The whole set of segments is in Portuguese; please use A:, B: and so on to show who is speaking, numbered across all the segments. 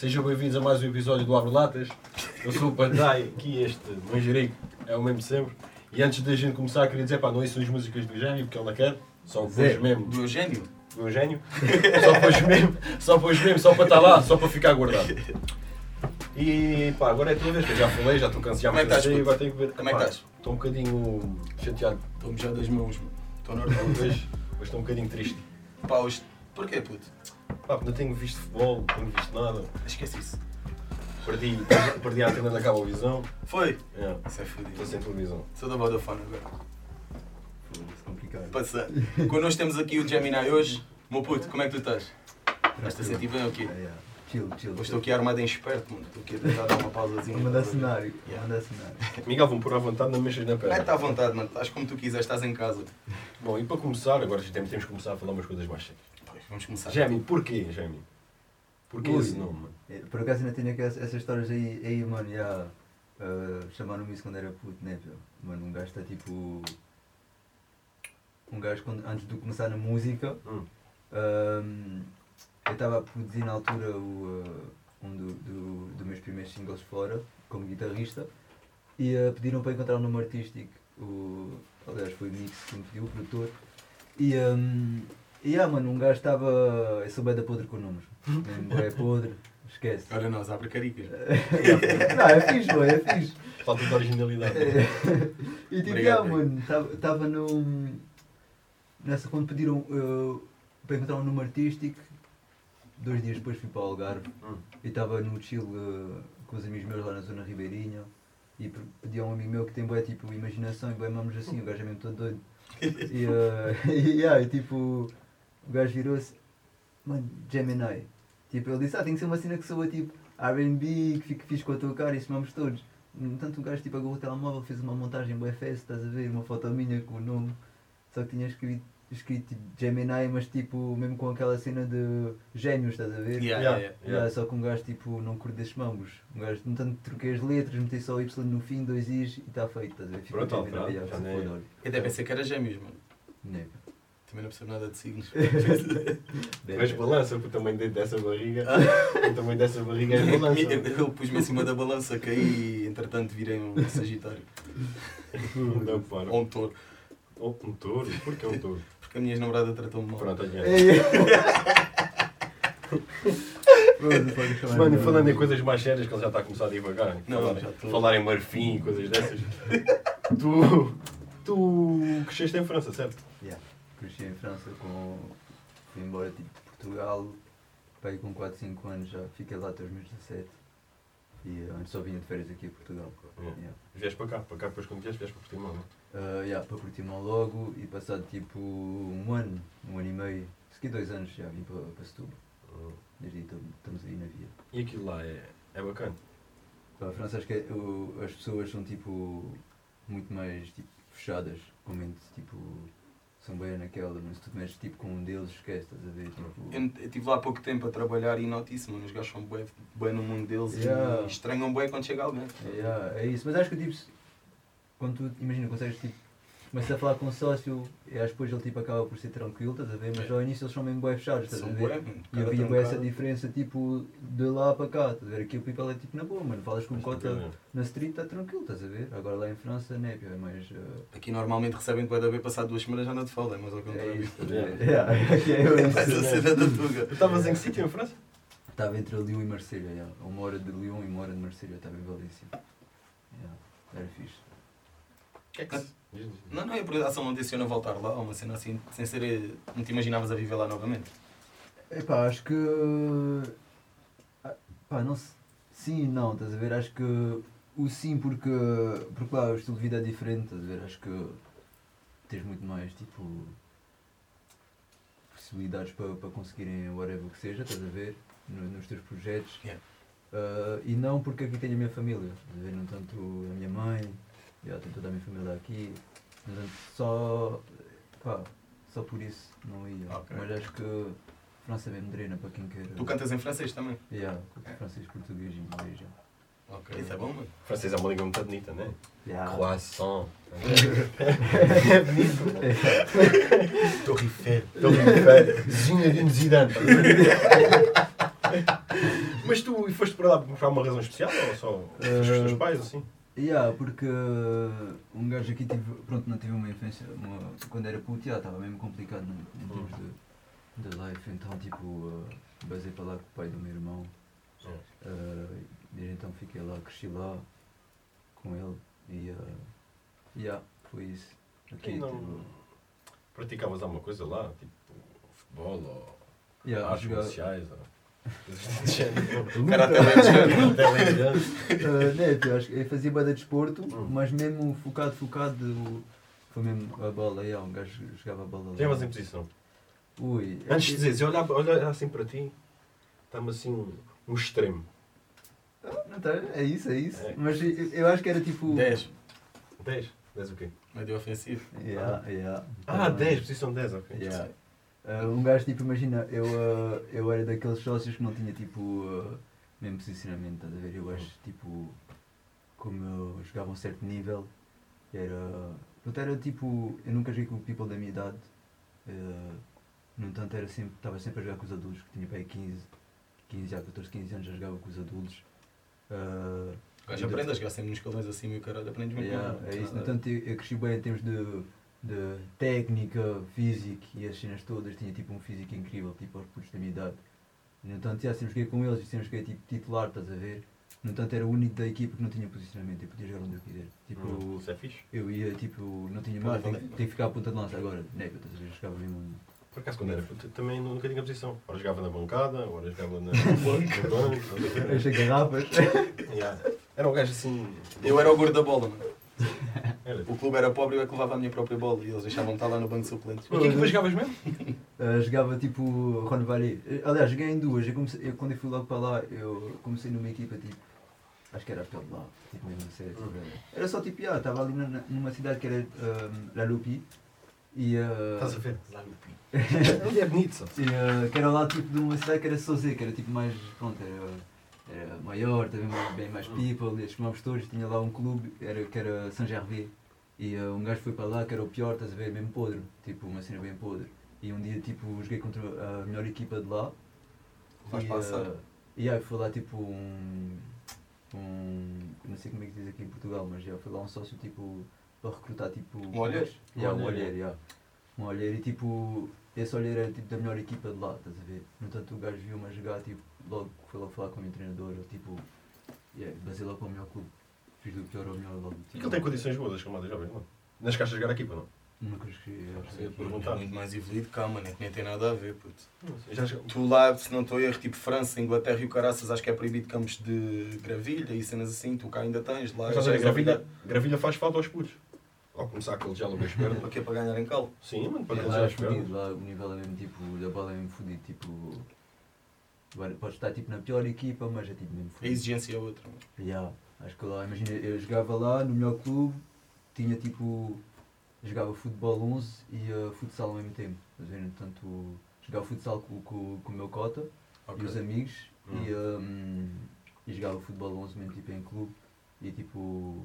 A: Sejam bem-vindos a mais um episódio do Abre Latas. Eu sou o Pandai, aqui este manjerico é o mesmo de sempre. E antes da gente começar, queria dizer, pá, não ouçam as músicas do Eugénio, porque ele não quer. Só
B: Zero.
A: mesmo
C: Do Eugênio?
A: do Eugénio. Só pôs mesmo, só mesmo, só para estar lá, só para ficar guardado. E pá, agora é a tua vez, que eu já falei, já estou cansado,
C: Como é que estás,
A: agora tenho que ver.
C: Como é que estás?
A: Estou um bocadinho chateado.
C: Estou-me já das mãos, mano. Estou normal.
A: Hoje, hoje estou um bocadinho triste.
C: Pá, hoje... Porquê, puto?
A: Pá, porque não tenho visto futebol, não tenho visto nada.
C: Esquece isso.
A: Perdi, perdi a antena da Cabovisão.
C: Foi?
A: É,
C: Isso é fodido.
A: estou sem televisão.
C: Sou da Vodafone agora.
B: Foda-se, complicado.
C: Passar. Connosco temos aqui o Gemini hoje. Meu puto, como é que tu estás? Estás-te a sentir bem ou quê?
B: É, é. Chill, chill.
C: Hoje estou aqui armado em esperto, mano. Estou aqui a tentar dar uma pausazinha.
B: Vou mandar cenário.
C: Yeah.
B: mandar cenário.
A: Miguel, vão pôr à vontade, não mexas na perna.
C: Mete-te à vontade, mano. Estás como tu quiseres, estás em casa.
A: Bom, e para começar, agora temos, temos que começar a falar umas coisas mais sérias.
C: Vamos começar.
A: Gemi, porquê, Gemi? Porquê
B: Ui.
A: esse nome, mano?
B: É, Por acaso ainda tenho aqui essas histórias aí, aí mano, já. Uh, Chamaram-me isso quando era puto, né, pô? Mano, um gajo está tipo. Um gajo, quando, antes de começar na música,
A: Hum.
B: um, eu estava a produzir na altura o, uh, um do, do, dos meus primeiros singles fora, como guitarrista, e uh, pediram para encontrar um nome artístico. O, aliás, foi o Mix que me pediu, o produtor. E, um, e ah, mano, um gajo estava. Eu sou bem da podre com nomes. Mesmo é podre, esquece.
C: Olha nós, abre caricas.
B: Não, é fixe, boy, é fixe.
A: Falta de originalidade.
B: E tipo,
C: Obrigado,
B: ah, mano, estava num. Nessa, quando pediram uh, para encontrar um número artístico, dois dias depois fui para o Algarve
A: Hum.
B: e estava no chill uh, com os amigos meus lá na zona ribeirinha e pedi a um amigo meu que tem boa tipo imaginação e boa mamos assim, o gajo é mesmo todo doido. E, uh, e, yeah, e tipo, o gajo virou-se, mano, Gemini. Tipo, ele disse, ah, tem que ser uma cena que soa tipo R&B, que fique fixe com a tua cara e somamos todos. No entanto, o gajo tipo agarrou o telemóvel, fez uma montagem bué fest, estás a ver, uma foto minha com o nome. Só que tinha escrito, escrito tipo Gemini, mas tipo, mesmo com aquela cena de gênios, estás a ver?
C: Yeah,
A: Yeah.
C: yeah, yeah.
B: Yeah, só que um gajo tipo não curte desses mambos. Um gajo, no tanto troquei as letras, meti só o Y no fim, dois Is e está feito, estás a ver? Ficou
A: Pronto,
B: Gemini,
A: já
C: deve ser que era gêmeos, mano.
B: Nega.
C: Também não percebo nada de signos.
A: Mas balança, porque também dentro dessa barriga, o tamanho dessa barriga é balança.
C: Eu pus-me em cima da balança, caí e entretanto virei um Sagitário.
A: Não, para.
C: Ou um touro.
A: Oh, um touro? Porquê um touro?
C: Porque a minha namorada tratou-me mal.
A: Pronto,
B: pode chamar
A: Mano, falando em coisas mais sérias, que ele já está a começar a divagar.
C: Não,
A: falar,
C: já estou.
A: falar em marfim e coisas dessas. tu, tu cresceste em França, certo?
B: Yeah. Cresci em França com. Fui embora tipo de Portugal, pai com 4, 5 anos já, fiquei lá até os meus 17. E eh, antes só vinha de férias aqui a Portugal.
A: Yeah.
B: Yeah.
A: Vieste para cá, para cá depois quando vieste, vieste para Portimão, não
B: Uh, yeah, para Portimão logo e passado tipo um ano, um ano e meio, se calhar dois anos já vim para, para Setúbal.
A: Hum.
B: Desde aí tam- estamos aí na via.
A: E aquilo lá é, é bacana.
B: Para a França acho que é- o- as pessoas são tipo muito mais tipo, fechadas, com tipo. São bem naquela, mas se tu mexes tipo com um deles, esquece, estás a ver? Tipo,
C: Eu estive lá há pouco tempo a trabalhar e noto isso, mano. Os gajos são bem, bem no mundo deles
B: Yeah.
C: e estranham bem quando chega alguém.
B: É, yeah, é isso, mas acho que tipo, quando tu, imagina, consegues tipo, começas a falar com um sócio e acho que depois ele tipo acaba por ser tranquilo, estás a ver? Mas
C: É.
B: ao início eles são mesmo bem fechados, estás a ver? E havia essa diferença tipo de lá para cá, estás a ver? Aqui o people é tipo na boa, mano, falas com um cota na street está tranquilo, estás a ver? Agora lá em França, né, é mais. eh,
C: Aqui normalmente recebem depois de haver passado duas semanas já não te fala, mas ao
B: é
C: contrário.
B: ver? É isso.
C: Faz a cena da tuga.
A: Tu estavas em que sítio em França?
B: Estava entre Lyon e Marselha, yeah. uma hora de Lyon e uma hora de Marselha, estava em Valência. Yeah. Era fixe.
A: O que é que.
C: Não, não, eu por acaso não tenciona voltar lá, ou uma cena assim, sem ser. eh, Não te imaginavas a viver lá novamente.
B: Epá, acho que. ah, Pá, não se- Sim e não, estás a ver? Acho que o sim porque. Porque lá o estilo de vida é diferente, estás a ver? Acho que tens muito mais tipo. possibilidades para, para conseguirem whatever que seja, estás a ver? No- nos teus projetos.
C: Yeah.
B: Ah, e não porque aqui tenho a minha família, estás a ver? No tanto a minha mãe, já tenho toda a minha família aqui. Só. pá, só por isso não ia.
C: Ok.
B: Mas acho que França é bem drena para quem quer.
C: Tu cantas em francês também?
B: Yeah,
C: Ok.
B: francês, português e inglês. já.
C: Ok, isso é bom, mano.
A: Francês é uma língua muito bonita, né?
B: Yeah.
A: Croissant. é bonito.
C: Torre Eiffel.
A: Zinedine Zidane. Mas tu foste para lá por uma razão especial ou só com os teus pais assim?
B: Yeah, porque uh, um gajo aqui tive, pronto, não tive uma infância, uma, quando era puto, estava mesmo complicado né, em termos de, de life, então tipo, uh, basei para lá com o pai do meu irmão, uh, desde então fiquei lá, cresci lá com ele e uh, yeah, foi isso. Aqui,
A: não
B: tipo,
A: praticavas alguma coisa lá? Tipo futebol ou
B: yeah,
A: artes
B: jogar-
A: marciais? Ou...
C: O cara até.
B: Uh, né, eu acho que eu fazia bada de desporto,
A: Hum.
B: mas mesmo focado, focado, foi mesmo a bola, yeah, um gajo jogava a bola.
A: Levas em posição.
B: Ui,
A: Antes de dizer, se eu olhar, assim para ti, está-me assim um, um extremo.
B: Não tá, é isso, é isso.
A: É.
B: Mas eu, eu acho que era tipo.
C: 10.
A: 10? 10 o quê?
C: Médio ofensivo.
B: Yeah, yeah.
A: Ah,
B: Tá bem.
A: 10, posição 10, ok.
B: Yeah. Uh, um gajo, tipo, imagina, eu, uh, eu era daqueles sócios que não tinha, tipo, uh, mesmo posicionamento, estás a ver? Eu acho, tipo, como eu jogava a um certo nível, era. Pronto, era tipo. Eu nunca joguei com people da minha idade, uh, no entanto, era sempre, estava sempre a jogar com os adultos, que tinha para aí 15, 15, já 14, 15 anos, já jogava com os adultos. Uh,
C: gajo aprende a jogar sempre nos escalões assim e o caralho aprendes muito
B: Yeah,
C: com
B: é
C: ele.
B: isso. No entanto, eu, eu cresci bem em termos de, de técnica, físico e as cenas todas. Tinha tipo um físico incrível, tipo aos putos da minha idade. No entanto, já, sempre joguei com eles e sempre joguei tipo titular, estás a ver? No entanto, era o único da equipa que não tinha posicionamento. Eu podia jogar onde eu quiser. Tipo,
A: Hum, Isso é fixe.
B: eu ia, tipo, não tinha mais, tenho, tenho que ficar a ponta de lança agora. Nega, estás a ver? Eu jogava mesmo.
A: Por acaso, quando era puto, também nunca tinha posição. Ora jogava na bancada, ora jogava na, no banco, estás a ver?
B: Encher garrafas.
A: Era um gajo assim.
C: Eu era o gordo da bola, mano. O clube era pobre e eu é que levava a minha própria bola e eles deixavam-me estar lá no banco de suplentes.
A: E o que é que tu jogavas mesmo?
B: Uh, jogava tipo Ron Valley. Uh, Aliás, joguei em duas. Eu comecei, eu, quando eu fui logo para lá, eu comecei numa equipa tipo. Acho que era de lá. Tipo mesmo sério. tipo,
A: Hum.
B: era- só tipo, ah, estava ali na- numa cidade que era um, La Lupi. E, uh,
A: Estás a ver? Lá no Pi. Ele é bonito, só.
B: e, uh, que era lá tipo de uma cidade que era Sozé, que era tipo mais. Pronto, era, era maior, também bem mais people. E chamávamos todos. Tinha lá um clube era, que era Saint Gervais. E uh, um gajo foi para lá que era o pior, estás a ver? Mesmo podre. Tipo, uma cena bem podre. E um dia tipo joguei contra a melhor equipa de lá.
C: Vais
B: e,
C: passar.
B: uh, e aí foi lá tipo um, um. Não sei como é que diz aqui em Portugal, mas já foi lá um sócio tipo para recrutar tipo.
C: Um olheiro?
B: Yeah,
A: Um olheiro,
B: olheiro, yeah. Um olheiro e tipo. Esse olheiro era tipo da melhor equipa de lá, estás a ver? No entanto o gajo viu-me a jogar, tipo, logo foi logo falar com o meu treinador, eu, tipo, yeah, basei logo para o melhor clube. Fiz do pior ao melhor logo.
A: E que ele tem condições boas, as camadas jovens, não? Nas caixas de a equipa, não?
B: Nunca escrevi.
A: Sim,
B: acho.
A: por- perguntar.
C: É muito mais evoluído, calma, nem, nem tem nada a ver, puto.
A: Já
C: Tu lá, se não estou a erro, tipo França, Inglaterra e o Caraças, acho que é proibido campos de gravilha e cenas assim, tu cá ainda tens. Lá
A: Mas
C: já és
A: gravilha, gravilha faz falta aos putos. Ao começar a calejar logo as pernas.
C: Para quê? Para ganhar em calo?
A: Sim, mano, para
B: é fudido, lá o nível é mesmo tipo, da bola é mesmo fudido, tipo. Agora, podes estar tipo na pior equipa, mas é tipo mesmo
C: A exigência é outra. mano.
B: Yeah, acho que lá, imagina, eu jogava lá no melhor clube, tinha tipo. jogava futebol 11 e uh, futsal ao mesmo tempo. Portanto, jogava futsal com, com, com o meu cota
C: Ok.
B: e os amigos e, um, e jogava futebol 11 mesmo tipo em clube e tipo.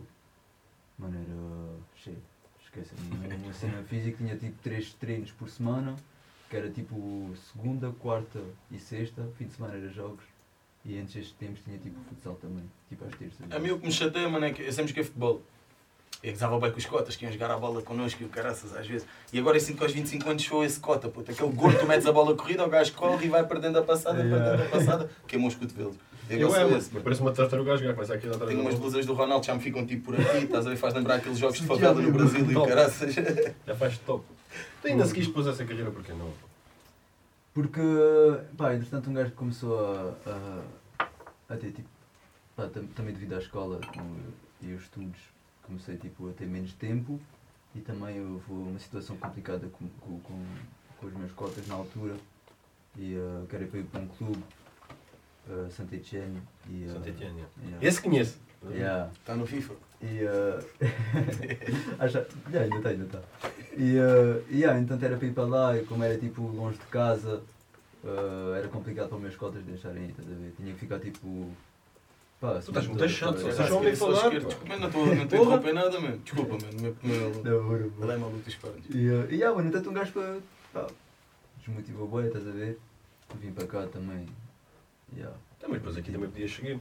B: Mano, era cheio. Esquece, uma cena física tinha tipo 3 treinos por semana, que era tipo segunda, quarta e sexta, fim de semana era jogos. E antes destes tempos tinha tipo futsal também, tipo às terças.
C: A mim o que me chateia, mano, é que eu sempre joguei futebol. Eu gozava bem com os cotas que iam jogar a bola connosco e o caraças às vezes. E agora eu sinto que aos 25 anos sou esse cota, puto. Aquele gordo, tu metes a bola corrida, o gajo corre e vai perdendo a passada,
B: Yeah.
C: perdendo a passada, queimou os cotovelos. Eu,
A: Eu é, mano. Parece uma tartaruga a jogar, começa aqui a dar
C: Tenho umas blusas do Ronaldo que já me ficam tipo por aqui, estás a ver? Faz lembrar aqueles jogos de favela no Brasil e o caraças.
A: Já faz top. Tu ainda seguiste depois essa carreira, porquê não?
B: Porque, pá, entretanto um gajo começou a, a, a ter tipo, pá, tam- também devido à escola e os estudos, comecei tipo a ter menos tempo e também houve uma situação complicada com, com, com, com os meus cotas na altura e uh, queria para ir para um clube, uh, Saint Etienne e... Uh,
A: Santa Etienne,
B: yeah.
A: Esse conheço.
B: Yeah.
C: Está no FIFA.
B: E. Uh... Acha... yeah, ainda está, ainda está. E. Uh... Yeah, então era para ir para lá e como era tipo longe de casa, uh, era complicado para os meus cotas deixarem ir, estás a ver? Tinha que ficar tipo. Pá,
A: Tu estás muito chato, só
B: É,
A: estás a
C: Esquerda,
A: falar.
C: Desculpa, não estou não estou a interromper nada, mano. Desculpa, mano. Meu,
B: bora,
C: ele é maluco dos pernas.
B: E, uh, e yeah, mano, tanto um gajo para. Pá, desmotivou bem, estás a ver? Vim para cá também. Yeah.
A: Então, mas depois aqui também podias seguir.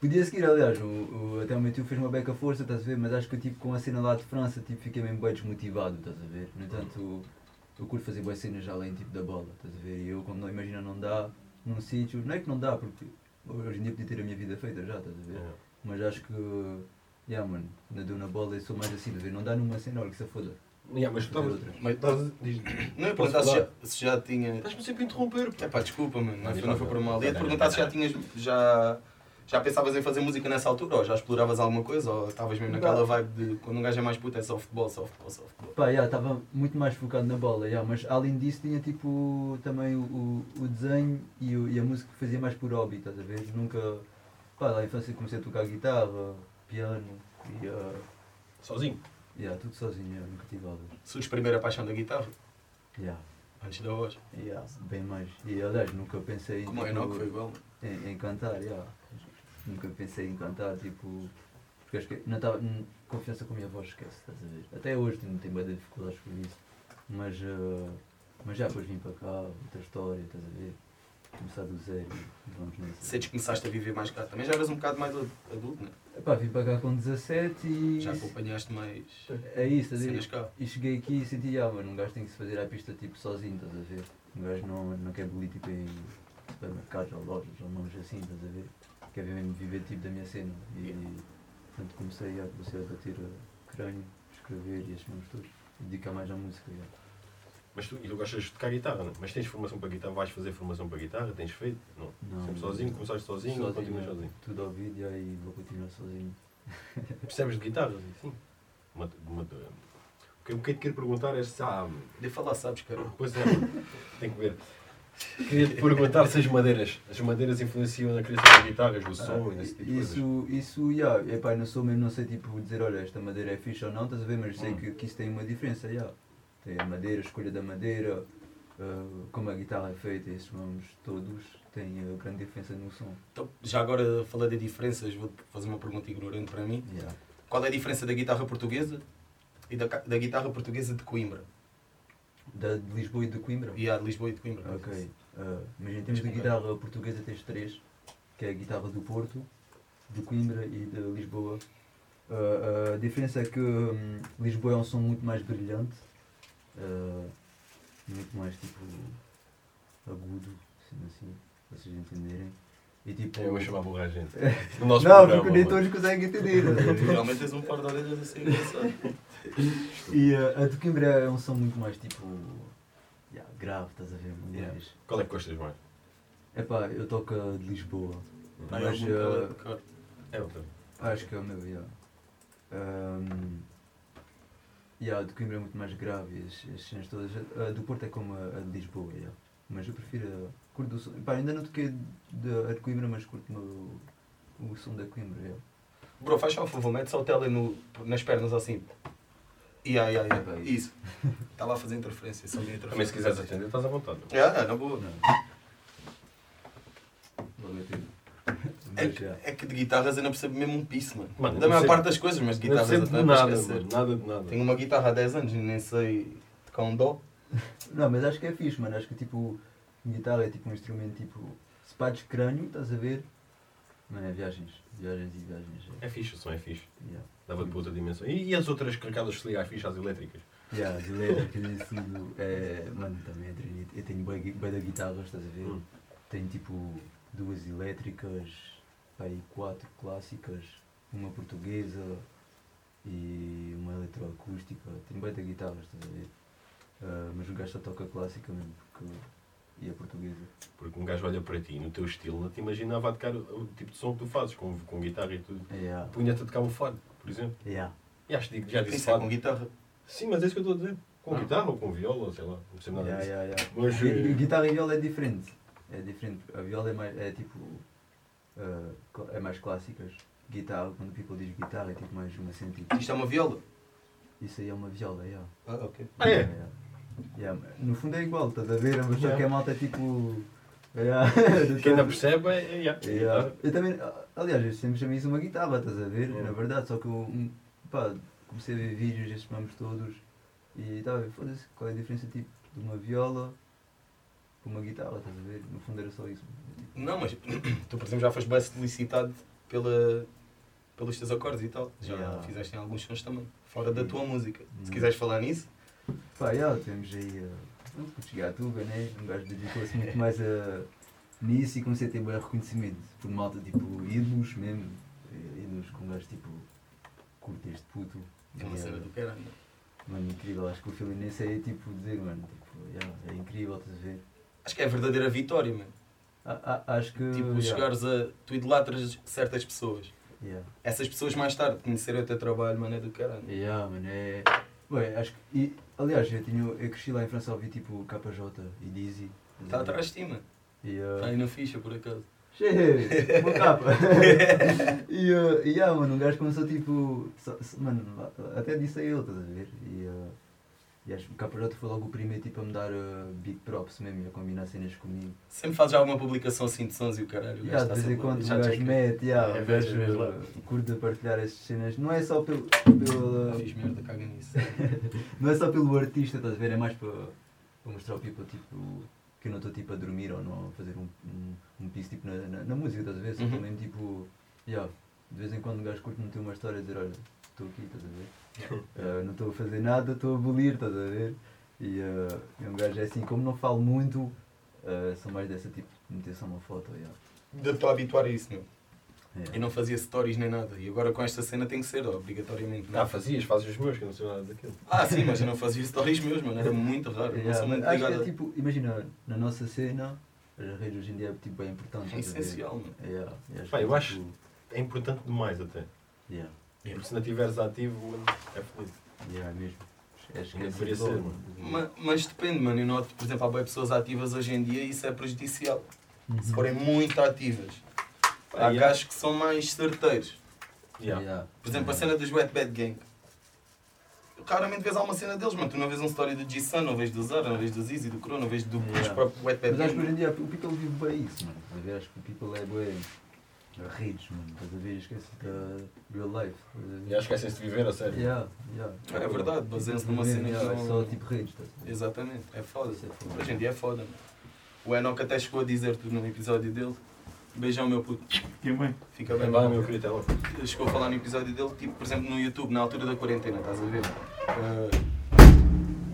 B: Podia seguir, aliás, o, o- até o meu tio fez uma beca força, estás a ver? Mas acho que tipo, com a cena lá de França tipo, fiquei mesmo bem desmotivado, estás a ver? No entanto, eu curto fazer boas cenas já além tipo, da bola, estás a ver? E eu, quando não imagina, não dá num sítio, não é que não dá, porque hoje em dia podia ter a minha vida feita já, estás a ver?
A: É.
B: Mas acho que, yeah, mano, quando eu dou na bola eu sou mais assim, estás a ver? Não dá numa cena, olha que se foda.
A: Yeah, mas
B: outras.
C: Mas
A: diz-
C: não
A: Posso
C: perguntar se já, se já tinha.
A: Estás-me sempre a interromper.
C: É pá, desculpa, mano, não,
A: Não,
C: foi- por mal. Ia te perguntar se já tinhas. Já, já pensavas em fazer música nessa altura, ou já exploravas alguma coisa, ou estavas mesmo naquela
B: Não.
C: vibe de quando um gajo é mais puto é só futebol, só futebol, só futebol.
B: Pá, yeah, estava muito mais focado na bola, yeah, mas além disso tinha tipo também o, o, o desenho e, o- e a música que fazia mais por hobby, estás a ver? Nunca. Pá, lá na infância comecei a tocar guitarra, piano e. Uh,
A: Sozinho.
B: yeah, tudo sozinho, yeah, nunca tive aulas.
C: Surge primeiro a paixão da guitarra,
B: Yeah,
C: antes da voz.
B: yeah, bem mais. E aliás, nunca pensei
C: Como é
B: tipo,
C: Enoch, foi igual.
B: em, em cantar, yeah. Nunca pensei em cantar, tipo. Porque acho que não estava. Confiança com a minha voz, esquece, estás a ver? Até hoje tenho, tenho bem dificuldades por isso. Mas, uh, mas já depois vim para cá, outra história, estás a ver? Começar do zero vamos nessa.
C: Sentes que começaste a viver mais cá. Também já eras um bocado mais adulto, né?
B: Epá, vim para cá com 17 e.
C: Já acompanhaste mais
B: É isso, estás a ver?
C: cá.
B: E cheguei aqui e senti, ah, mano, um gajo tem que se fazer à pista tipo sozinho, estás a ver? Um gajo não, não quer bolir tipo em supermercados ou lojas ou nomes assim, estás a ver? Quer mesmo viver tipo da minha cena. E portanto comecei a, comecei a bater a crânio, escrever e esses nomes todos. E dedicar mais à música. já.
A: Mas tu, e tu gostas de tocar guitarra, não? Mas tens formação para guitarra? Vais fazer formação para guitarra? Tens feito? Não.
B: Não,
A: Sempre sozinho? Começaste sozinho, ou continuas sozinho?
B: Tudo ao vídeo e vou continuar sozinho.
A: Percebes de guitarra? Sim. Uma, uma, o que eu te quero perguntar é se há.
C: De falar, sabes, cara.
A: Pois é, tem que ver. Queria te perguntar se as madeiras, as madeiras influenciam na criação das guitarras, o som e esse tipo de coisas.
B: isso, isso, yeah, epá, não sou mesmo, não sei tipo dizer, olha, esta madeira é fixe ou não, estás a ver, mas sei
A: Hum.
B: que, que isso tem uma diferença, yeah. Tem a madeira, a escolha da madeira, uh, como a guitarra é feita, esses nomes todos têm uh, grande diferença no som.
C: Então, já agora falei de diferenças, vou fazer uma pergunta ignorante para mim.
B: Yeah.
C: Qual é a diferença da guitarra portuguesa e da, da guitarra portuguesa de Coimbra?
B: Da, de Lisboa e de Coimbra?
C: E a de Lisboa e de Coimbra.
B: Ok. Uh, mas em termos de guitarra portuguesa tens três, que é a guitarra do Porto, de Coimbra e de Lisboa. Uh, a diferença é que hum, Lisboa é um som muito mais brilhante, uh, muito mais tipo agudo, assim, assim para vocês entenderem. E tipo.
A: Eu vou chamar burra a gente. No nosso
B: não,
A: programa,
B: porque nem todos conseguem entender. ver?
C: Realmente tens um par de orelhas assim engraçado.
B: e uh, a de Coimbra é um som muito mais tipo. yeah, grave, estás a ver?
C: Yeah.
A: Qual é que gostas mais?
B: Epá, eu toco a de Lisboa. Mas, uh.
A: É outra.
B: Acho que é o meu, yeah. Um, yeah, a de Coimbra é muito mais grave, as, as cenas todas. A do Porto é como a, a de Lisboa, yeah. mas eu prefiro a. Curto o som. Pá, ainda não toquei de, a de Coimbra, mas curto o, o som da Coimbra. Yeah.
C: Bro, faz só um favor, mete só o tele no, nas pernas assim. Ia, ia, ia. Isso. Está lá a fazer interferência. Só de interferência.
A: Também se quiseres atender, estás à vontade.
C: É, na boa.
B: Não.
C: É que,
B: yeah.
C: é que de guitarras eu não percebo mesmo um piso, mano.
A: Mano,
C: da
A: não
C: maior parte das coisas, mas de
A: Não
C: guitarras
A: de
C: também
A: nada,
C: esquecer.
A: Nada de nada.
C: Tenho uma guitarra há 10 anos e nem sei tocar um dó.
B: Não, mas acho que é fixe, mano. Acho que tipo, guitarra é tipo um instrumento tipo. Se pá de crânio, estás a ver? Mano, é viagens. Viagens e viagens.
A: É fixe, o som é fixe.
B: Yeah.
A: Dava-te para outra dimensão. E, e as outras carregadas que se ligam às fichas elétricas?
B: Yeah, as elétricas tudo. É, mano, também é trinito. Eu tenho bem, bem da guitarra, estás a ver?
A: Hum.
B: Tenho tipo duas elétricas, aí quatro clássicas, uma portuguesa e uma eletroacústica. Tenho bem da guitarra, estás a ver? Ah, mas o gajo só toca clássica mesmo, porque. E a portuguesa.
A: Porque um gajo olha para ti, no teu estilo, não te imaginava a tocar o, o tipo de som que tu fazes, com, com guitarra e tudo.
B: Yeah.
A: Punha-te a tocar um fado, por exemplo.
B: Yeah.
A: E acho que já disse
C: Isso é
A: fado.
C: com guitarra.
A: Sim, mas é isso que eu estou a dizer. Com
B: Ah.
A: guitarra ou com viola, sei lá. Não sei nada
B: Yeah,
A: disso.
B: yeah, yeah.
A: Mas,
B: Gui-
A: eh,
B: Guitarra e viola é diferente. É diferente. A viola é mais. É tipo. cl- é mais clássicas. Guitarra, quando o people diz guitarra, é tipo mais uma sentido.
C: Isto é uma viola.
B: Isso aí é uma viola, yeah.
C: Ah, ok.
A: Ah, é?
B: Yeah. No fundo é igual, estás a ver? Mas só
A: Yeah.
B: que a malta é tipo. Yeah.
A: Quem ainda percebe é. é, yeah.
B: Yeah. Eu também, aliás, eu sempre chamei isso uma guitarra, estás a ver?
A: Yeah.
B: Na verdade, só que eu hum, pá, comecei a ver vídeos destes mamos todos e estava a ver, foda-se, qual é a diferença tipo de uma viola com uma guitarra, estás a ver? No fundo era só isso.
C: Não, mas tu, por exemplo, já foste bem solicitado pela, pelos teus acordes e tal. Já
B: Yeah.
C: fizeste em alguns sons também, fora da tua música. Se
B: Hum.
C: quiseres falar nisso,
B: Pá, já, temos aí. Uh, pronto, quando cheguei à Tuga, né? Um gajo dedicou-se muito mais a, nisso e comecei a ter bem reconhecimento por malta tipo ídolos mesmo. eh, Ídolos com gajos tipo. Curte este puto.
C: é uma cena
B: eh,
C: do caralho.
B: Mano, incrível. Acho que o filme nem sei tipo dizer, mano. Tipo, é incrível, estás a ver?
C: Acho que é a verdadeira vitória, mano.
B: A- a- acho que.
C: Tipo,
B: já,
C: chegares a. Tu idolatras certas pessoas.
B: já.
C: Essas pessoas mais tarde conhecerem o teu trabalho, mano, é do caralho.
B: Yeah, mano, é. Ué, acho que. E, aliás, eu, tinha, eu cresci lá em França a ouvir tipo KJ e Dizzy.
C: Está atrás de ti, mano. Está
B: uh,
C: aí na ficha, por acaso.
B: Cheio, uma capa. e, uh, e yeah, mano, um gajo começou tipo. só- mano, até disse a ele, estás a ver? E, uh, e acho que o KJ foi logo o primeiro tipo a me dar uh, big props mesmo e a combinar cenas comigo.
C: Sempre fazes alguma publicação assim de sons e o caralho. o
B: yeah, de vez em quando um gajo mete, yeah,
A: É,
B: o gajo uh, curte a partilhar essas cenas. Não é só pelo. pelo
C: Fiz merda, caga nisso.
B: Não é só pelo artista, estás a ver? É mais para, para mostrar ao people tipo, que eu não estou tipo, a dormir ou não a fazer um, um, um piso tipo, na, na, na música, estás a ver? Só
C: Uhum.
B: também tipo, yeah, de vez em quando um gajo curte meter uma história e dizer: Olha, estou aqui, estás a ver? Uh, não estou a fazer nada, estou a abolir, estás a ver? E uh, um gajo é assim, como não falo muito, uh, sou mais dessa tipo de meter só uma foto. Yeah.
C: De estou a habituar a isso, meu.
B: Yeah.
C: Eu não fazia stories nem nada. E agora com esta cena tem que ser, obrigatoriamente. não é?
A: Ah, fazias, fazes os meus, que eu não sei nada daquilo.
C: Ah, sim, mas eu não fazia stories meus, mano. Era muito raro. Não
B: Yeah,
C: sou muito
B: acho
C: ligado.
B: é tipo, imagina, na nossa cena, as redes hoje em dia é tipo, bem importante.
C: É essencial, mano.
B: Yeah, que,
A: eu acho-
B: tipo,
A: É importante demais até.
B: Yeah,
A: Porque se não estiveres ativo, é feliz.
B: yeah, mesmo. Acho
A: Não
B: é
A: deveria
B: sempre
A: ser, mano.
B: mano.
C: Ma- Mas depende, mano. Eu noto, por exemplo, há bem pessoas ativas hoje em dia e isso é prejudicial.
B: Uhum.
C: Se forem muito ativas.
A: Pá,
C: Há
A: yeah.
C: gajos que são mais certeiros.
A: Yeah.
B: Yeah.
C: Por exemplo, a cena dos Wet Bad Gang. Raramente vês alguma cena deles, mano. Tu não vês uma história do G-Sun, não vês do Zara, não vês do Zizi, do Crow, não vês do
B: Yeah.
C: dos próprios Wet Bad
B: Mas acho que hoje em dia o people vive bem isso, mano. Acho que o people é bem. Redes, mano. Estás a ver? Esquece da real life.
A: E acho que esquecem-se de viver, a sério.
B: Yeah, yeah.
C: É verdade, baseiam-se numa
B: Viver,
C: cena que não-
B: É só tipo a ver?
C: Exatamente, é foda.
B: Isso é foda.
C: Hoje em dia é foda. mano. O Enoch até chegou a dizer tu no episódio dele. Beijão, meu puto.
D: Que bem.
C: Fica
A: Bem,
C: bem,
A: meu querido,
C: chegou a falar no episódio dele, tipo, por exemplo, no YouTube, na altura da quarentena, estás a ver? Eh,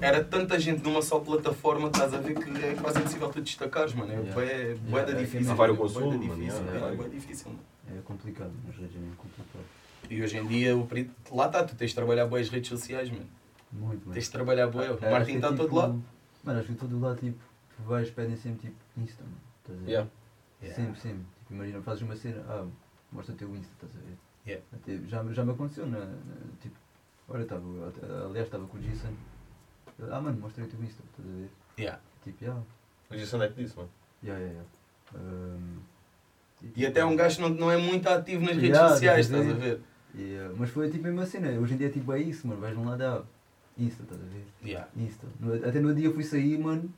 C: era tanta gente numa só plataforma, estás a ver que é quase impossível tu destacares, mano. É
B: Yeah.
C: bué-
B: Yeah,
C: bué da
B: é que é
C: difícil.
B: mesmo.
A: Vai o
C: bué da
A: consumo, mano,
C: difícil,
A: yeah,
C: é, difícil, mano.
B: É complicado, nas redes é complicado.
C: E hoje em dia, o peri- lá está, tu tens de trabalhar bué as redes sociais, mano.
B: Muito, mano.
C: Tens de trabalhar bué. O
B: É, que
C: está
B: é
C: todo
B: tipo-
C: lado.
B: Mano, acho que todo lado, tipo, tu vais, pedem sempre tipo Insta, mano. Estás a ver?
A: Yeah.
B: Sempre, sempre. Tipo, imagina, fazes uma cena, ah, mostra o teu Insta, estás a ver?
C: Yeah.
B: Até, já, já me aconteceu, na, na- tipo, olha, estava, aliás, estava com o Jason. Ah, mano, mostra o Insta, estás a ver?
C: Yeah.
B: Tipo, yeah,
A: O Jason é que disse, mano.
B: yeah, yeah, yeah. Um,
C: E até um gajo não, não é muito ativo nas redes
B: Yeah,
C: sociais,
B: estás a
C: a ver?
B: Uh, mas foi tipo a mesma cena, hoje em dia tipo é isso, mano, vais num lado, ah, Insta, estás a ver?
C: Yeah.
B: Insta. No- até no dia eu fui sair, mano,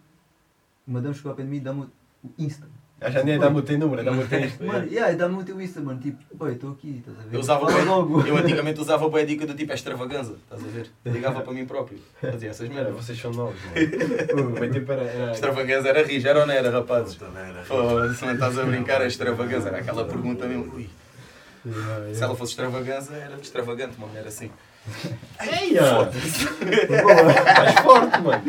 B: o madame chegou ao pé de mim e dá-me o Insta.
A: Já nem dá-me o teu número, dá-me o teu isto.
B: Mano, yeah, dá-me o teu Insta, mano, tipo, oi, estou aqui, estás a ver?
C: Eu usava
B: logo.
C: Eu antigamente usava a dica do tipo é extravaganza, estás a ver? Ligava para mim próprio. Fazia essas
A: Mano,
C: merdas.
A: vocês são novos, mano. O meu tempo era... era...
C: Extravaganza era rir, era ou não era, rapazes?
A: Merda.
C: Pô, se não estás a brincar, é extravaganza. Era aquela pergunta mesmo. Ui, se ela fosse extravaganza, era extravagante, uma mulher assim.
A: Eia! Estás forte, mano.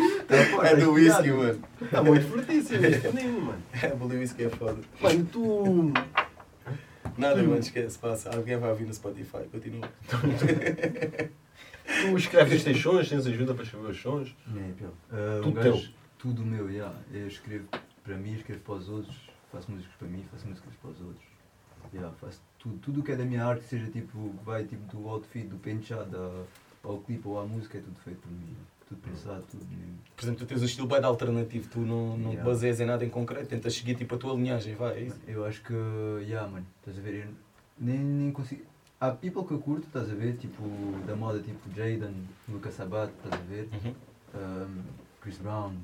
C: É do whisky, mano.
A: Está muito fortíssimo este menino, mano.
C: É, o whisky é foda.
A: Mano, tu...
C: Nada, mano, esquece, passa. Alguém vai ouvir no Spotify, continua.
A: Tu escreves os teus sons, tens ajuda para escrever os sons.
B: Não é pior. Uh,
A: Tudo
B: um gajo-
A: teu.
B: Tudo meu, yeah. Eu escrevo para mim, escrevo para os outros, faço músicas para mim, faço músicas para os outros. Yeah, faço tudo, tudo o que é da minha arte, seja tipo, vai tipo do outfit, do penteado ao, ao clipe ou à música, é tudo feito por mim. Tudo pensado, tudo mesmo.
C: Por exemplo, tu tens um estilo bem alternativo, tu não, não te
B: Yeah.
C: baseias em nada em concreto, tentas seguir tipo a tua linhagem, vai, é isso?
B: Eu acho que, yeah, mano, estás a ver? Eu nem, nem consigo. Há people que eu curto, estás a ver? Tipo, da moda, tipo Jaden, Lucas Sabat, estás a ver?
C: Uhum.
B: um, Chris Brown,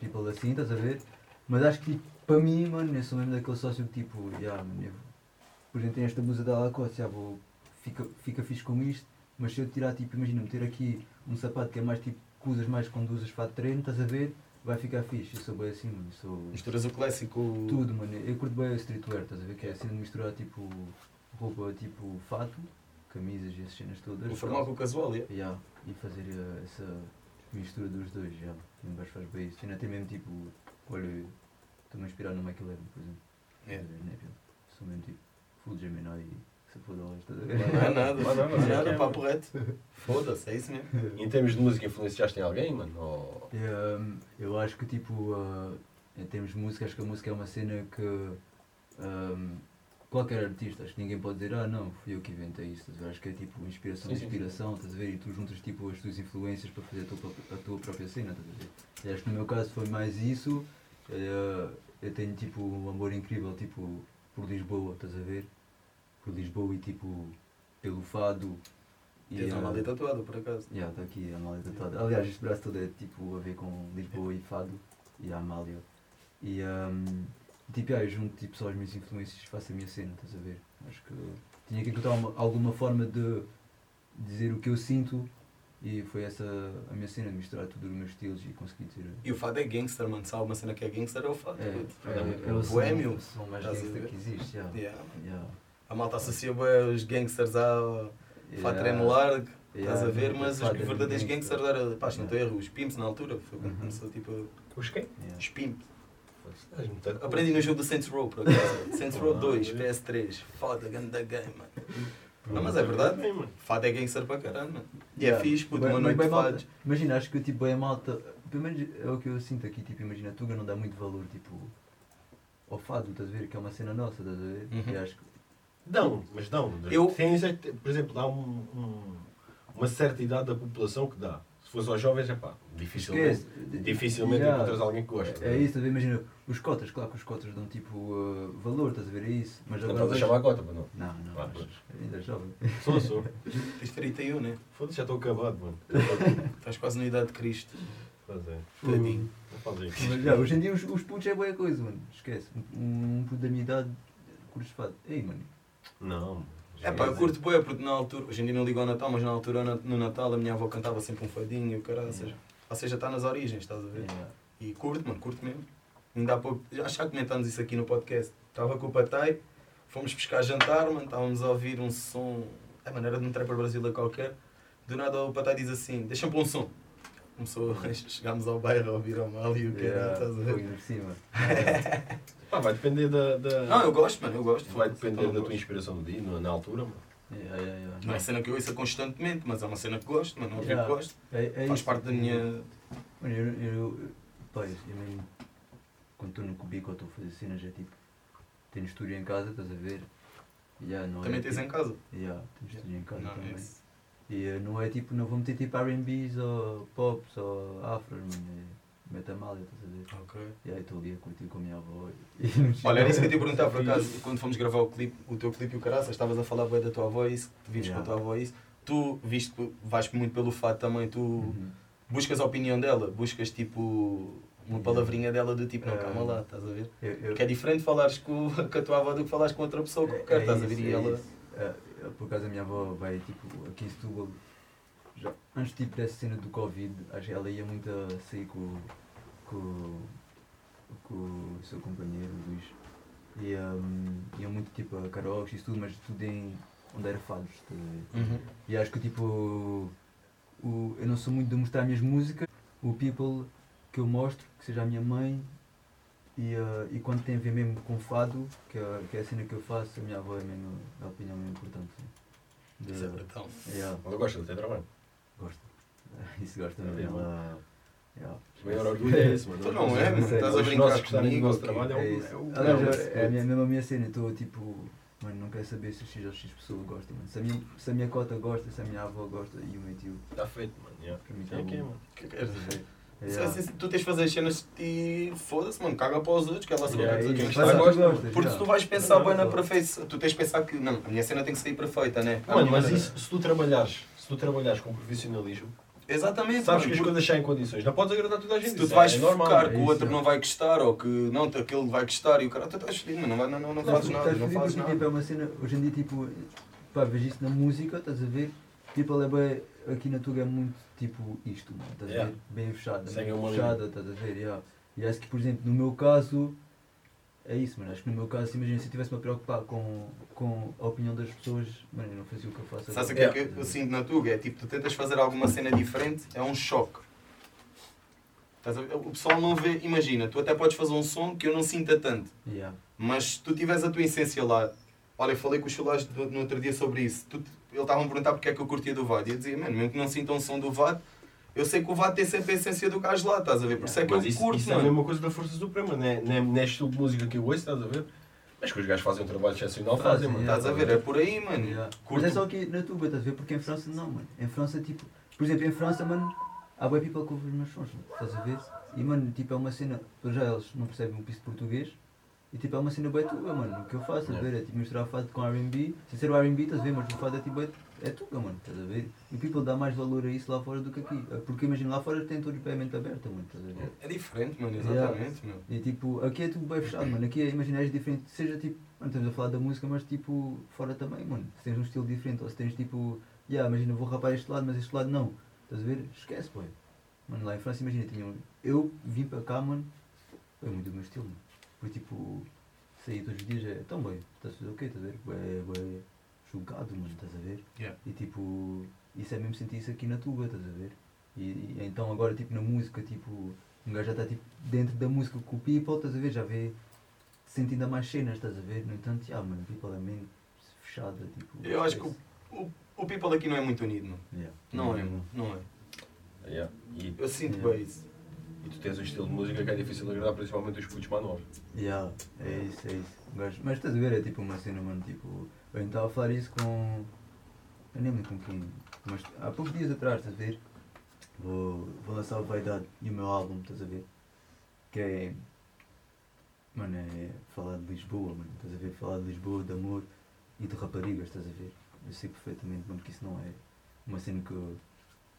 B: people assim, estás a ver? Mas acho que tipo, para mim, mano, eu sou mesmo daquele sócio que tipo, yeah, mano, eu, por exemplo, tenho esta blusa da Lacoste, já vou, fica, fica fixe com isto, mas se eu tirar, tipo, imagina, meter aqui um sapato que é mais tipo, que usas mais quando usas fato de treino, estás a ver? vai ficar fixe. Eu sou bem assim, mano. Sou
C: Misturas o clássico. o-
B: tudo, mano. Eu curto bem a streetwear, estás a ver? Que é a cena de misturar tipo roupa tipo fato, camisas e essas cenas todas.
C: O formal com o casual, yeah.
B: Yeah, e fazer eh, essa mistura dos dois, já. Um gajo faz bem isso. Ainda tem mesmo tipo, olha, estou-me a inspirar no Mike Eleven, por exemplo.
C: Yeah.
B: Ver, Neville. Sou mesmo tipo full Gemini e se foda lá, estás a
C: Não
B: ver?
C: é nada,
A: Não, não, não,
C: não é nada,
A: é,
C: papo reto. Foda-se, é isso mesmo.
A: E em termos de música, influenciaste em alguém, mano? Ou...
B: É, hum, eu acho que tipo, ah, em termos de música, acho que a música é uma cena que hum, qualquer artista, acho que ninguém pode dizer, ah não, fui eu que inventei isto, estás a ver? acho que é tipo inspiração,
A: Sim, sim, sim.
B: inspiração, estás a ver? E tu juntas tipo as tuas influências para fazer a tua, a tua própria cena, estás a ver? E acho que no meu caso foi mais isso, eh, eu tenho tipo um amor incrível tipo por Lisboa, estás a ver? Por Lisboa e tipo pelo fado.
C: Tens
B: ah,
C: uma malha tatuada, por acaso.
B: Yeah, está aqui a Amália tatuada. Aliás, este braço todo é tipo a ver com Lisboa e Fado e a Amália. E um, tipo, yeah, eu junto tipo, só as minhas influências e faço a minha cena, estás a ver? Acho que tinha que encontrar uma, alguma forma de dizer o que eu sinto e foi essa a minha cena, de misturar tudo os meus estilos e conseguir dizer.
C: E o fado é gangster, mano. Se há uma cena que é gangster, é o fado.
B: É, é, é o som,
C: Boémio.
B: o som mais
C: Estás a
B: gangster que existe. Yeah.
C: Yeah.
B: Yeah.
C: A malta associa os gangsters ao
B: Yeah.
C: tremo largo, estás a ver? Mas os
B: fado é
C: verdadeiros
B: gangster.
C: gangsters eram, pá, se não estou erro, os pimps na altura. Foi quando
B: Uhum.
C: começou tipo.
A: Os quem?
B: Yeah.
C: Os pimps. Aprendi no jogo do Saints Row, por acaso. Saints Row
A: Ah,
C: 2,
A: é.
C: PS3. Foda, ganda game, mano. Não, mas é verdade.
A: Bem, mano.
C: Fado é gangster para caralho, mano. E é fixe, puto,
B: Bem-
C: uma
B: bem-
C: noite
B: bem
C: fados.
B: Imagina, acho que tipo, é malta. Pelo menos é o que eu sinto aqui, tipo, imagina, Tuga não dá muito valor, tipo, ao fado, estás a ver? Que é uma cena nossa, estás a ver?
C: Uhum.
B: E acho que.
A: Dão, mas dão.
C: Eu-
A: Tens, é por exemplo, dá um, um- uma certa idade da população que dá. Se fosse aos jovens, é pá, dificilmente,
B: Esquece.
A: dificilmente
B: Yeah.
A: encontras alguém que gosta.
B: É, é isso? Imagina, os cotas, claro que os cotas dão tipo uh, valor, estás a ver? É isso. Mas
A: Não
B: agora.
A: estás a chamar a cota, para não.
B: Não, não,
A: Ah,
B: mas ainda é jovem.
A: Sou, sou.
C: Tens 31, né?
A: Foda-se, já estou acabado, mano.
C: Estás quase na idade de Cristo.
A: Pois é.
C: Tadinho.
B: Mas já, hoje em dia os, os putos é boa coisa, mano. Esquece. Um, um puto da minha idade curte fado. Ei, mano.
A: Não.
C: É pá, eu curto bué, porque na altura, hoje em dia não ligo ao Natal, mas na altura, no Natal, a minha avó cantava sempre um fadinho e o caralho, ou seja, ou seja, está nas origens, estás a ver?
B: É,
C: E curto, mano, curto mesmo. Ainda há pouco, já já comentámos isso aqui no podcast. Estava com o Patai, fomos buscar jantar, mano, estávamos a ouvir um som, é maneira de um trapper brasileiro qualquer. Do nada o Patai diz assim, deixa-me pôr um som. Começou, chegámos ao bairro a ouvir ao mal e o que
B: yeah,
C: estás a ver?
B: ainda por cima.
A: Pá, vai depender da. da...
C: Não, eu gosto, mano, eu gosto.
A: Vai depender da tua inspiração do dia, na na altura, mano.
B: Yeah, yeah, yeah.
C: Não é cena que eu ouço constantemente, mas é uma cena que gosto, mano, óbvio
B: Yeah.
C: que gosto.
B: É, é
C: Faz
B: isso,
C: parte da minha.
B: Mano, eu, eu, eu, pá, eu mesmo, quando estou no cubico ou estou a fazer cenas, é tipo, tenho estúdio em casa, estás a ver? Yeah, não
C: Também
B: é,
C: tens
B: tipo,
C: em casa.
B: Yeah, tenho estúdio em casa
C: Não,
B: também. E eh, não é tipo, não vou meter tipo R&Bs ou pops ou afros, mano, é metamália, estás a ver?
C: Ok.
B: E aí estou ali a curtir com a minha avó. e-
C: Olha, era isso que eu te ia perguntar por acaso, quando fomos gravar o clipe, o teu clipe e o caraças, estavas a falar bem da tua avó e isso, tu vives
B: Yeah.
C: com a tua avó e isso. Tu, visto que vais muito pelo fato também, tu
B: Uhum.
C: buscas a opinião dela, buscas tipo uma palavrinha dela do tipo, não,
B: Eh,
C: calma lá, estás a ver?
B: Eu, eu,
C: Porque é diferente falares com, com a tua avó do que falares com outra pessoa qualquer, estás a ver?
B: isso,
C: E
B: é
C: ela.
B: É, é, por acaso a minha avó vai tipo aqui em Setúbal, já, antes tipo dessa cena do Covid, acho que ela ia muito a sair com, com, com o seu companheiro, Luís. E um, ia muito tipo a karaokes e tudo, mas tudo em onde era fados. ver?
C: Uhum.
B: E acho que tipo o, eu não sou muito de mostrar as minhas músicas, o people que eu mostro, que seja a minha mãe, e, eh, e quando tem a ver mesmo com fado, que é, que é a cena que eu faço, a minha avó é mesmo a opinião mesmo importante. sim. De-
C: Isso é brutal.
B: yeah,
A: Ela gosta de ter trabalho.
B: gosto. Isso gosta
A: É
B: mesmo. Ela, yeah.
A: O maior orgulho é esse, mano.
C: Tu não é, mano, estás a brincar comigo.
A: nosso
C: ok?
A: trabalho é
B: É isso.
A: é
B: Aliás,
A: é
B: é, a minha, mesmo a minha cena, eu estou tipo, mano, não quero saber se X ou X pessoa gosta, mano. Se a minha, se a minha cota gosta, se a minha avó gosta e o meu tio,
A: Está feito, mano. yeah.
B: para mim
A: Sim, é que é,
B: bom.
A: mano.
C: O que queres dizer?
B: É,
C: Se-
B: yeah.
C: se- Tu tens de fazer as cenas e foda-se, mano, caga para os outros, que ela sabe o
A: Yeah,
C: é Porque se tu vais pensar bem na perfeição, tu tens de pensar que não, a minha cena tem que sair perfeita, né?
A: Mano, mas isso, se tu trabalhares, se tu trabalhares com profissionalismo,
C: Exatamente.
A: sabes que as coisas saem em condições. Não podes agradar toda a gente.
C: Se tu te vais
A: é
C: focar
B: é
C: que o outro
B: é.
C: não vai gostar ou que não, aquele vai gostar e o cara, tu estás mano, não, vai, não, não, não,
B: Não,
C: fazes nada,
B: estás
C: não fazes
B: porque,
C: nada.
B: Tipo, é uma cena, hoje em dia, tipo, pá, vejo isso na música, estás a ver? People é bem, aqui na Tuga é muito tipo isto, estás a ver? Bem fechada, bem fechada, estás a ver? Yeah. E acho que, por exemplo, no meu caso, é isso, mano. Acho que no meu caso, imagina se eu estivesse-me a preocupar com, com a opinião das pessoas, mano, eu não fazia o que eu faço
C: Sabes o que é que eu sinto na Tuga? É tipo, tu tentas fazer alguma cena diferente, é um choque. O pessoal não vê, imagina, tu até podes fazer um som que eu não sinta tanto,
B: Yeah.
C: mas se tu tiveres a tua essência lá, olha, eu falei com os chulares no outro dia sobre isso, tu, ele estava a perguntar porque é que eu curtia do VAD, e eu dizia, mano, mesmo que não sintam um som do VAD, eu sei que o VAD tem sempre a essência do gajo lá, estás a ver? Por isso é que
A: Mas
C: eu
A: isso,
C: curto,
A: isso é a
C: mano.
A: mesma coisa da Força Suprema, não é, não é, não é estilo de música que eu ouço, estás a ver? Mas que os gajos fazem um trabalho excepcional, fazem,
B: Fazem,
A: mano.
B: yeah.
C: Estás a ver? É por aí, mano.
B: Yeah.
C: Curto.
B: Mas é só aqui na Tuga, estás a ver? Porque em França não, mano. Em França, tipo, por exemplo, em França, mano, há boa people que ouvem os meus sons, mano. estás a ver? E, mano, tipo, é uma cena, para já eles não percebem um piso de português, e, tipo, é uma cena bem Tuga, mano. O que eu faço, estás a ver? É, tipo, misturar fado com R&B, sem ser o R&B, estás a ver? Mas o fado é, tipo, é Tuga, mano, estás a ver? E o people dá mais valor a isso lá fora do que aqui. Porque, imagina, lá fora tem todos bem a mente aberta, mano, estás a ver?
C: É diferente, mano,
B: Yeah.
C: exatamente, meu.
B: E tipo, aqui é tudo bem fechado, mano. Aqui é, imagina, és diferente, seja tipo, mano, estamos a falar da música, mas tipo, fora também, mano. Se tens um estilo diferente, ou se tens tipo, yeah, imagina, vou rapar este lado, mas este lado não. Estás a ver? Esquece, boy. Mano, lá em França, imagina, tinha um, eu vim para cá, mano, foi muito do meu estilo, mano. Foi tipo, sair todos os dias, é tão bem, estás a fazer o quê, estás a ver? Bué, bué, julgado, mano, estás a ver?
C: Yeah.
B: E tipo, isso é mesmo sentir isso aqui na tuba, estás a ver? E, e então agora, tipo, na música, tipo, um gajo já está tipo, dentro da música com o people, estás a ver? Já vê, sente ainda mais cenas, estás a ver? No entanto, já, mano, people é meio fechada, tipo.
C: Eu acho que o, o, o people aqui não é muito unido, mano.
B: Yeah.
C: Não é, mano. Não é.
A: Yeah. E,
C: Eu sinto
B: Yeah.
C: bem isso.
A: E tu tens um estilo de música que é difícil de agradar, principalmente os putos mais novos.
B: Yeah, é isso, é isso. Mas estás a ver, é tipo uma cena, mano, tipo. Eu estava a falar isso com. Eu nem lembro com quem. Mas há poucos dias atrás, estás a ver? Vou, vou lançar o Vaidade e o meu álbum, estás a ver? Que é. Mano, é falar de Lisboa, mano. Estás a ver? Falar de Lisboa, de amor e de raparigas, estás a ver? Eu sei perfeitamente, mano, que isso não é uma cena que, o-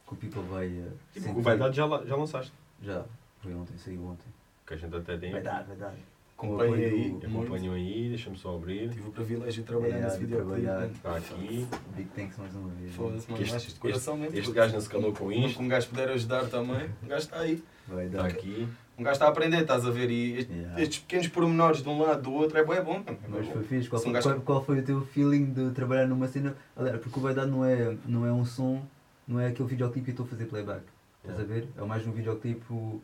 B: que o people vai. eh,
A: Tipo,
B: sentir.
A: o Vaidade já, já lançaste.
B: Já, foi ontem, saiu ontem.
A: Que a gente até tem.
B: Vai dar, vai dar.
C: Acompanhei aí.
A: Acompanham aí, deixa-me só abrir.
C: Tive o privilégio de trabalhar
B: Yeah,
C: nesse videoclipe.
B: trabalhar.
C: mano.
A: Está aqui.
B: Big thanks mais uma vez.
C: Foda-se, mano.
A: Este-
C: de coração mesmo.
A: Este gajo não se calou com
C: Mas
A: isto.
C: um gajo puder ajudar também, um gajo está aí.
B: Vai
A: Está
B: dar.
A: aqui.
C: Um gajo está a aprender, estás a ver? E este-
B: Yeah.
C: estes pequenos pormenores de um lado do outro é bom, é bom. É
B: Mas foi fixe. Qual
C: um
B: foi,
C: gajo-
B: qual, qual foi o teu feeling de trabalhar numa cena? Aliás, porque o Vaidade não é, não é um som, não é aquele videoclipe que eu estou a fazer playback. Estás a ver? É mais um videoclipe onde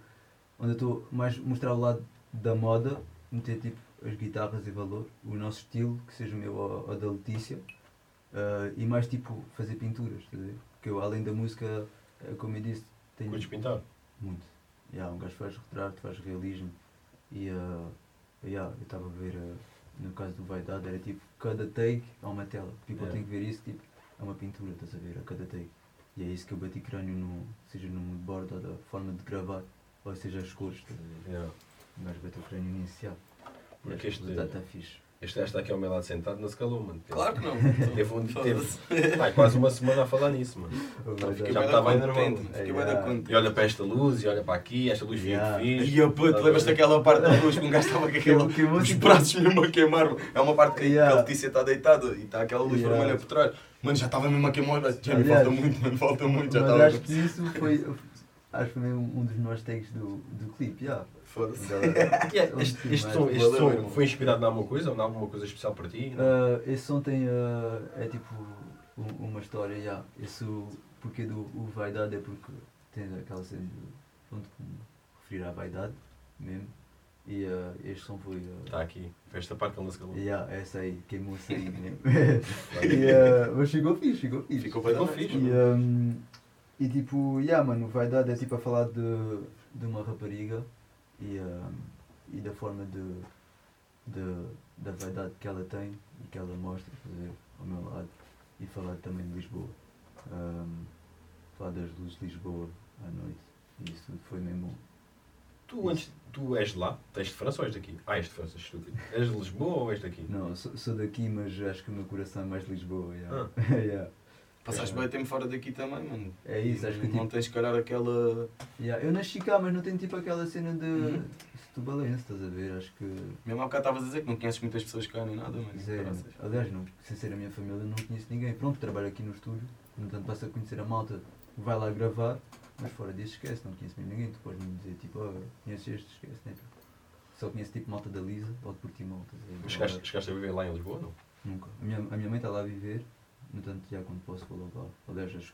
B: eu estou mais mostrar o lado da moda, meter tipo as guitarras e valor, o nosso estilo, que seja o meu ou, da Letícia, ah, e mais tipo fazer pinturas, estás a ver? Porque eu além da música, eh, como eu disse, tenho.
A: Curtes pintar?
B: Muito. Yeah, um gajo faz retrato, faz realismo. E uh, yeah, eu estava a ver, uh, no caso do Vaidade, era tipo, cada take é uma tela. People
A: Yeah.
B: tem que ver isso, tipo, é uma pintura, estás a ver, a cada take. E é isso que eu bati crânio, no, seja no moodboard ou da forma de gravar, ou seja as cores, estás a ver.
A: Yeah.
B: Gajo bateu crânio inicial.
A: Porque este-
B: o está fixe.
A: Este gajo está aqui ao meu lado sentado, não se calou, mano.
C: Claro que não.
A: Teve, um, teve vai, quase uma semana a falar nisso, mano. Já me estava
C: contente, Fiquei bué da
B: Yeah.
C: contente.
A: E olha para esta luz, e olha para aqui, esta luz
B: Yeah.
A: yeah. fixe.
C: E eu, puto, lembras daquela parte da luz que um gajo estava com aquela,
B: Que- que
C: os braços mesmo a queimar? É uma parte que,
B: Yeah.
C: que a Letícia está deitada e está aquela luz
B: Yeah.
C: vermelha por trás. Mano, já estava mesmo a queimar. Já me falta muito, mano, falta muito. Já estava.
B: acho que isso foi, acho que foi mesmo um dos melhores takes do, do clipe, yeah.
C: Foda-se.
A: Yeah, este, este som, este som foi inspirado em alguma coisa? Ou em alguma coisa especial para ti?
B: Uh, esse som tem, uh, é tipo um- uma história, yeah. Esse, o porquê do o vaidade é porque tem aquela cena de, pronto, como referir à vaidade mesmo. E uh, este som foi, uh,
A: Está aqui. Foi esta parte que ele não se calou.
B: yeah, essa aí, queimou-se aí mesmo. e, uh, mas ficou fixe, ficou fixe.
C: Ficou bem
A: fixe.
B: E, um, e tipo, yeah, mano, vaidade é tipo a falar de, de uma rapariga e, um, e da forma de, de, da vaidade que ela tem e que ela mostra, ver, ao meu lado. E falar também de Lisboa. Um, falar das luzes de Lisboa à noite. E isso tudo foi mesmo.
A: Tu, antes, tu és de lá? És de França ou és daqui? Ah, és de França, estúpido. És de Lisboa ou és daqui?
B: Não, sou, sou daqui, mas acho que o meu coração é mais de Lisboa. Yeah.
A: Ah.
B: yeah.
C: Passaste bem tempo fora daqui também, mano.
B: É isso, acho que
C: Não
B: tipo,
C: tens, se calhar, aquela.
B: Yeah, eu nasci cá, mas não tenho tipo aquela cena de
C: Uhum.
B: tubalense, estás a ver? Acho que.
C: Mesmo há bocado estavas a dizer que não conheces muitas pessoas cá nem nada, mas.
B: Zero.
C: graças.
B: Aliás, não, sem ser a minha família, não conheço ninguém. Pronto, trabalho aqui no estúdio, portanto passa a conhecer a malta, vai lá gravar, mas fora disso esquece, não conheço mesmo ninguém. Tu podes me dizer tipo, oh, conheces este, esquece, né? Só conheço tipo malta da Lisa ou de Portimão, estás a ver?
A: Mas chegaste, chegaste a viver lá em Lisboa, não?
B: Nunca. A minha, a minha mãe está lá a viver, no tanto já quando posso vou lá. Aliás, as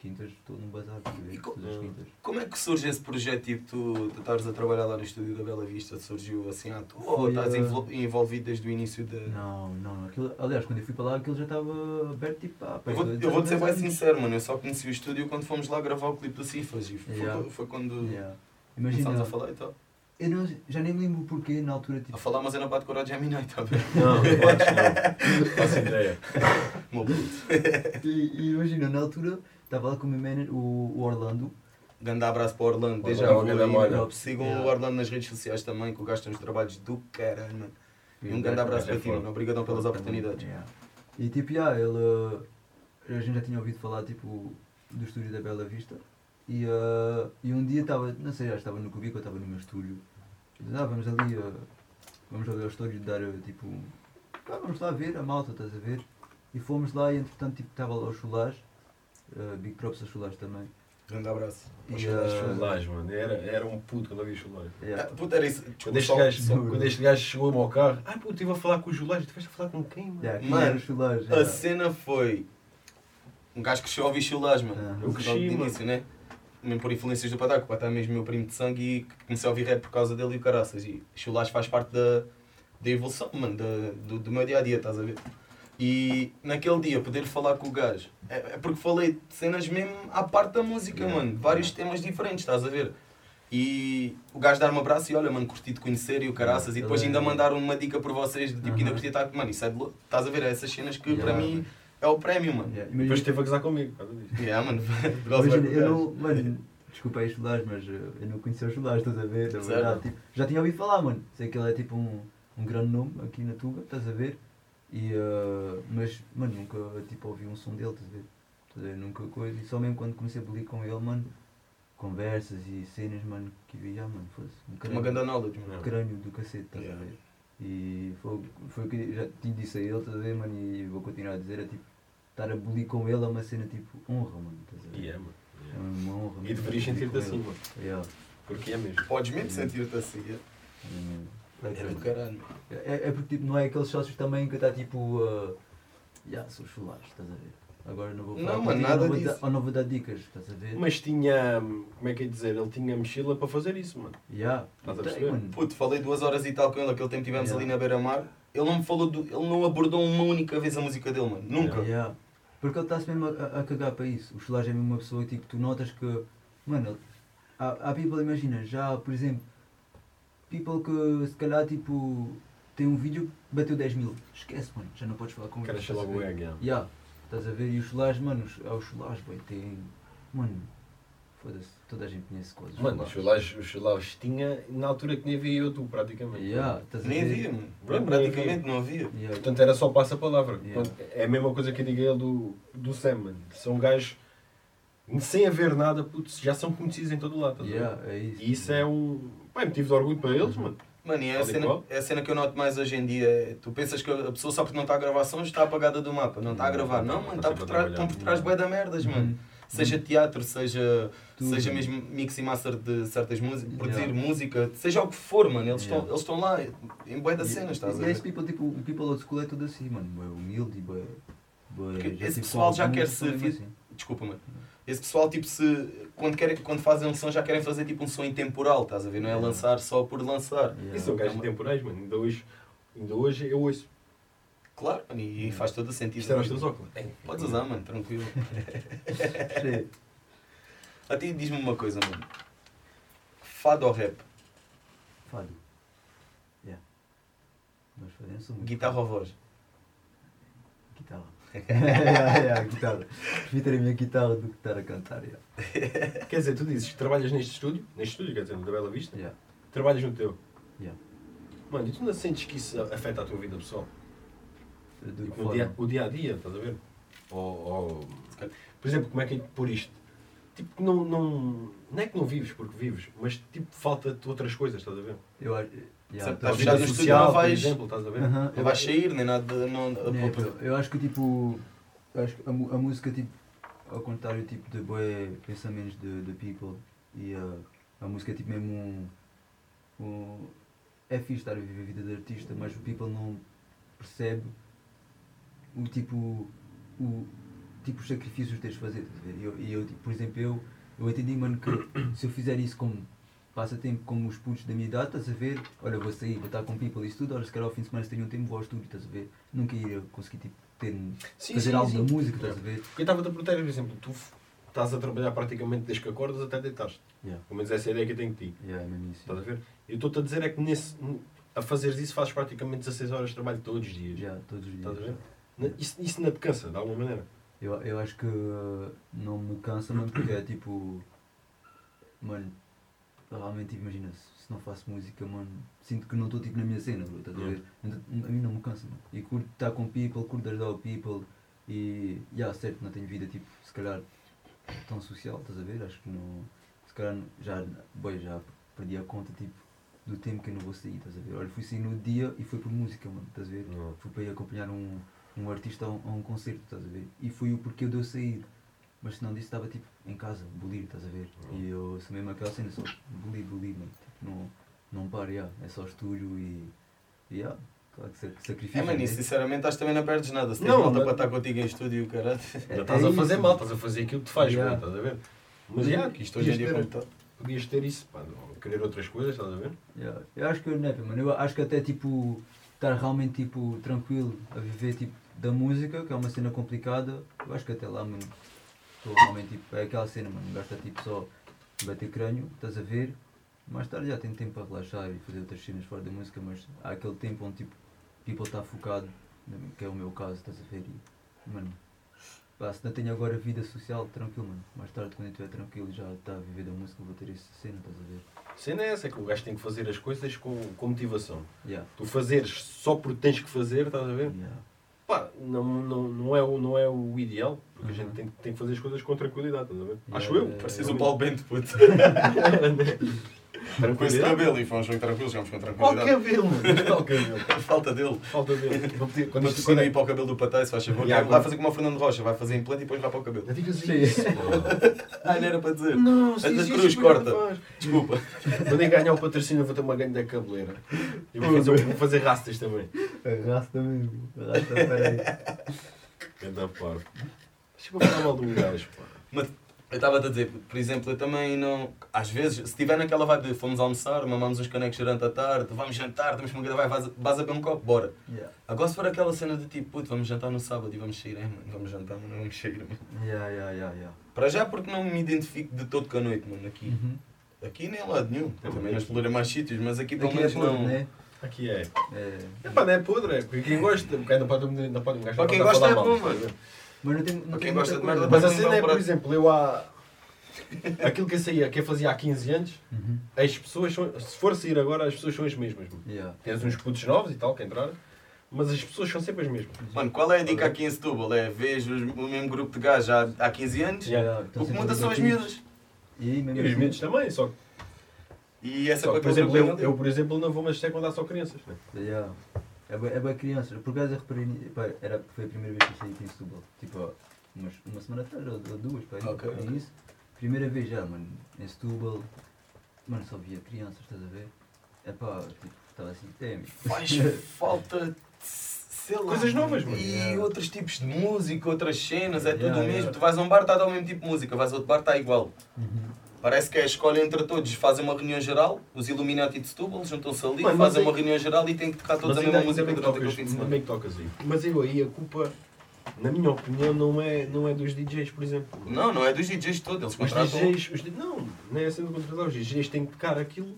B: quintas estou num bazar a viver,
C: E co-
B: todas as quintas.
C: Como é que surge esse projeto, tipo, tu, tu estares a trabalhar lá no estúdio da Bela Vista, surgiu assim à toa, ou estás envol- envolvido desde o início da...
B: Não, não, aquilo, aliás, quando eu fui para lá aquilo já estava aberto tipo pá,
C: Eu vou, eu vou-te ser bem sincero, mano, eu só conheci o estúdio quando fomos lá gravar o clipe do Cifras e foi,
B: Yeah.
C: foi quando
B: Yeah.
C: começámos a falar e tal.
B: Eu não, já nem me lembro o porquê na altura tipo.
C: A falar, mas eu não bato com o Gemini, está a ver?
A: Não, eu acho que não. Faço ideia.
C: Meu puto.
B: E, e imagina, na altura estava lá com o meu manager, o, o Orlando.
C: Grande abraço para o Orlando, desde
A: Orlando,
C: já
A: grande molha.
C: Sigam
B: Yeah.
C: o Orlando nas redes sociais também, que o gajo tem uns trabalhos do caralho, mano. E um grande abraço
A: é
C: para ti, mano. Obrigadão pelas oportunidades.
B: Yeah. E tipo, yeah, ele. A gente já tinha ouvido falar tipo, do estúdio da Bela Vista. E, uh, e um dia estava, não sei, já estava no Cubico, eu estava no meu estúdio. E disse, ah, vamos ali, uh, vamos ali ao estúdio dar uh, tipo. pá, vamos lá ver a malta, estás a ver? E fomos lá e entretanto tipo, estava lá o Chulás, uh, Big Props a Chulás também.
C: Grande abraço.
B: E, uh.
A: Chulage, mano. Era, era um puto quando eu vi chulage.
C: Ah,
B: Yeah.
C: Puta, era isso.
A: Quando este gajo,
C: só-
A: quando este gajo chegou-me ao carro, ai puto, estive a falar com o Julage, estiveste a falar com quem, mano?
B: Yeah, quem
C: Mano,
B: era o Chulás?
C: A cena foi. Um gajo que cresceu a ouvir chulás, mano.
B: Ah.
A: Eu cresci, mano.
C: início, né? Mesmo por influências do Patá, que o Patá é mesmo meu primo de sangue e comecei a ouvir rap por causa dele e o caraças. E chulás faz parte da, da evolução, mano, da- do, do meu dia a dia, estás a ver? E naquele dia poder falar com o gajo é, é porque falei de cenas mesmo à parte da música,
B: Yeah.
C: mano. Vários temas diferentes, estás a ver? E o gajo dar-me um abraço e olha, mano, curti de conhecer e o caraças. E depois
B: Ele é-
C: ainda mandar uma dica por vocês, de tipo, que ainda curti estar. Mano, isso é de louco. Estás a ver? É essas cenas que
B: Yeah.
C: para mim é o prémio, mano.
B: Yeah,
A: depois esteve a gozar comigo, por causa disso.
C: Yeah, mano.
B: Imagina, eu não, mano, desculpa aí os mas uh, eu não conhecia o Chulás, estás a ver?
C: Sério?
B: verdade, tipo, já tinha ouvido falar, mano. Sei que ele é tipo um, um grande nome aqui na Tuga, estás a ver? E, uh, mas, mano, nunca tipo, ouvi um som dele, estás a ver? Estás a ver? Nunca coisa. E só mesmo quando comecei a bolir com ele, mano, conversas e cenas, mano, que vi, ah, mano, fosse um
C: Uma
B: crânio,
C: grande knowledge, mano.
B: um crânio do cacete, estás
C: Yeah.
B: a ver? E foi, foi o que já tinha disse a ele, estás a ver, mano, e vou continuar a dizer, é tipo, estar a bolir com ele é uma cena tipo honra, mano, estás a ver?
A: E é, mano.
B: É uma honra.
A: E deverias sentir-te assim, mano.
B: Yeah.
A: Porque é mesmo.
C: Podes mesmo sentir-te assim. é?
B: É,
C: É do caralho.
B: é, é porque tipo, não é aqueles sócios também que está tipo. Uh, yeah, sou chulares, estás a ver? Agora não vou falar.
C: Não, mano, nada
B: não vou
C: disso.
B: dar- Ou não vou dar dicas, estás a ver?
A: Mas tinha, como é que é dizer, ele tinha mochila para fazer isso, mano.
B: Yeah.
A: Estás a perceber?
B: mano.
C: Puto, falei duas horas e tal com ele, aquele tempo tivemos
B: Yeah.
C: ali na beira-mar. Ele não me falou, do, ele não abordou uma única vez a música dele, mano. Nunca.
B: Yeah. Porque ele está-se mesmo a, a- cagar para isso. O chulage é mesmo uma pessoa tipo, tu notas que. Mano, há, há people, imagina, já, por exemplo, people que se calhar tipo. Tem um vídeo que bateu 10 mil. Esquece, mano, já não podes falar com ele. a
A: logo o egg, yeah.
B: Estás a ver? E os chulares, mano, os- há os chulares, boy, tem. Mano, foda-se, toda a gente conhece coisas.
A: Mano, os chulares, os chulares tinha na altura que nem havia eu tu, praticamente.
B: A
C: Nem havia, mano. Praticamente não havia.
B: Ya,
A: Portanto, era só passa-palavra.
B: Yeah.
A: É a mesma coisa que eu digo a ele do, do Sam, mano. São gajos, sem haver nada, putz, já são conhecidos em todo lado. estás a ver?
B: ya, é isso.
A: E isso é um pá, motivo de orgulho para eles, mano.
C: Mano, e é a, cena, é a cena que eu noto mais hoje em dia. Tu pensas que a pessoa só porque não está a gravar sons está apagada do mapa. Não está a gravar. Não, mano, está por trás, estão por trás bué da merdas, mano.
B: Uhum.
C: Seja teatro, seja,
B: Tudo.
C: seja mesmo mix e master de certas músicas, produzir
B: Yeah.
C: música, seja o que for, mano. Eles estão
B: Yeah.
C: eles estão lá em bué da cena, estás a
B: E
C: ver?
B: esse people, tipo, o people old school é tudo assim, mano. Bué humilde já,
C: esse
B: tipo,
C: pessoal já quer se
B: assim.
C: Desculpa, mano. Esse pessoal, tipo, se. Quando, querem, quando fazem um som, já querem fazer tipo um som intemporal, estás a ver? Não é
B: Yeah.
C: lançar só por lançar.
B: Yeah.
A: E são gajos temporais, mano. Ainda hoje, ainda hoje eu ouço.
C: Claro, mano, e faz todo o sentido.
A: Isto era os teus óculos.
C: Podes usar, mano, tranquilo.
B: Sim.
C: A ti diz-me uma coisa, mano. Fado ou rap?
B: Fado. Ya. Nós fazemos muito.
C: Guitarra ou voz?
B: Guitarra. Ya, ya, guitarra. Prefiro ter a minha guitarra do que estar a cantar. ya.
A: Quer dizer, tu dizes que trabalhas neste estúdio, neste estúdio, quer dizer, no da Bela Vista,
B: Ya,
A: trabalhas no teu.
B: ya.
A: Mano, e tu não sentes que isso afeta a tua vida pessoal?
B: Que
A: o, dia, o dia a dia, estás a ver? Ou, ou- por exemplo, como é que é por isto? tipo, que não, não. Não é que não vives, porque vives, mas tipo, falta-te outras coisas, estás a ver?
B: Eu acho. Yeah,
C: estás
A: A vida social,
C: não
A: por
C: vais-
A: exemplo, estás a ver?
C: Não vais sair, nem nada. Não,
B: pô, eu acho que tipo. eu acho que a, a música tipo. Ao contrário tipo de boé pensamentos de, de people e a a música é tipo mesmo um, um. É fixe estar a viver a vida de artista, mas o people não percebe o tipo. O, tipo os sacrifícios que tens de fazer, estás a ver? E eu, eu, tipo, por exemplo, eu, eu entendi, mano, que se eu fizer isso como passatempo como os putos da minha idade, estás a ver? Olha, vou sair, vou estar com people e isso tudo, olha, se calhar ao fim de semana se tenho um tempo vou ao estúdio, estás a ver? Nunca ia conseguir tipo, ter,
A: Sim,
B: fazer
A: sim,
B: algo
A: sim.
B: da música, estás a ver?
A: Porque eu estava-te a proteger, por exemplo, tu estás a trabalhar praticamente desde que acordas até deitares.
B: Yeah.
A: Pelo menos essa é a ideia que eu tenho de ti.
B: Yeah, é mesmo isso.
A: Estás a ver? Eu estou-te a dizer é que nesse, a fazeres isso fazes praticamente 16 horas de trabalho todos os dias.
B: Yeah, todos os dias.
A: Estás a ver? Isso, isso não te cansa, de alguma maneira.
B: Eu, eu acho que não me cansa, mano, porque é tipo. Mano, realmente, imagina, se, não faço música, mano, sinto que não estou tipo na minha cena, bro, estás a ver? Então, A mim não me cansa, mano. E curto estar com people, curto ajudar o people e. Já, certo, não tenho vida, tipo, se calhar tão social, estás a ver? Acho que não. Se calhar já, boy, já perdi a conta, tipo, do tempo que eu não vou sair, estás a ver? Olha, fui sair no dia e foi por música, mano, estás a ver? Fui para ir acompanhar um, um artista a um, a um concerto, estás a ver? E foi o porquê de eu sair. Mas se não disso estava tipo em casa, bolir, estás a ver? E eu sou mesmo aquela cena, só bolir, bolir, mano. Tipo, não, não paro, yeah. é só estúdio e. e yeah, claro que sac- sacrifício.
C: É, mano, e
B: né?
C: sinceramente acho que também não perdes nada. Se tens
A: Não,
C: malta
A: mas-
C: para estar contigo em estúdio, caralho.
B: É-
A: Já estás
B: é
A: a fazer
B: isso.
A: mal, estás a fazer aquilo que tu fazes,
B: Yeah.
A: bem, estás a ver? Mas
C: Que
A: já,
C: isto hoje em dia como está.
A: podias ter isso, pá, querer outras coisas, estás a ver?
B: Yeah. Eu acho que eu, né, mano, eu acho que até tipo estar realmente tipo tranquilo a viver tipo da música, que é uma cena complicada, eu acho que até lá, mano, estou realmente tipo, é aquela cena, mano, gasta tipo só bater crânio, estás a ver, mais tarde já tenho tempo para relaxar e fazer outras cenas fora da música, mas há aquele tempo onde tipo, people está focado, que é o meu caso, estás a ver, e, mano, pá, se não tenho agora vida social, tranquilo, mano, mais tarde quando eu estiver tranquilo já está a viver da música, vou ter essa cena, estás a ver,
A: A cena é essa, é que o gajo tem que fazer as coisas com, com motivação.
B: yeah.
A: Tu fazeres só porque tens que fazer, estás a ver?
B: Yeah.
A: Pá, não, não, não, é, o, não é o ideal, porque a
B: Uhum.
A: gente tem, tem que fazer as coisas com tranquilidade, estás a ver? Acho eu.
C: Pareces o. Paulo Bento, puto. Com esse cabelo e fomos bem tranquilos, jogamos com
A: Qual
C: tranquilidade.
A: cabelo, mano? Qual cabelo?
C: Falta dele.
A: Falta dele. Vou pedir- Quando isto quando
C: aí para o cabelo do Patai, se faz favor.
A: Yeah,
C: vai fazer como o Fernando Rocha, vai fazer implante e depois vai para o cabelo.
A: Não digas isso. pô.
C: Ah, não era para dizer.
A: Não,
C: da
A: sim,
C: Cruz, corta. Desculpa.
A: Quando eu ganhar o patrocínio, vou ter uma gangue da cabeleira. E vou fazer, vou fazer rastas também.
B: Arrasta mesmo. Arrasta, peraí.
A: Ganda parvo. Deixa-me falar mal um gajo, pá.
C: Eu estava-te a dizer, por exemplo, eu também não. Às vezes, se estiver naquela vibe de fomos almoçar, mamamos uns canecos durante a tarde, vamos jantar, temos uma grande vai, vais, a beber um copo, bora.
B: Yeah.
C: Agora se for aquela cena de tipo, puto, vamos jantar no sábado e vamos sair, é mano, vamos jantar, mas não vamos sair, mano.
B: Yeah, yeah, yeah, yeah.
C: Para já porque não me identifico de todo com a noite, mano, aqui.
B: Uhum.
C: Aqui nem em lado nenhum.
A: É
C: Também não explorei mais sítios, mas aqui pelo
B: Aqui é
C: menos
B: podre,
C: não.
B: né?
A: Aqui é.
B: É.
A: É pá, não é podre, é. Porque quem gosta, porque ainda pode, ainda pode um
C: quem
A: não pode
C: é bom, mano.
B: não tem, não
C: quem gosta de
B: coisa.
C: merda,
A: Mas a
C: Mas não
A: cena é, por exemplo, eu há. Aquilo que eu saía, que eu fazia há 15 anos,
B: Uhum.
A: as pessoas são. Se for sair agora, as pessoas são as mesmas. mano.
B: Yeah.
A: Tens uns putos novos e tal, que entraram, mas as pessoas são sempre as mesmas.
C: Mano, qual é a dica aqui em Setúbal? É, vejo os- o mesmo grupo de gajos há, há 15 anos,
B: Yeah,
C: o
B: estão
C: que muda são as miúdas.
B: E
A: E os
B: assim-
A: miúdos também, só,
C: E essa
A: só que,
C: coisa
A: por exemplo, eu, eu, por exemplo, não vou mais ter quando há só crianças. Né?
B: Yeah. É bem, é bem crianças. Por acaso eu reparei. pá, Era, foi a primeira vez que eu saí aqui em Setúbal. Tipo, ó, umas, uma semana atrás, ou, ou duas, pá,
C: Ok,
B: é
C: ok.
B: isso. Primeira vez já, mano, em Setúbal. Mano, só via crianças, estás a ver? É pá, tipo, estava assim, teme.
C: Faz falta, sei lá.
A: Coisas novas, mano.
C: E
B: Yeah.
C: outros tipos de música, outras cenas, é tudo
B: Yeah,
C: o mesmo.
B: yeah.
C: Tu vais a um bar, está a dar o mesmo tipo de música, vais a outro bar, está igual.
B: Uhum.
C: Parece que é a escolha entre todos, fazem uma reunião geral, os Illuminati de Setúbal juntam-se ali,
A: Mano, mas
C: fazem
A: aí-
C: uma reunião geral e têm que tocar todos
A: Mas
C: a mesma música durante aquele
A: tocas,
C: fim de semana.
A: que tocas aí. Mas eu aí a culpa, na minha opinião, não é, não é dos DJs, por exemplo.
C: Não, não é dos DJs todos, eles
A: Os
C: contratam.
A: DJs, os, não, não é sendo contratar, os DJs têm que tocar aquilo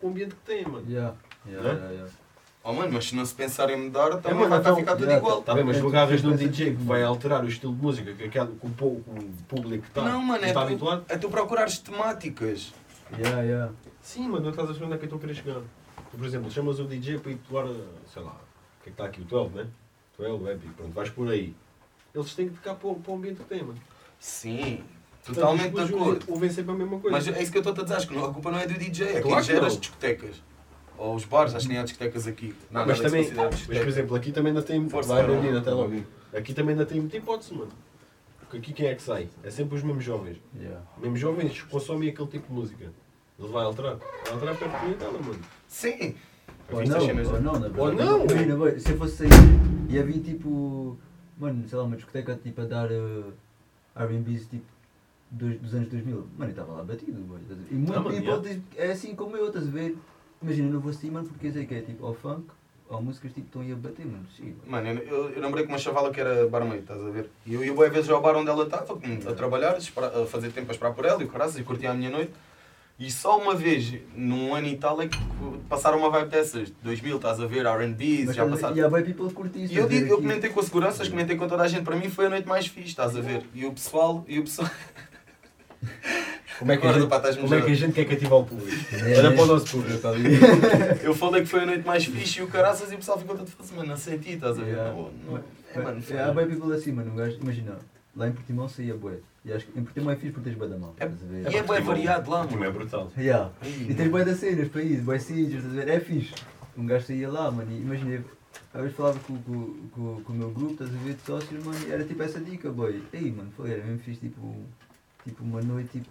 A: com o ambiente que têm, mano.
B: Yeah. Yeah, yeah, yeah.
C: Oh mano, mas se não se pensar em mudar, também
A: mano,
C: vai
A: então,
C: ficar tudo
B: yeah,
C: igual.
A: Está bem, mas
B: É,
A: tu agarras num DJ que vai alterar o estilo de música que, aquele, que o, po- que o público está,
C: Não, mano, é
A: está
C: tu,
A: habituado.
C: é tu procurares temáticas.
B: Yeah, yeah.
A: Sim, mano, não estás a ver onde é que eu estou a querer chegar. Tu, por exemplo, chamas o DJ para ir tocar, sei lá, o que é que está aqui, o 12, né? 12, Epic, pronto, vais por aí. Eles têm que tocar para, o- para o ambiente que tem, mano.
C: Sim, Totalmente de acordo.
A: Ouvem sempre a mesma coisa.
C: Mas é isso que eu estou a dizer, acho que não- a culpa não é do DJ, é
A: Claro
C: quem
A: que
C: gera as discotecas. Ou os bares, acho que nem há discotecas aqui.
A: Mas
C: nada se
A: também, mas, por exemplo, aqui também ainda tem.
C: Força,
A: vai vendido até logo. Aqui também ainda tem muita hipótese, mano. Porque aqui quem é que sai? É sempre os mesmos jovens.
B: Yeah.
A: Os mesmos jovens que consomem aquele tipo de música. Ele vai alterar. Vai alterar para a oportunidade, mano.
C: Sim.
B: Ou não, ou
C: da-
B: não, na
A: Ou não.
B: Imagina, boy, se eu fosse sair e havia tipo, mano, sei lá, uma discoteca tipo a dar uh, RBs tipo dos, dos anos 2000, mano, eu estava lá batido, boy? E muito diz- é assim como eu, estás a ver? Imagina, eu não vou sair, mano, porque sei que é tipo ao funk, ou músicas tipo estão aí a bater, mano, sim.
C: Mano, eu, eu, lembrei com uma chavala que era barmaid, estás a ver? E eu ia boas vezes ao bar onde ela estava, a trabalhar, a fazer tempo a esperar por ela e o caraças, e curtia a minha noite. E só uma vez, num ano e tal, é que passaram uma vibe dessas. 2000, estás a ver, R&B's,
B: Mas
C: já passaram.
B: E há bem people isso.
C: E eu, digo, eu comentei com a seguranças, comentei com toda a gente, para mim foi a noite mais fixe, estás a ver? E o pessoal, e o pessoal...
A: Como é que a gente, como é que a gente quer cativar o público?
B: É,
A: Olha
B: é.
A: para o nosso público, está ali.
C: Eu falei que foi a noite mais fixe e o caraças e o pessoal ficou todo assim, mano, não senti, estás a ver?
B: Yeah.
C: Não, não, é, mano, foi...
B: É, há bem people assim, mano, um gajo, imagina, lá em Portimão saía bué. E acho que em Portimão é fixe porque tens bué da mão,
C: É-
B: estás a ver?
C: E é
A: Portimão-
C: variado lá, mano.
A: é brutal.
B: Yeah. E tens bué das cenas para isso, bué sítios, estás a ver? É fixe. Um gajo saía lá, mano, e imagina, às vezes falava com, com, com, com o meu grupo, estás a ver, de sócios, mano, e era tipo essa dica, boy. Ei, mano, foi, era mesmo fixe, tipo, tipo uma noite, tipo,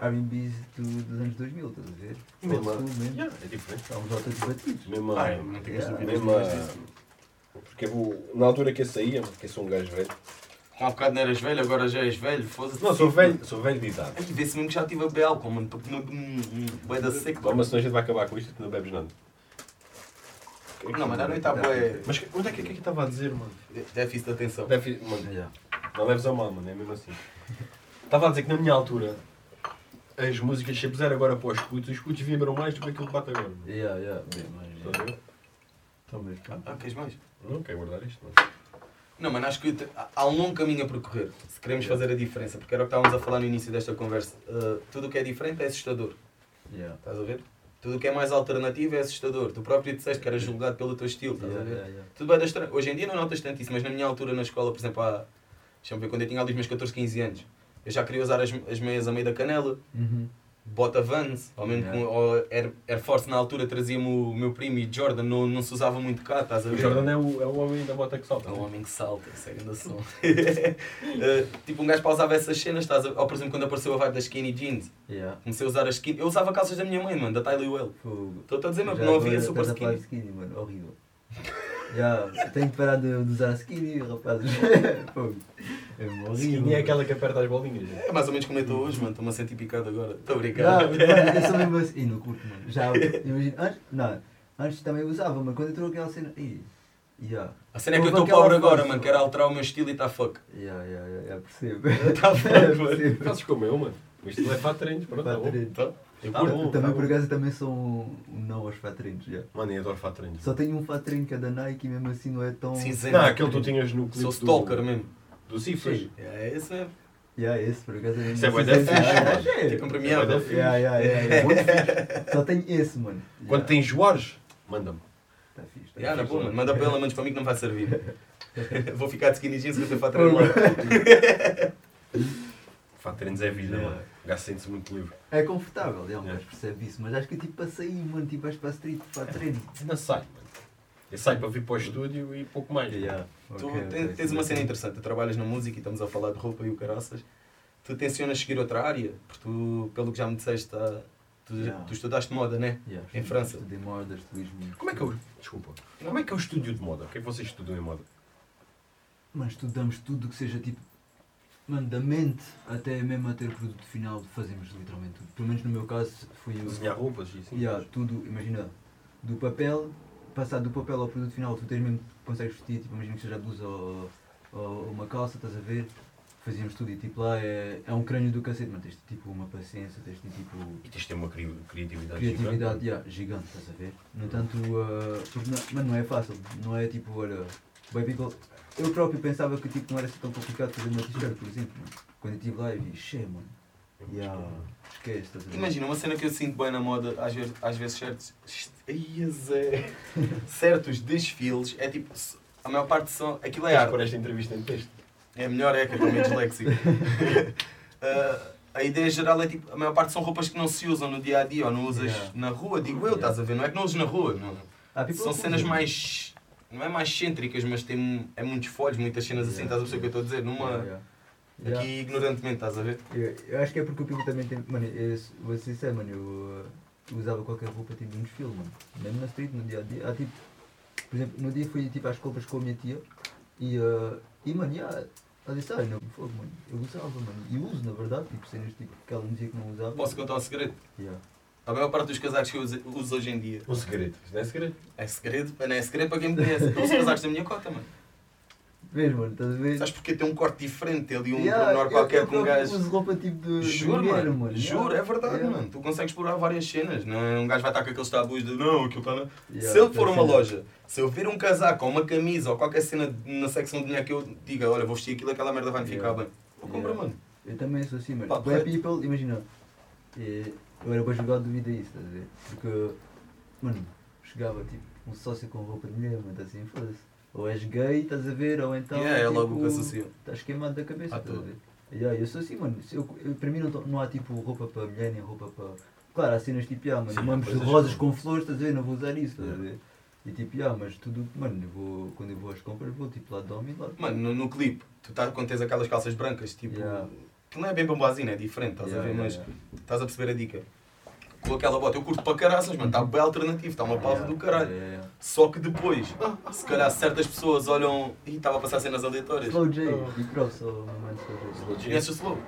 B: R&B's do, dos anos 2000, estás a ver?
A: E mesmo,
B: mesmo.
A: yeah, é diferente.
B: Estávamos lá todos batidos.
A: Mesmo,
C: Ai, não tenhas
B: Yeah.
A: mesmo porque eu, na altura que eu saía, porque eu sou um gajo velho.
C: Há um bocado não eras velho, agora já és velho, foda-se.
A: Não, sou velho, sou velho de idade.
C: Ai, vê-se mesmo que já tive a beber álcool, mano, porque não um, um bué da seco.
A: Toma, senão a gente vai acabar com isto e tu não bebes nada.
C: Não, mas à noite está bué
A: Mas onde é que, que é que estava a dizer, mano?
C: déficit de atenção.
A: Deve, mano,
B: Yeah.
A: não leves a mal, mano, é mesmo assim. Estava a dizer que na minha altura as músicas se puser agora para os putos, os putos vibram mais do que aquilo que bate agora.
B: Yeah, yeah, bem, mas...
A: Estás a ver?
B: Então, mas, pronto.
C: Ah, queres mais?
A: Não, quero guardar isto. Não.
C: Não, mano, acho que te- há- um longo caminho a percorrer, se queremos fazer a diferença, porque era o que estávamos a falar no início desta conversa. Uh, tudo o que é diferente é assustador,
B: Yeah.
C: estás a ver? Tudo o que é mais alternativo é assustador. Tu próprio disseste que eras julgado pelo teu estilo, estás a
B: Yeah,
C: ver?
B: yeah, yeah.
C: Tudo bem da estranho. Hoje em dia não notas tanto isso, mas na minha altura na escola, por exemplo, há, deixa-me ver, quando eu tinha ali os meus 14, 15 anos, eu já queria usar as, as meias a meio da canela,
B: Uhum.
C: bota Vans, ou mesmo
B: Yeah.
C: com Air, Air Force na altura trazia-me o meu primo e Jordan, não, não se usava muito cá, estás a
A: O
C: ver?
A: Jordan é o, é o homem da bota que salta.
C: É um homem que salta, é grande som. Eh, tipo, um gajo pausava essas cenas, estás a... ou por exemplo, quando apareceu a vibe das skinny jeans,
B: Yeah.
C: comecei a usar as skinny. Eu usava calças da minha mãe, mano, da Tyler Well. Estou a dizer,
B: Já
C: não havia super
B: a
C: skinny.
B: skinny, mano, horrível. Já, tenho que parar de, de usar skinny, rapazes. Fogo. É horrível.
A: Skinny é aquela que aperta as bolinhas.
C: É mais ou menos como eu estou hoje, mano, estou-me a sentir picado agora. Estou a
B: Já,
C: brincar.
B: mano, eu sou mesmo assim. Ih, não curto, mano. Já, imagina, antes, não, antes também usava, mas quando entrou aquela cena. Ih, já.
C: A cena é que eu estou pobre agora, mano, quero alterar o meu estilo e está fuck.
B: Já, já, já, já, percebo.
C: Está fuck, mano.
B: Percebo.
A: Fazes como eu, mano. Isto não é fat trends, pronto, tá bom.
C: Tá?
A: Eu Tá curto.
B: Eu
A: tá
B: também,
A: bom.
B: por acaso, também sou um, um não aos fatrinhos, já.
A: Mano, eu adoro fat trends.
B: Só tenho um fatrinho que é da Nike e mesmo assim não é tão...
C: Cinzento.
A: Não, aquele que tu tinhas no clipe
C: Sou
A: do-
C: stalker mesmo.
A: Do Cifras.
B: Sim.
C: É esse mesmo.
B: Já, esse, por acaso, é
A: Isso é bué
B: mesmo
A: da fixe,
B: é,
A: mano.
B: é, é.
C: Tipo premiado.
A: É
B: já, já.
A: Muito fixe.
B: Só tenho esse, mano.
A: Quando
B: Já.
A: tem Juarez, manda-me.
B: Tá fixe, tá
C: Yeah, na
B: fixe.
C: boa, mano. Manda para ele, menos para mim que não vai servir. Vou ficar de skinny jeans e vou ter fato lá.
A: Fat trends é vida,
B: Yeah.
A: mano. O gajo sente-se muito livre.
B: É confortável, é, um
A: Yeah.
B: gajo percebe isso, mas acho que é tipo para sair, mano, tipo vais para a street, para a treino.
A: Ainda sai, mano. Eu saio para vir para o estúdio e pouco mais.
C: Tu
B: Ok,
C: tens,
B: ok,
C: tens uma cena interessante, tu trabalhas na música e estamos a falar de roupa e o caraças. Tu tencionas seguir outra área? Porque tu, pelo que já me disseste, tá- tu,
B: Yeah.
C: tu estudaste moda, né?
B: Yeah,
C: Em
B: estudei-
C: França.
B: Estudei moda, estilismo.
A: Como é que é o... Desculpa. Como é que é o estúdio de moda? O que é que vocês estudam em moda?
B: Mano, estudamos tudo que seja tipo. Mano, da mente até mesmo até o produto final, fazemos literalmente tudo. Pelo menos no meu caso, fui o.
A: Desenhar roupas e assim?
B: Yeah, tudo, imagina, do papel, passar do papel ao produto final, tu tens mesmo, consegues vestir, tipo, imagina que seja a blusa ou, ou uma calça, estás a ver? Fazíamos tudo e tipo lá é, é um crânio do cacete, mano, tens tipo uma paciência, tens tipo
A: E tens de ter uma cri- criatividade
B: criatividade
A: gigante.
B: yeah, gigante, estás a ver? No entanto, uh, porque não, mano, não é fácil, não é tipo, olha, bem people, eu próprio pensava que tipo, não era assim tão complicado fazer uma t-shirt, por exemplo, mano. quando eu estive lá eu vi, che, mano, yeah, esquece, estás a ver?
C: Imagina, uma cena que eu sinto bem na moda, às vezes, às vezes certos. Ai, Zé. certos desfiles, é tipo. A maior parte são. Aquilo é
A: Tens
C: arte.
A: pôr esta entrevista em texto.
C: É melhor, é que eu estou meio disléxico. Ah, a ideia geral é tipo, a maior parte são roupas que não se usam no dia a dia ou não usas
B: Yeah.
C: na rua, digo eu,
B: Yeah.
C: estás a ver? Não é que não usas na rua, não.
B: People
C: São cenas mais. Não é mais cêntricas, mas tem é muitos folhos, muitas cenas assim,
B: Yeah.
C: estás a perceber o que eu estou a dizer? Numa.
B: Yeah.
C: Aqui ignorantemente, estás a ver?
B: Eu, eu acho que é porque o people também tem. Mano, eu vou ser sincero, mano, eu uh, usava qualquer roupa tipo nos filmes, mano. Mesmo na street, no dia a dia. Há tipo. Por exemplo, no dia fui tipo às compras com a minha tia e. Uh, e mano, yeah, ela disse, ah, não, fogo, mano. Eu usava, mano. E uso, na verdade, tipo cenas tipo, que ela me dizia que não usava.
C: Posso contar um segredo?
B: Yeah.
C: A maior parte dos casacos que eu uso, uso hoje em dia
A: Um segredo. Isso não é segredo.
C: é segredo, não é segredo para quem me conhece. Eu uso casacos da minha cota, mano.
B: Vês, mano, estás a ver?
C: Sabes porque tem um corte diferente, tem ali um
B: Yeah,
C: pormenor qualquer
B: eu
C: com um gajo.
B: uso roupa tipo de. de
C: Juro,
B: mulher,
C: mano. Juro,
B: Yeah.
C: é verdade,
B: Yeah.
C: mano. Tu consegues explorar várias cenas. Não é? Um gajo vai estar com aqueles tabus de não, aquilo está na.
B: Yeah,
C: se eu for a uma loja, se eu ver um casaco ou uma camisa ou qualquer cena na secção de dinheiro que eu diga, olha, vou vestir aquilo, aquela merda vai me ficar bem. Vou comprar, mano.
B: Eu também sou assim, mano.
C: Pá, correto.
B: people, imagina, eh, eu era para jogar dúvida isso, estás a ver? Porque, mano, chegava tipo um sócio com roupa de mulher, mano, assim, foda-se. Ou és gay, estás a ver, ou então.
C: Yeah, é logo o que
B: tipo,
C: associo.
B: Estás queimado da cabeça, estás a ver? Yeah, eu sou assim, mano. Eu, eu- para mim não, não há tipo roupa para mulher nem roupa para. Claro, há cenas tipo, yeah, mano, mamos
A: coisas
B: rosas com flores, estás a ver? Não vou usar isso, estás a ver? E tipo, yeah, mas tudo, mano, eu vou, quando eu vou às compras, vou tipo lá de homem e lá de
C: Mano, no, no clipe, tu tá, quando tens aquelas calças brancas, tipo.
B: Yeah.
C: Que não é bem bombazina, é diferente, estás
B: Yeah,
C: a ver?
B: yeah,
C: Mas estás a perceber a dica. Com aquela bota, eu curto para caraças, mano, está bem alternativo, está uma pausa do caralho. Só que depois, se calhar certas pessoas olham e estava a passar cenas aleatórias.
B: Slow J,
A: Oh.
B: e props ao mano Slow J.
C: Conheces o Slow?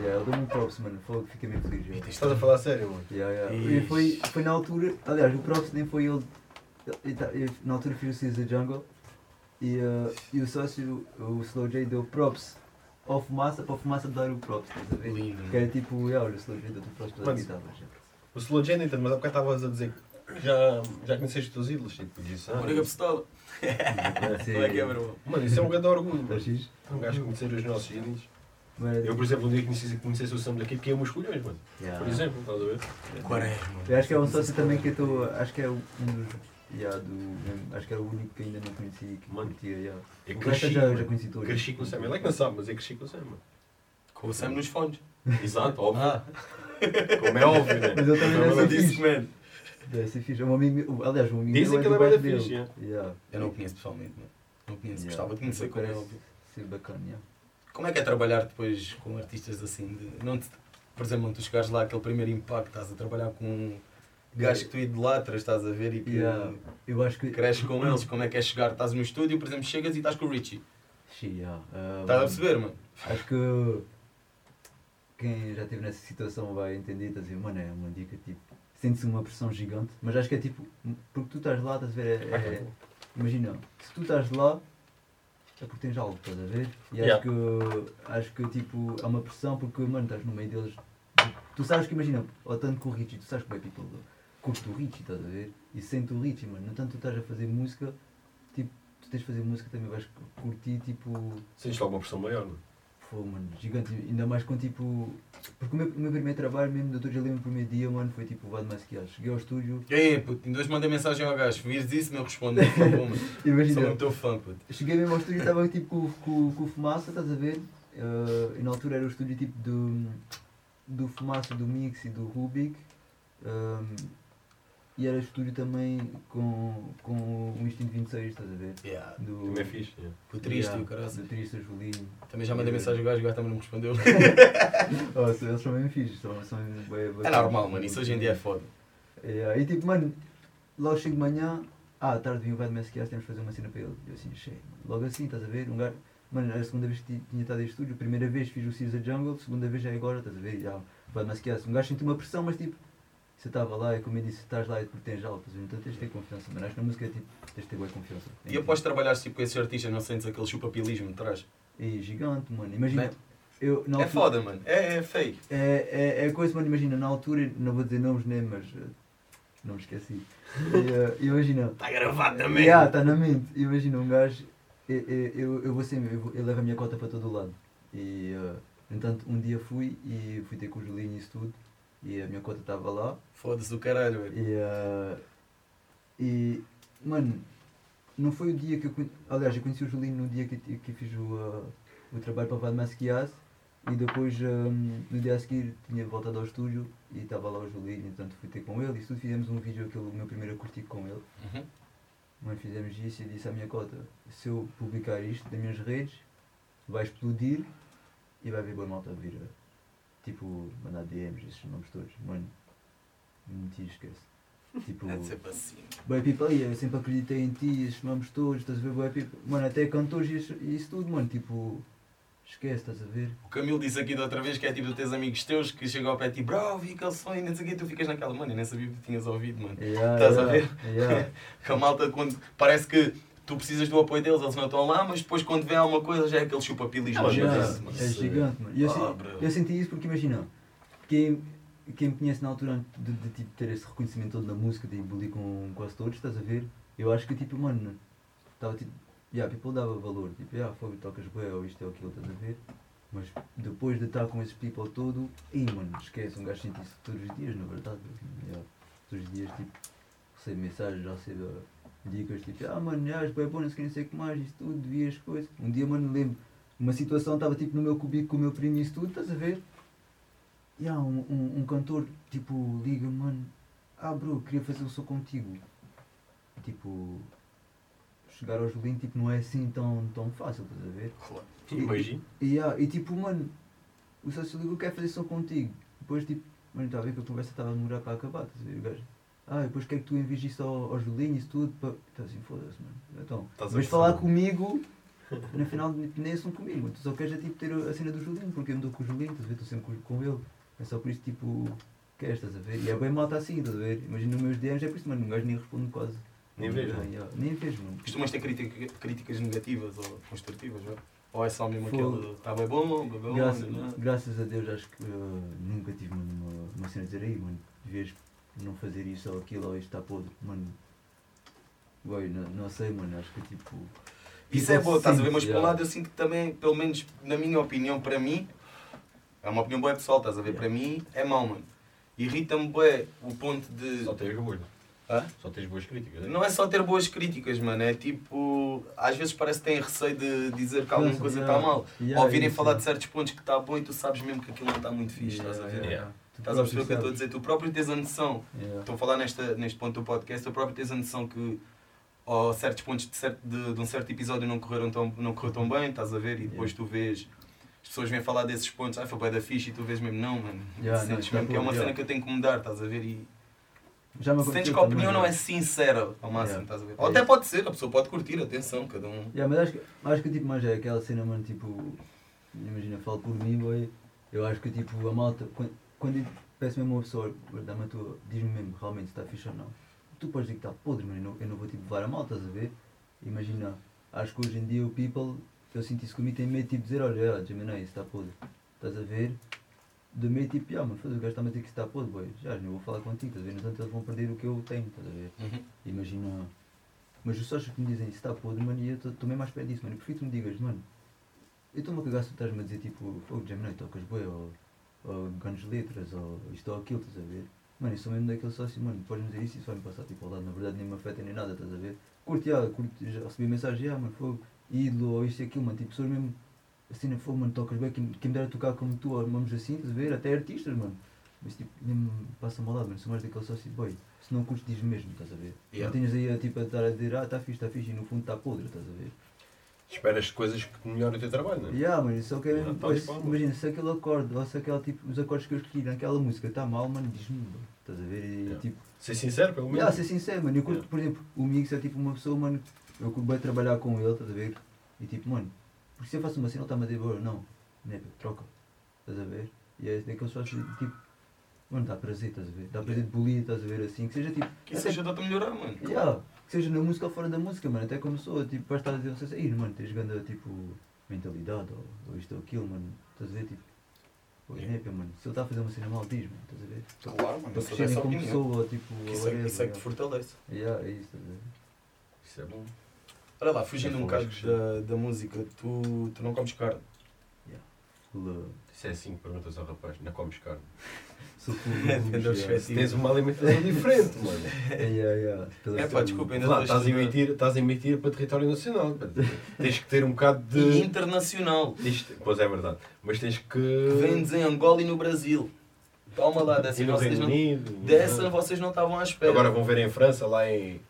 B: Yeah, ele deu-me props, mano, fogo, fiquei mesmo feliz. Yeah.
A: Estás a falar sério, mano?
B: Yeah, yeah. E foi, foi na altura, aliás, o props nem foi ele, eu, na altura fiz o Caesar Jungle e, uh, e o sócio, o Slow J, deu props ao Fumaça para o Fumaça dar o props, estás a ver?
C: Lindo.
B: Que era tipo, yeah, olha, o Slow J deu-te o props pela
A: Mano,
B: guitarra.
A: O Slow J nem tanto, mas há bocado estavas a dizer que já, já conheceste os teus ídolos, tipo, disse, ah,
C: Briga pistola. Como é que é, meu irmão?
A: Mano, isso é um grande orgulho.
B: Tá
A: mano.
B: fixe?
A: Um gajo conhecer os nossos ídolos.
B: Mano,
A: Eu, por exemplo, um dia conhecesse, conhecesse o Sam daqui, porque é colhões, mano.
B: yeah.
A: Por exemplo, estás a ver?
C: Quaresma.
B: Eu acho que é um sócio também que eu estou, acho que é um dos, yeah, do, acho que era o único que ainda não conheci e que
A: Mano,
B: curtia, yeah.
A: É
B: O resto
A: cresci,
B: eu já, eu já conheci todos.
A: Cresci com o Sam. Ele é que não sabe, mas é cresci com o Sam, mano.
C: Com o Sam nos fones.
A: Exato, óbvio.
C: Ah,
A: Como é óbvio, né?
B: Mas eu também
A: Então,
B: não
A: disse-
C: man.
B: Deve ser fixe. É um amigo meu, aliás, um amigo
A: Dizem
B: é
A: que ele é
B: dele.
A: fixe, yeah.
B: Yeah.
C: Eu não o conheço pessoalmente, mano. Não conheço.
B: Yeah.
C: Gostava de conhecer, como é óbvio.
B: ser bacana, yeah.
C: Como é que é trabalhar depois com artistas assim? De, não te, por exemplo, tu chegares lá, aquele primeiro impacto, estás a trabalhar com gajos que tu idolatras, estás a ver e que
B: Yeah. Eu acho que.
C: cresces com eles. Como é que é chegar? Estás no estúdio, por exemplo, chegas e estás com o Richie.
B: Sim, yeah. Ah,
C: Estás a perceber, mano?
B: Acho que quem já esteve nessa situação vai entender, estás a dizer, mano, é uma dica tipo. Sente-se uma pressão gigante, mas acho que é tipo. Porque tu estás lá, estás a ver? É, é- imagina, se tu estás lá, é porque tens algo, estás a ver? E acho
A: Yeah.
B: que. Acho que tipo. Há uma pressão porque, mano, estás no meio deles. Tu sabes que, imagina, ou tanto com o Richie, tu sabes como é people curte o Richie, estás a ver? E sente o Richie, mano. No tanto tu estás a fazer música, tipo, tu tens de fazer música também vais curtir, tipo.
A: Sentes logo uma pressão maior, mano.
B: Pô, mano, gigante. Ainda mais com tipo. Porque o meu, o meu primeiro trabalho, mesmo doutor já lembro, o primeiro dia, mano, foi tipo o Vado Masquiado. Cheguei ao estúdio,
C: E aí, puto, em dois mandei mensagem ao gajo. Vires isso, meu responde. Por favor, mano. Sou
B: imagina,
C: mesmo teu fã, puto.
B: cheguei mesmo ao estúdio e estava tipo com, com, com o Fumaça, estás a ver? Eh, e na altura era o estúdio tipo do, do Fumaça, do Mix e do Rubik. ehm, e era estúdio também com, com o Instinto 26, estás a ver?
C: Yeah.
B: Do,
A: Também é fixe. yeah.
C: O triste e o
B: Yeah,
C: caralho.
B: Do Trista, Julinho.
C: Também já mandei mensagem ao gajo, o gajo também não me respondeu.
B: Oh, eles são mesmo fixos, são, são bué
C: É normal, mano. Isso hoje em dia é foda.
B: É, e tipo, mano, logo chego de manhã, ah, à tarde vim o Bad Masquias, temos de fazer uma cena para ele. Eu assim, cheio. Logo assim, estás a ver? Um gajo, mano, era a segunda vez que ti- tinha estado em estúdio, a primeira vez fiz o Caesar Jungle, segunda vez é agora, estás a ver? Já, o Bad Masquias. Um gajo sentiu uma pressão, mas tipo, você estava lá, e como eu disse, estás lá e porque tens algo, estás a ver? Então tens de ter confiança, mano. Acho que na música é tipo, tens de ter boa confiança.
C: E após trabalhares tipo, com esses artistas, não sentes aquele chupapilismo de trás?
B: E gigante, mano. Imagina,
C: Né?
B: eu,
C: É
B: altura-
C: foda, mano. É, é fake.
B: É, é, é coisa, mano, imagina, na altura, não vou dizer nomes nem, mas eh, não me esqueci. E, eh, imagina.
C: Está gravado também.
B: Yeah, está na mente. Imagina um gajo, eu, eu, eu, eu vou sempre, eu, eu levo a minha cota para todo o lado. E, eh, no entanto, um dia fui e fui ter com o Julinho e isso tudo. E a minha cota estava lá.
C: Foda-se do caralho, velho.
B: E, eh, e, mano, não foi o dia que eu conheci. Aliás, eu conheci o Julinho no dia que, que fiz o, eh, o trabalho para o Vado Masquias. E depois, hum, no dia a seguir, tinha voltado ao estúdio e estava lá o Julinho, então fui ter com ele e tudo. Fizemos um vídeo, aquele, meu primeiro acústico com ele.
C: Uhum.
B: Mas fizemos isso e disse à minha cota: se eu publicar isto nas minhas redes, vai explodir e vai haver boa malta a vir. A, Tipo, mandar DMs, esses nomes todos. Mano, menti, esquece. Tipo,
C: É sempre assim.
B: Boy people, aí, eu sempre acreditei em ti, esses nomes todos, estás a ver, boy people. Mano, até cantores e isso, e isso tudo, mano, tipo, esquece, estás a ver?
C: O Camilo disse aqui da outra vez que é tipo, tens amigos teus que chegam ao pé de ti, bro, vi aquele som e não sei o quê, tu ficas naquela, mano, eu nem sabia que tu tinhas ouvido, mano.
B: Yeah,
C: Estás a
B: yeah,
C: ver?
B: Yeah.
C: Que a malta, quando parece que tu precisas do apoio deles, eles não estão lá, mas depois quando vem alguma coisa já é aquele chupa-pilis lá
B: Yeah,
C: dentro, mano.
B: é gigante, mano. Eu,
C: Ah,
B: se-
C: bro.
B: eu senti isso porque, imagina, quem, quem me conhece na altura antes de, de, tipo, ter esse reconhecimento todo na música, de engolir com quase todos, estás a ver? Eu acho que, tipo, mano, estava tipo, yeah, people dava valor, tipo, yeah, fogo, tocas bué, ou isto ou aquilo, estás a ver? Mas depois de estar com esses people todo, ei, mano, esquece, um gajo sente isso todos os dias, na verdade. Yeah. Todos os dias, tipo, recebo mensagens, já recebo dicas, tipo, ah, mano, já, és bué bom, não sei o que, não sei o que mais, isso tudo, devias coisas. Um dia, mano, lembro, uma situação, estava tipo no meu cubico com o meu primo e isso tudo, estás a ver? E há um, um, um cantor, tipo, liga mano, ah bro, queria fazer o som contigo. Tipo, chegar ao Julinho, tipo, não é assim tão, tão fácil, estás a ver?
C: Claro.
A: Imagino.
B: E, ah, e tipo, mano, o sócio ligou, quer fazer som contigo. Depois, tipo, mano, estava a ver que a conversa estava a demorar para acabar, estás a ver? O gajo, ah, depois quer que tu envies isso ao, ao Julinho, isso tudo, para... Então assim, foda-se, mano. Então,
C: Estás a
B: mas falar comigo, no final nem é só comigo, tu só queres é tipo ter a cena do Julinho, porque eu ando com o Julinho, estás a ver? Estou sempre com, ele. É só por isso, tipo, queres, estás a ver? E é bem malta assim, estás a ver? Imagina nos meus DMs, é por isso, mano, um gajo nem responde quase.
A: Nem
B: yeah, Nem vejo, mano.
C: Costumas ter crítica- críticas negativas ou construtivas, não é? Ou é só mesmo aquele, está bem bom, bem bom,
B: Graças,
C: é?
B: graças a Deus acho que uh, nunca tive mano, uma, uma cena a dizer aí, mano, devias não fazer isso ou aquilo ou isto está podre, mano. Boy, não, não sei, mano, acho que tipo.
C: Isso é
B: people
C: bom, estás a ver? Mas por um lado eu sinto que também, pelo menos na minha opinião, para mim, é uma opinião boa pessoal, estás a ver? Para mim é mau, mano. Irrita-me bué o ponto de.
A: Só tens boas.
C: Hã?
A: Só tens boas críticas. é?
C: Não é só ter boas críticas, mano. É tipo. Às vezes parece que têm receio de dizer que alguma coisa
B: yeah,
C: está mal.
B: yeah,
C: Ou virem
B: isso,
C: falar
B: yeah.
C: de certos pontos que está bom e tu sabes mesmo que aquilo não está muito fixe, estás a ver?
B: Yeah,
A: Yeah.
B: Tu
C: Estás a perceber o que eu estou a dizer? Tu próprio tens a noção.
B: Yeah.
C: Estou a falar nesta, neste ponto do podcast, tu próprio tens a noção que ou certos pontos de, certo, de, de um certo episódio não correram tão, não correu tão bem, estás a ver? E depois tu vês, as pessoas vêm falar desses pontos, ah, foi bem da fixe, e tu vês mesmo, não, mano.
B: Yeah,
C: Sentes
B: não,
C: mesmo que é uma
B: bom,
C: cena
B: yeah.
C: que eu tenho que mudar, estás a ver? E
B: Já me
C: sentes que a opinião não é
B: yeah.
C: sincera ao máximo,
B: Yeah.
C: estás a ver?
B: É
C: Ou até pode ser, a pessoa pode curtir, atenção, cada um.
B: Yeah, mas acho que, acho que tipo, mais é aquela cena, mano, tipo, imagina, falo por mim, boy, eu acho que tipo, a malta, quando, quando eu peço mesmo a uma pessoa, dá-me a tua, diz-me mesmo realmente se está fixe ou não, tu podes dizer que está podre, mas eu não, eu não vou tipo levar a malta, estás a ver? Imagina, acho que hoje em dia o people, eu sinto isso comigo, tem medo tipo, de dizer, olha, ah, Gemini, isso está podre, estás a ver? De meio tipo, ah, foda-se, o gajo está a dizer que isso está podre, boy, já, não vou falar contigo, estás a ver? No entanto, eles vão perder o que eu tenho, estás a ver?
C: Uhum.
B: Imagina. Mas os sócios que me dizem isso está podre, mano, e eu estou mesmo mais perto disso, mano. Eu prefiro que tu me digas, mano, eu estou-me a cagar se tu estás-me a dizer tipo, fogo, Gemini, tocas bué, ou, ou ganhas letras, ou isto ou aquilo, estás a ver? Mano, eu sou mesmo daquele sócio, mano, podes-me dizer isso e isso vai-me passar tipo ao lado, na verdade nem me afeta nem nada, estás a ver? Curte, ah, curte, já recebi mensagem, ah, mano, fogo, ídolo, ou isto e aquilo, mano, tipo, pessoas mesmo, assim, não fogo, mano, tocas bem, quem, quem me dera tocar como tu, ou vamos assim, estás a ver? Até artistas, mano. Mas tipo, nem me passa mal lado, mano, sou mais daquele sócio, boy, se não curtes, diz mesmo, estás a ver?
C: Yeah.
B: Não tenhas aí tipo, a estar a dizer, ah, está fixe, está fixe, e no fundo está podre, estás a ver?
A: Esperas coisas que melhorem o teu trabalho, não é?
B: Yeah, mano, só que é mesmo, pô,
A: de
B: se-
A: palma.
B: imagina, se aquele acorde, ou se aquele, tipo, os acordes que eu escolhi naquela música está mal, mano, diz-me, estás a ver? E
A: Yeah.
B: tipo,
A: Ser sincero, pelo menos.
B: yeah, ser sincero, mano, eu curto,
A: Yeah.
B: por exemplo, o Mix é tipo uma pessoa, mano, eu curto bem trabalhar com ele, estás a ver? E tipo, mano, porque se eu faço uma cena, ele está-me a dizer, bro, não, né, troca, estás a ver? E é daqueles sócios, tipo, mano, dá prazer, estás a ver? Dá prazer de bolir, estás a ver, assim, que seja tipo,
C: Que isso ajuda-te a melhorar, mano.
B: Yeah, que seja na música ou fora da música, mano. Até como sou, tipo, vais estar a dizer, não sei se, "Ih, mano, tens grande, tipo, mentalidade, ou, ou isto ou aquilo, mano. Estás a ver, tipo, pô,
C: Yeah.
B: yeah. mano. Se ele está a fazer uma cena mal, diz, mano, estás a ver?
C: Claro, mano,
B: Para crescerem como pessoa, tipo,
C: Que Isso é, isso é que te
B: yeah.
C: fortalece.
B: Yeah, é isso, estás a ver?
A: Isso é bom.
C: Olha lá, fugindo
A: É
C: um bocado da, da música, tu, tu não comes carne.
B: full. uh,
A: Isso é assim que perguntas ao rapaz, não comes carne. Tens uma alimentação diferente, mano.
B: Yeah, yeah.
C: É pá, desculpa, ainda a
A: estás a emitir, estás a emitir para território nacional. Tens que ter um bocado
C: E
A: de.
C: internacional.
A: Isto, pois é verdade. Mas tens que.
C: Vendes em Angola e no Brasil. Toma lá, dessa,
A: E
C: vocês não,
A: Unido.
C: dessa vocês não estavam à espera.
A: Agora vão ver em França, lá em.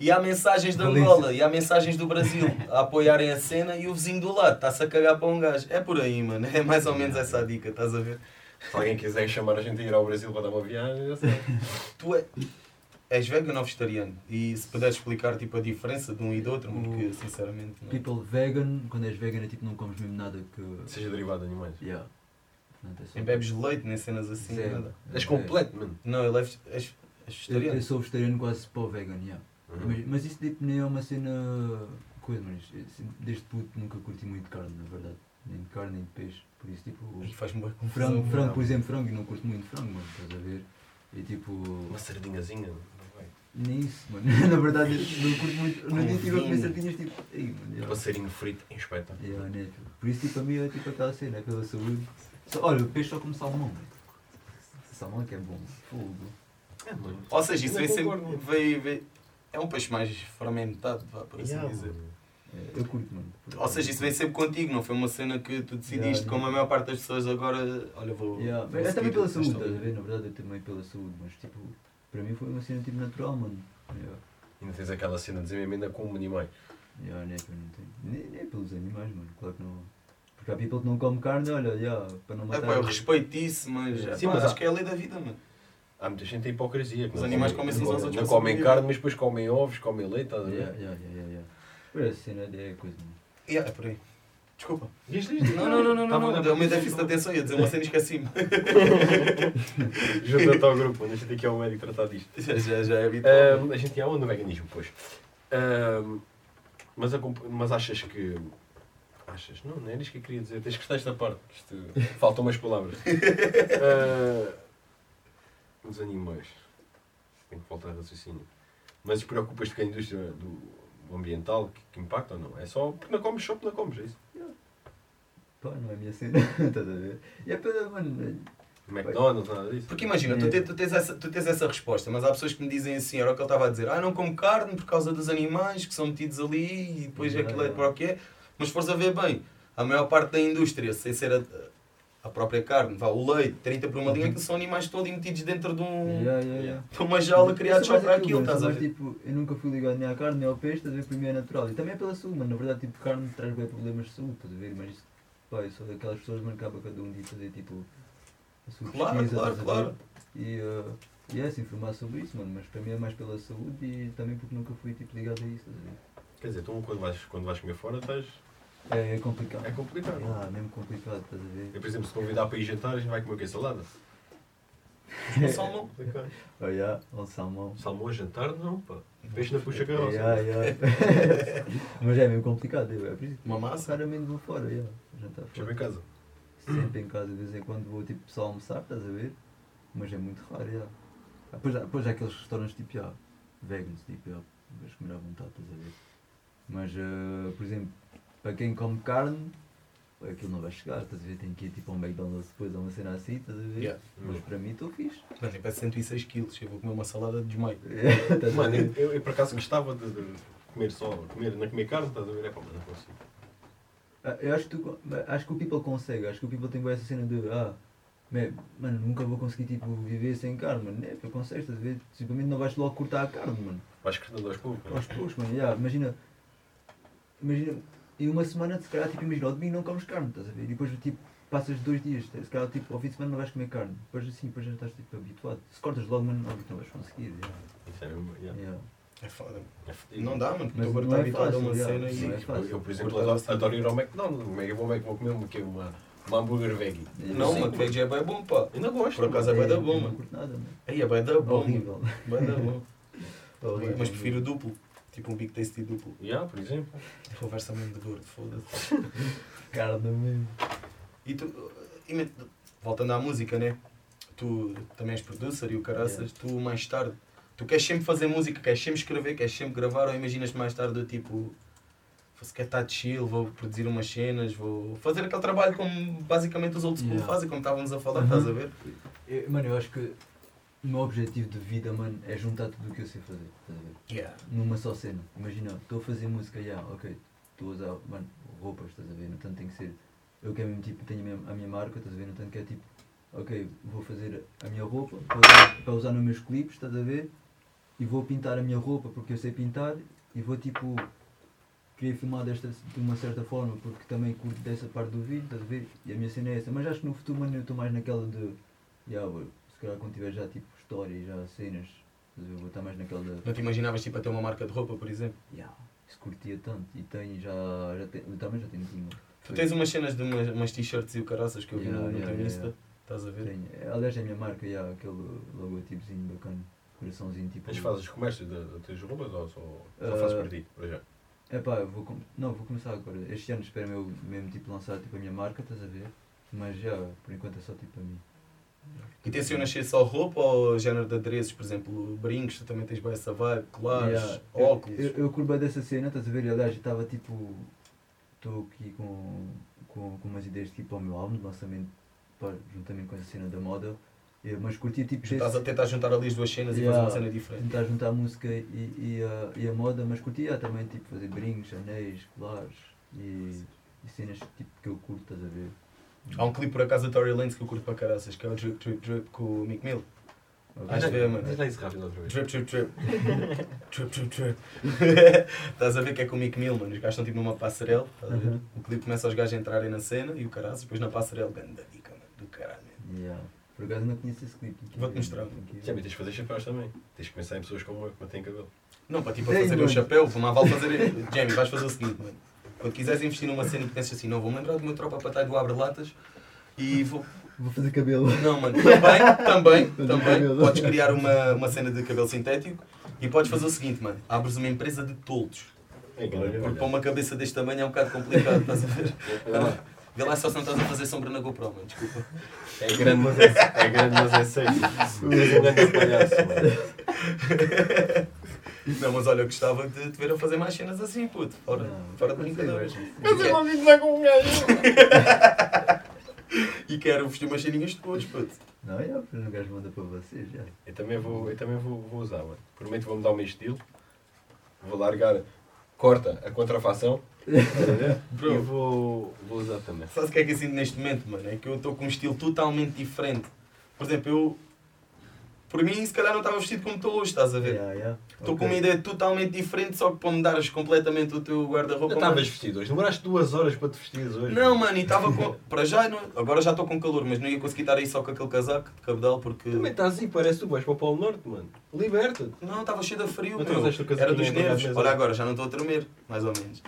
C: E há mensagens de. Angola e há mensagens do Brasil a apoiarem a cena e o vizinho do lado está-se a cagar para um gajo. É por aí, mano. É mais ou menos essa a dica, estás a ver?
A: Se alguém quiser chamar a gente a ir ao Brasil para dar uma viagem, já sei.
C: Tu é, és vegan ou vegetariano? E se puderes explicar tipo, a diferença de um e do outro, porque sinceramente não.
B: People vegan, quando és vegan é tipo não comes mesmo nada que.
A: Seja derivado de animais.
B: Yeah. Portanto, é só-
C: Nem bebes leite, nem cenas assim,
B: Zero.
C: nada.
A: És completo, mano.
C: Não, ele é, és, és
B: Eu,
C: vegetariano.
B: eu sou vegetariano quase para o vegan, yeah.
A: Uhum.
B: Mas, mas isso tipo, nem é uma cena. coisa, mas isso- desde puto nunca curti muito carne, na verdade. Nem de carne, nem de peixe. Por isso, tipo.
C: E faz-me bué confusão.
B: Frango, frango,
C: não.
B: por exemplo, frango, eu não curto muito frango, mano, estás a ver? E tipo.
A: Uma sardinhazinha. não vai.
B: Nem isso, mano. Na verdade, não curto muito.
C: Com
B: No dia tive a comer sardinhas, tipo. Ei, mano, yeah.
A: Passarinho frito em espetáculo.
B: Yeah, né, tipo, Por isso, tipo, a mim é tipo aquela cena, é pela saúde. Só, olha, o peixe só come salmão, mano. Salmão é que é bom. Fogo.
A: É, mano.
C: Ou seja, isso vem sempre. Veio, veio, é um peixe mais fermentado, vá, por assim
A: Yeah,
C: dizer.
A: mano.
B: É, eu curto, mano.
C: Ou seja, isso vem sempre contigo, não foi uma cena que tu decidiste,
B: Yeah,
C: como a
B: yeah.
C: maior parte das pessoas agora. Olha, vou.
B: Yeah,
C: vou
B: É também pela saúde, estás a ver? Na verdade, é também pela saúde, mas tipo, para mim foi uma cena tipo natural, mano. Yeah.
A: Ainda tens aquela cena de dizer ainda como animais.
B: Yeah, que eu não tenho. Nem, nem pelos animais, mano, claro que não. Porque há people que não come carne, olha, yeah, para não
C: É,
B: matar.
C: pá, eu respeito isso, mas,
B: Sim,
C: é,
A: Sim,
C: pá,
A: mas
C: acho que é a lei da vida, mano.
A: Há muita gente em hipocrisia. que
C: Os
A: não
C: animais
A: comem-
C: comem-se uns aos
A: não,
C: outros
A: Não
C: para
A: comem carne, mas depois comem ovos, comem leite. Estás a ver?
B: Yeah, yeah, yeah, yeah, yeah. Por essa cena é coisa, mano.
C: Yeah, é por aí. Desculpa.
A: Diz, diz, diz.
C: Não, não, não, não,
A: Tava
C: não, não. Deu-me
A: para
C: déficit de atenção, ia dizer uma cena e esqueci-me.
A: Junta-te ao grupo, deixa aqui ao médico tratar disto.
C: Já, já, já é habitual.
A: Ahm, a gente ia onde no veganismo, pois. Ahm, mas, a mas achas que. Achas? Não, não era isto que eu queria dizer. Tens que estar esta parte. Isto, faltam umas palavras. Ah, os animais. Tenho que voltar a raciocínio. Mas preocupas-te com a indústria do ambiental que, que impacta ou não? É só porque não comes, só porque não comes, é isso?
B: Pá, não é a minha cena, estás a ver? E é pela, mano.
A: McDonald's, nada disso.
C: Porque imagina, tu, te- tu tens essa, tu tens essa resposta, mas há pessoas que me dizem assim, era o que ele estava a dizer, ah, não como carne por causa dos animais que são metidos ali e depois
B: Yeah,
C: aquilo é para o que é. Mas se fores a ver bem, a maior parte da indústria, sem ser a, a própria carne, vá, o leite, 30 por uma linha, que são animais todos metidos dentro de, um,
B: Yeah, yeah, yeah.
C: de uma jaula criados
B: Eu
C: só para aquilo, estás a ver?
B: Tipo, eu nunca fui ligado nem à carne nem ao peixe, estás a ver? Para mim é natural. E também é pela saúde, mano. Na verdade, tipo, carne traz bem problemas de saúde, estás a ver? Mas isso, pá, eu sou daquelas pessoas, que acaba cada um de fazer, tipo, a sua
C: Claro,
B: pesquisa,
C: claro, claro.
B: E, uh, e é, se informar sobre isso, mano. Mas para mim é mais pela saúde e também porque nunca fui, tipo, ligado a isso, estás a ver?
A: Quer dizer, tu quando vais, quando vais comer fora estás.
B: É, é complicado.
A: É complicado.
B: Ah, mesmo complicado, estás a ver?
A: Eu, por exemplo, se convidar para ir jantar, a gente vai comer o quê? Salada?
C: Um salmão.
B: Oh, yeah, ao salmão.
A: Salmão a jantar, não, pá. Peixe na puxa carroça.
B: Yeah, yeah. Mas é mesmo complicado, é por isso que
C: Uma massa?
B: raramente vou fora, yeah, jantar fora.
A: ver em casa.
B: Sempre em casa, de vez em quando vou tipo só almoçar, estás a ver? Mas é muito raro, já. Ah, Depois, há- depois há aqueles restaurantes tipo, já, vegans, tipo, já, vais comer à vontade, estás a ver? Mas, ah, por exemplo, para quem come carne, aquilo não vai chegar, estás a ver? Tem que ir tipo a um McDonald's depois, a uma cena assim, estás a ver?
C: Yeah.
B: Mas para mim estou fixe.
C: Mano, eu peço 106 quilos, eu vou comer uma salada de desmaio.
B: A
A: Mano, eu, eu, eu por acaso gostava de, de comer só, comer, não comer carne, estás a ver? É pá, mas não consigo.
B: Ah, Eu acho que, tu, acho que o people consegue, acho que o people tem boa essa cena de ah, mano, nunca vou conseguir tipo, viver sem carne, mano. É, tu consegues, estás a ver? Simplesmente não vais logo cortar a carne, mano.
A: Vais cortando aos poucos.
B: Aos poucos, mano. Yeah, imagina, imagina, em uma semana, se calhar, tipo, imagina, ao domingo não comes carne, estás a ver? E depois, tipo, passas dois dias, se calhar, tipo, ao fim de semana não vais comer carne. Depois, assim, depois já estás, tipo, habituado. Se cortas logo, mano, que não vais conseguir. Yeah.
A: Isso é mesmo, yeah.
B: Yeah.
C: É foda.
A: É.
C: Não dá, mano, porque agora
B: não
C: está
B: é
C: habituado a uma cena e.
B: não é fácil.
A: Eu, por exemplo,
C: Cortar
A: adoro, ir ao McDonald's. Como é que eu vou, é vou comer uma, é uma, uma hambúrguer veggie?
C: Não, mano, veg é bem bom, pá.
A: Ainda gosto.
C: Por acaso é
A: mano.
C: bué da bom, mano.
B: Não curto nada, mano.
C: Aí é bem da bom.
B: Horrível.
C: Bem da bom. Mas prefiro o duplo. Tipo um Big Tasty duplo.
A: Yeah, por exemplo.
C: Conversa mesmo de gordo, foda-se.
B: Carne mesmo.
C: E tu, e, voltando à música, né? Tu também és producer e o caraças, tu mais tarde, tu queres sempre fazer música, queres sempre escrever, queres sempre gravar ou imaginas mais tarde do tipo se quer estar chill, vou produzir umas cenas, vou fazer aquele trabalho como basicamente os outros
B: Yeah.
C: fazem, como estávamos a falar,
B: Uhum.
C: estás a ver?
B: Eu- mano, eu acho que o meu objetivo de vida, mano, é juntar tudo o que eu sei fazer. Estás a ver?
C: Yeah.
B: Numa só cena. Imagina, estou a fazer música, já, ok. Estou a usar, mano, roupas, estás a ver? No tanto tem que ser. Eu que é mesmo tipo, tenho a minha, a minha marca, estás a ver? No tanto que é tipo, ok, vou fazer a minha roupa para usar, para usar nos meus clipes, estás a ver? E vou pintar a minha roupa porque eu sei pintar e vou tipo. Queria filmar desta, de uma certa forma porque também curto dessa parte do vídeo, estás a ver? E a minha cena é essa. Mas acho que no futuro, mano, eu estou mais naquela de. Yeah, bro, se calhar quando tiver já tipo e já cenas, estás a ver? vou estar mais naquela de.
C: Não te imaginavas tipo a ter uma marca de roupa, por exemplo?
B: Yeah, isso curtia tanto e tenho já, já tenho, eu também já tenho uma.
C: Tu tens umas cenas de umas, umas t-shirts e o caraças que eu vi
B: Yeah,
C: no, no
B: yeah,
C: teu
B: yeah,
C: Insta,
B: yeah.
C: estás a ver?
B: Tenho. É, Aliás, é a minha marca, yeah, aquele logotipozinho bacana, coraçãozinho tipo.
A: Mas fazes comércio de, de teus roupas ou só, só
B: Ah,
A: fazes para ti, para já?
B: É pá, eu vou, com- não, vou começar agora. Este ano espero eu mesmo tipo, lançar tipo, a minha marca, estás a ver? Mas já, por enquanto é só tipo a mim.
C: E tencionas ser só roupa ou género de adereços, por exemplo, brincos, tu também tens bem essa vibe, colares,
B: Yeah, eu-
C: óculos.
B: Eu, eu, bué dessa cena, estás a ver? Aliás, eu estava tipo. Estou aqui com, com, com umas ideias tipo ao meu álbum de lançamento, juntamente com essa cena da moda. Eu- mas curtia tipo.
C: Estás a tentar juntar ali as duas cenas e
B: Yeah.
C: fazer uma cena diferente.
B: tentar juntar a música e, e, a, e a moda, mas curtia também tipo fazer brincos, anéis, colares e, e cenas tipo, que eu curto, estás a ver?
C: Há um clipe por acaso da Tory Lanez que eu curto para caraças, que é o Drip Drip Drip com o Mick Mill. Que é, mano.
A: Diz lá isso rápido outra vez.
C: Drip Drip Drip. drip Drip Drip. Estás a ver que é com o Mick Mill, mano. Os gajos estão tipo numa passarela, estás a ver?
B: Uhum.
C: O clipe começa os gajos a entrarem na cena e o caraças, depois na passarela, ganda dica, mano, do caralho.
B: Yeah. Por acaso não conheço esse clipe.
C: Vou-te mostrar.
B: Que ir.
A: Já me tens de fazer chapéus também. Tens de pensar em pessoas como eu que não têm cabelo.
C: Não, para tipo fazer
B: mano.
C: chapéu, para mal fazer. Jamie, vais fazer o seguinte, mano. Quando quiseres investir numa cena e pensas assim, não, vou-me lembrar do meu tropa para estar do abre-latas e vou.
B: Vou fazer cabelo.
C: Não, mano, também, também, também. Podes criar uma, uma cena de cabelo sintético e podes fazer o seguinte, mano. Abres uma empresa de toldos.
A: É,
C: Porque para uma cabeça deste tamanho é um bocado complicado, estás a ver?
A: Olha lá.
C: Vê lá só se não estás a fazer sombra na GoPro, mano, desculpa.
A: É grande, mas é, é grande, mas é seco. Tu és um grande palhaço, mano.
C: Não, mas olha, eu gostava de te ver a fazer mais cenas assim, puto. Fora,
B: Não,
C: fora de
B: não
C: brincadeiras.
B: mas-
C: E quero-
A: amigo lá com um gajo.
C: E quero vestir umas ceninhas de cores, puto.
B: Não, é, o gajo manda para vocês, já.
A: Eu também vou, eu também vou, vou usar, mano. Prometo que vou mudar o meu estilo. Vou largar, corta a contrafação. E vou, vou usar também.
C: Sabe o que é que eu sinto neste momento, mano? É que eu estou com um estilo totalmente diferente. Por exemplo, eu. Por mim, se calhar não estava vestido como estou hoje, estás a ver?
B: Yeah, yeah.
C: Estou com uma ideia totalmente diferente, só que para me dares completamente o teu guarda-roupa.
A: Já
C: mano.
A: estavas vestido hoje. Demoraste duas horas para te vestires hoje.
C: Não, mano, e estava com. Para já, não... agora já estou com calor, mas não ia conseguir estar aí só com aquele casaco de cabedal porque.
A: Também estás aí, parece que tu vais para o Polo Norte, mano. Liberta-te.
C: Não, estava cheio de frio,
A: Não
C: meu.
A: trouxeste o casaquinho
C: Era dos
A: para
C: nervos. Olha agora, já não estou a tremer, mais ou menos.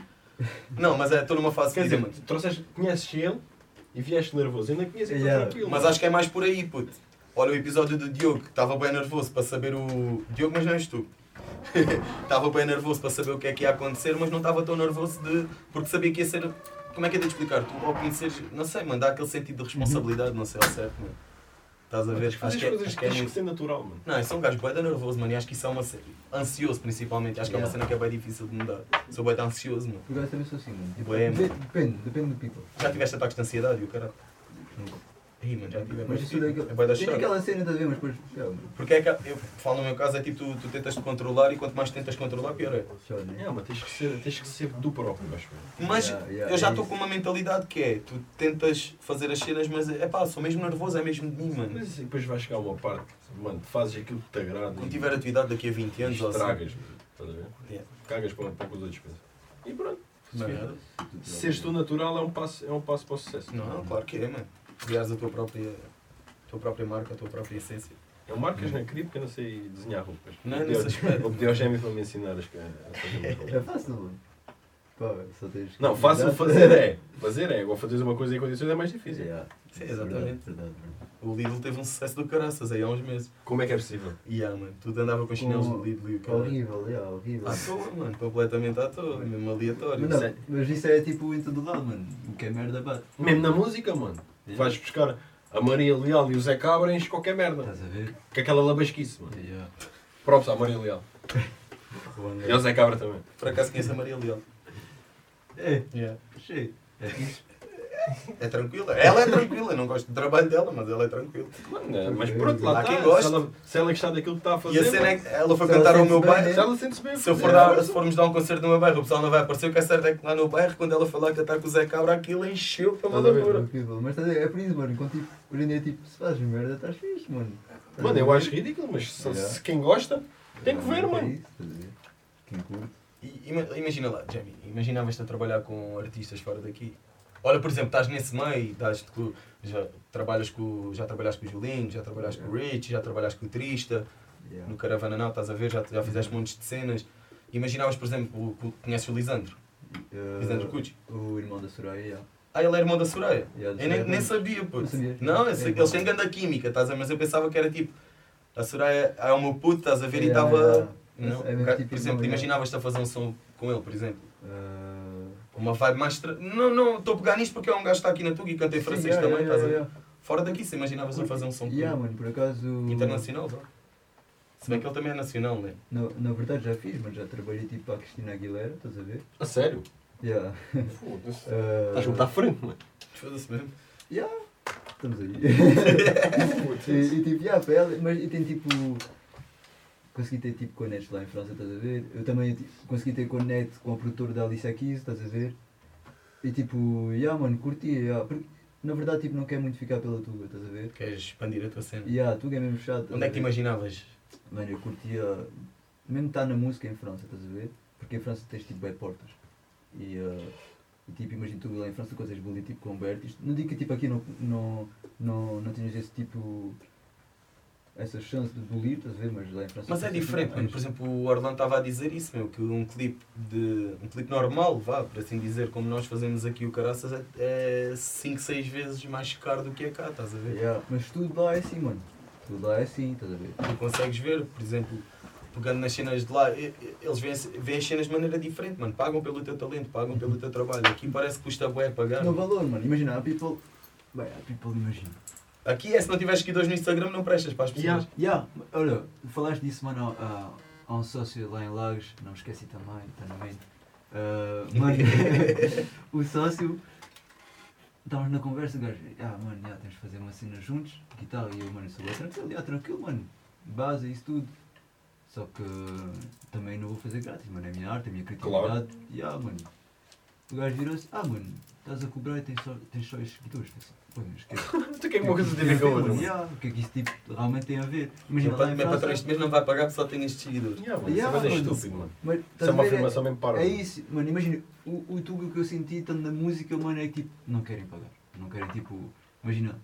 C: Não, mas é, estou numa fase
A: Quer
C: que
A: dizer,
C: mano.
A: tu trouxeste, conheces ele e vieste nervoso. Conheço ele
B: Yeah.
A: tranquilo.
C: Mas acho que é mais por aí, puto. Olha o episódio do Diogo, que estava bem nervoso para saber o. Diogo, mas não és tu. Estava bem nervoso para saber o que é que ia acontecer, mas não estava tão nervoso de. porque sabia que ia ser. Como é que é de explicar? Tu ao conheceres. Não sei, mano, dá aquele sentido de responsabilidade, não sei ao certo, mano. Estás a ver?
A: Que
C: Acho que é,
A: coisas
C: acho que é
A: que
C: muito-
A: ser natural, mano.
C: Não, eu sou um gajo nervoso, mano, e acho que isso é uma cena. Ansioso, principalmente. Acho que é uma
B: Yeah.
C: cena que é bem difícil de mudar. Sou de ansioso, mano.
B: Acaso também sou assim, mano. Tipo,
C: Bué,
B: depende, depende, depende do people.
C: Já tiveste ataques de ansiedade e o cara.
B: Nunca.
C: Ih, mano, já tive.
B: Mas
C: Mas
B: isso daquele.
C: é bué da
B: Tem
C: choque.
B: aquela cena, estás a ver, mas depois. mano,
C: Porque é que eu falo no meu caso, é tipo tu, tu tentas te controlar e quanto mais tentas controlar, pior é.
B: né?
A: É, mas tens que ser, tens que ser tu próprio, acho eu.
C: Mas
B: Yeah, yeah,
C: eu já
B: é
C: estou
B: isso.
C: com uma mentalidade que é, tu tentas fazer as cenas, mas é pá, sou mesmo nervoso, é mesmo de mim, mano.
A: Mas depois vai chegar uma parte, mano, tu fazes aquilo que te agrada.
C: Quando tiver a tua idade daqui a 20 anos ou assim.
A: estragas, estás a ver?
C: Yeah.
A: Cagas para, para o que os outros pensam. E pronto.
C: Não é nada.
A: Seres tu natural é um passo, é um passo para o sucesso.
C: Não, claro que é, mano. Criares a tua própria, a tua própria marca, a tua própria essência.
A: Eu marcas na CRI porque eu não sei desenhar roupas.
C: Não.
A: Vou pedir ao Gêmeo para me ensinar as, umas
B: É fácil, mano. Pá, só tens.
A: Não, fácil fazer é. Fazer é. Agora fazer uma coisa em condições é mais difícil.
B: Yeah.
C: Sim, exatamente.
B: Verdade.
C: O Lidl teve um sucesso do caraças aí há uns meses.
A: Como é que é possível?
C: E ah, mano, tudo andava com chinelos do Lidl e o cara.
B: Horrível, yeah, horrível.
C: À toa, mano, completamente à toa, mesmo aleatório.
B: Mas, não, mas isso é tipo em todo lado, mano. O que é merda bate.
A: Mesmo na música, mano. Vais buscar a Maria Leal e o Zé Cabra enches qualquer merda.
B: Estás a ver?
A: Com aquela labasquice, mano.
B: Yeah.
A: Props à Maria Leal. E ao Zé Cabra também.
C: Por acaso conheço a Maria Leal.
B: É,
C: Yeah.
B: cheio. É fixe.
C: É tranquila. Ela é tranquila, eu não gosto do trabalho dela, mas ela é tranquila.
A: Mano, é, mas pronto, lá
C: Há quem goste.
A: Se ela, se ela gostar daquilo que está a fazer,
C: E a cena é que ela foi
B: Se ela
C: cantar ao meu
B: bem,
C: bairro.
A: se ela sente-se bem.
C: Se, eu for
A: é,
C: dar,
A: força.
C: se formos dar um concerto no meu bairro, o pessoal não vai aparecer. O que é certo é que lá no bairro, quando ela foi lá cantar com o Zé Cabra, aquilo encheu para uma
A: Estás a ver?
C: loucura.
B: Mas estás a ver, é por isso, mano. Quando, tipo, hoje em dia, tipo, se fazes merda, estás fixe, mano.
A: Mano, eu acho ridículo, mas se,
B: Yeah.
A: se quem gosta, tem que ver,
B: é
A: mano.
B: Quem curte.
C: E ima- Imagina lá, Jamie, imaginavas-te a trabalhar com artistas fora daqui. Olha, por exemplo, estás nesse meio, estás com, já, trabalhas com, já trabalhaste com o Julinho, já trabalhaste com o Rich, já trabalhaste com o Trista,
B: Yeah.
C: no Caravana Now, estás a ver, já, já fizeste montes de cenas. Imaginavas, por exemplo, o, conheces o Lisandro,
B: Uh,
C: Lisandro Cucci?
B: O irmão da Soraya, yeah.
C: Ah, ele é irmão da Soraya.
B: Yeah,
C: Eu nem,
B: Soraya
C: nem sabia, pô.
B: Não sabias?
C: Não, eu
B: É
C: sei, eles têm grande química, estás a ver? Mas eu pensava que era tipo, a Soraya é o meu puto, estás a ver? E
B: Yeah,
C: estava.
B: yeah.
C: Não,
B: É tipo
C: por exemplo,
B: irmão, yeah.
C: imaginavas-te a fazer um som com ele, por exemplo. Uma vibe mais. Tra... Não, não, estou a pegar nisto porque é um gajo que está aqui na Tuga e canta em francês
B: yeah,
C: também,
B: yeah,
C: estás a ver?
B: yeah,
C: Fora daqui, se imaginavas a fazer um som
B: Yeah, mano, por acaso.
C: internacional, vá. Se bem que ele também é nacional, né?
B: Na, na verdade já fiz, mas já trabalhei tipo para a Cristina Aguilera, estás a ver?
A: A sério?
B: Yeah.
A: Foda-se.
B: Uh,
A: Estás muito à frente, mano.
C: Foda-se mesmo.
B: Yeah, estamos aí. e, e tipo, yeah, para ela, mas e tem tipo. Consegui ter tipo connects lá em França, estás a ver? Eu também tipo, consegui ter connect com o produtor da Alice Keys, estás a ver? E tipo, yeah, mano, curtia, yeah. Porque, na verdade, tipo, não quero muito ficar pela Tuga, estás a ver?
C: Queres expandir a tua cena?
B: Yeah, a Tuga é mesmo chato.
C: Onde é
B: a
C: que te imaginavas?
B: Mano, eu curtia. Mesmo estar na música em França, estás a ver? Porque em França tens tipo bem portas. E, uh, e tipo, imagina tu lá em França coisas bullying tipo com Bertis. Não digo que tipo aqui não, não, não, não tinhas esse tipo. Essa chance de bullying, estás a ver? Mas lá em França.
C: Mas é diferente, mano.
B: mais.
C: Por exemplo, o Orlando estava a dizer isso, meu, que um clipe de. um clipe normal, vá, por assim dizer, como nós fazemos aqui o Caraças, é 5, 6 vezes mais caro do que é cá, estás a ver?
B: Yeah, Mas tudo lá é assim, mano. Tudo lá é assim, estás a ver?
C: Tu consegues ver, por exemplo, pegando nas cenas de lá, eles veem, veem as cenas de maneira diferente, mano. Pagam pelo teu talento, pagam pelo teu trabalho. Aqui parece que custa bué pagar.
B: No valor, mano. Imagina, a people. Bem, a people imagina.
C: Aqui é, se não tiveres seguidores no Instagram, não prestas para as pessoas.
B: Yeah. Yeah, olha, falaste disso, mano, há, há um sócio lá em Lagos, não me esqueci também, está na mente. Ah, mano, o sócio, estávamos na conversa, o gajo, ah, mano, já, temos de fazer uma cena juntos tal, e eu, mano, sou tranquilo, já, tranquilo, mano, base, isso tudo. Só que também não vou fazer grátis, mano, é a minha arte, é a minha criatividade, e ah, mano. O gajo virou-se, ah, mano, estás a cobrar e tens só, tens só estes seguidores, esquece.
A: Tu que é que uma coisa tem a ver com a outra?
B: Yeah, O que é que isso tipo, realmente tem a ver? Imagina, lá em
C: meu patrão
B: França-
C: este mês não vai pagar porque só tem estes seguidores.
A: Yeah, mano,
B: Yeah,
A: Isso é
B: mano.
A: estúpido, mano.
B: Mas,
A: Isso
B: estás
A: é uma
B: ver,
A: afirmação mesmo para.
B: É isso, mano, imagina, o, o tubo que eu senti tanto na música, mano, é que tipo, não querem pagar. Não querem tipo, imagina,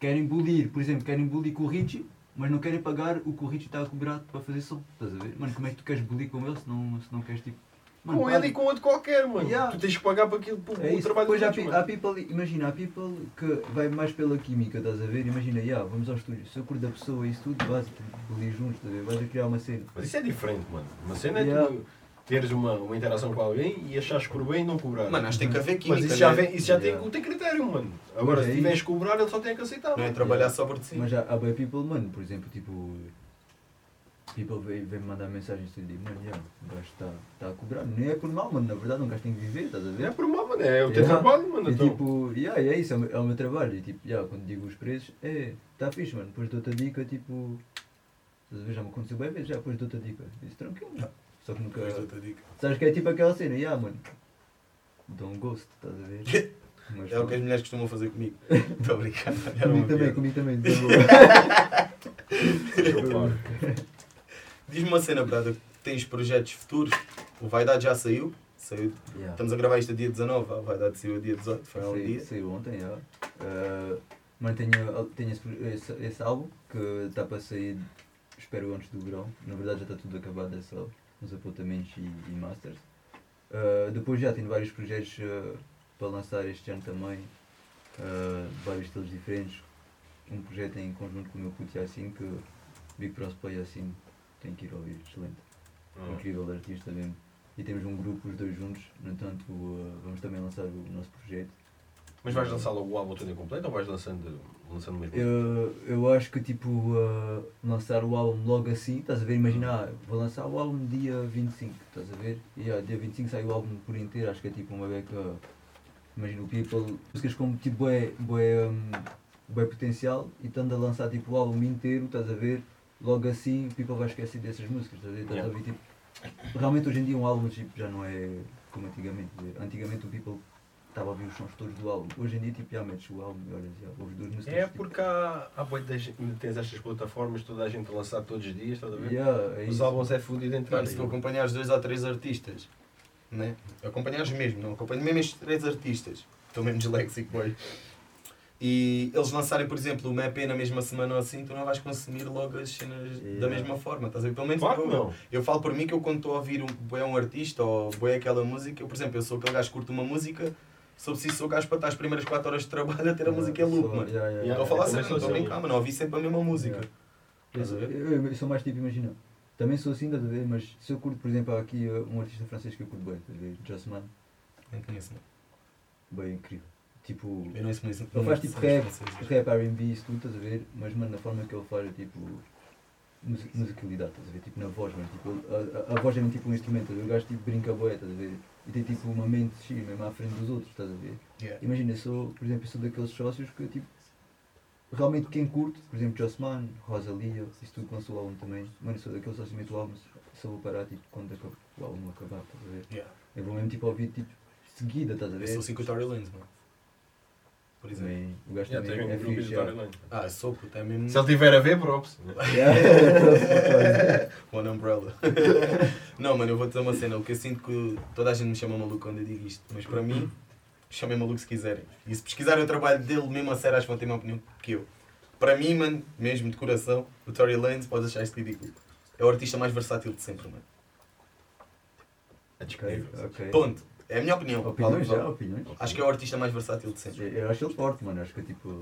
B: querem bulir, por exemplo, querem bulir com o Richie, mas não querem pagar o que o Richie está a cobrar para fazer som. Estás a ver? Mano, como é que tu queres bulir com ele se não, se não queres tipo. Mano,
A: Com ele e com outro qualquer, mano.
B: Yeah.
A: Tu tens que pagar para aquilo, para
B: É
A: o
B: isso,
A: trabalho
B: depois pe-
A: outros,
B: há people, imagina, há people que vai mais pela química, estás a ver? Imagina, yeah, vamos ao estúdio, se eu curto da pessoa e isso tudo, vais bulir juntos, estás a ver? Vais a criar uma cena.
A: Mas isso é diferente, mano. Uma cena é
B: Yeah.
A: tu teres uma, uma interação com alguém e achares por bem e não cobrar.
C: Mano, acho que tem que haver química.
A: Mas isso já,
C: né?
A: vem, isso já
B: Yeah.
A: tem, tem critério, mano. Agora,
B: Mas
A: se
B: é
A: tiveres que cobrar, ele só tem que aceitar.
C: Não é trabalhar
B: Yeah.
C: só por ti.
B: Mas há, há bem people, mano, por exemplo, tipo. People vem, vem me mandar mensagens e digo, mano, yeah, o gajo está tá a cobrar. Nem é por mal, mano, na verdade um gajo tem que viver, estás a
A: É
B: ver?
A: por mal, mano. É o teu
B: Yeah.
A: trabalho, mano.
B: E
A: então.
B: tipo, yeah, é isso, é o, meu, é o meu trabalho. E tipo, yeah, quando digo os preços, é, está fixe, mano. Depois dou-te a dica, tipo. Estás a ver? Já me aconteceu bem vezes, já depois dou-te a dica. Disse tranquilo, mano. Só que nunca.
C: Depois dou-te a dica.
B: Sabes que é tipo aquela cena, yeah, mano. Dou um ghost, estás a ver? Mas,
C: É o que as mulheres costumam fazer comigo. Estou uma
B: Comigo também, comigo também.
A: Eu paro.
C: Diz-me uma cena, brother. Tens projetos futuros? O Vaidade já saiu. saiu.
B: Yeah.
C: Estamos a gravar isto a dia 19. A Vaidade saiu a dia 18. Foi há um dia.
B: Saiu ontem, já. Uh, mano, tenho, tenho esse, esse, esse álbum que está para sair, espero antes do verão. Na verdade já está tudo acabado, é só uns apontamentos e, e masters. Uh, depois já tenho vários projetos uh, para lançar este ano também, uh, vários estilos diferentes. Um projeto em conjunto com o meu puto Yassin, que Big Cross Play Yassin, tem que ir ouvir, excelente
A: Ah.
B: incrível artista mesmo. E temos um grupo, os dois juntos, no entanto, uh, vamos também lançar o nosso projeto.
A: Mas vais lançar logo o álbum todo incompleto ou vais lançando, lançando mesmo?
B: Eu, eu acho que tipo uh, lançar o álbum logo assim, estás a ver? Imagina, ah, vou lançar o álbum dia 25, estás a ver? E ah, dia 25 sai o álbum por inteiro, acho que é tipo uma beca. Imagina o People, músicas como tipo bué, bué, um, potencial e estando a lançar tipo o álbum inteiro, estás a ver? Logo assim o People vai esquecer dessas músicas, estás a ver?
A: Yeah.
B: ver tipo, realmente hoje em dia um álbum tipo, já não é como antigamente. Antigamente o People estava a ouvir os sons todos do álbum. Hoje em dia tipo, já metes o álbum e olhas, já ouves duas músicas.
A: É
B: tipo,
A: porque há, há ainda tens estas plataformas, toda a gente a lançar todos os dias, estás a ver?
B: Yeah, é
A: Os
B: isso.
A: álbuns é fudido entrar.
C: Mano, se tu acompanhares dois ou três artistas, né? acompanhares mesmo, não acompanho mesmo estes três artistas, estou mesmo disléxico, boy. E eles lançarem, por exemplo, uma EP na mesma semana ou assim, tu não vais consumir logo as cenas da
B: Yeah.
C: mesma forma, estás a ver? Pelo menos
A: Claro
C: eu,
A: não.
C: eu falo por mim que eu quando estou a ouvir um, bué um artista ou bué aquela música, eu, por exemplo, eu sou aquele gajo que curte uma música, sou preciso sou o gajo para estar as primeiras 4 horas de trabalho a ter a música em loop, mano.
B: yeah, yeah,
A: Yeah,
C: Estou a falar sério, não estou a
A: assim.
C: brincar, mano, ouvi sempre a mesma música.
B: Yeah.
C: Estás a ver?
B: Eu, eu- eu sou mais tipo, imagina, também sou assim, estás a ver? Mas se eu curto, por exemplo, aqui uh, um artista francês que eu curto bem, estás a ver? Just Man,
C: Nem conheço, não.
B: bem incrível. Tipo,
C: Eu não sei muito.
B: ele faz tipo rap, rap, R&B, isso tudo, estás a ver? Mas, mano, na forma que ele faz é tipo. musi- musicalidade, estás a ver? Tipo na voz, mano. Tipo, a, a, a voz é mesmo tipo um instrumento? O gajo tipo brinca bué, estás a ver? E tem tipo uma mente X mesmo à frente dos outros, estás a ver?
C: Yeah.
B: Imagina, eu sou, por exemplo, eu sou daqueles sócios que tipo. Realmente quem curte, por exemplo, Jossman, Rosalia, isso tudo que lançou o álbum também. Mano, eu sou daqueles sócios que o álbum, só vou parar tipo quando o álbum acabar, estás a ver?
C: Yeah.
B: Eu vou mesmo tipo ouvir tipo seguida, estás a
C: Eu
B: ver?
C: sou com o Tory Lanez, mano. Por exemplo.
B: O gajo
A: Já
B: também
A: tem
B: é
A: um grupo
B: fixe.
C: Ah, sou, puto, é mesmo.
A: Se ele tiver a ver, props.
B: Yeah.
C: One Umbrella. não, mano, eu vou dizer uma cena. O que eu sinto que toda a gente me chama maluco quando eu digo isto. Mas para mim, chamem maluco se quiserem. E se pesquisarem o trabalho dele mesmo a sério, acho que vão ter uma opinião que eu. Para mim, mano, mesmo de coração, o Tory Lanez, pode achar isto ridículo. É o artista mais versátil de sempre, mano.
A: É disponível.
B: ok.
C: Ponto. É a minha opinião.
B: Opiniões já, opiniões.
C: Acho que é o artista mais versátil de sempre.
B: Eu acho ele forte, mano. Acho que é tipo.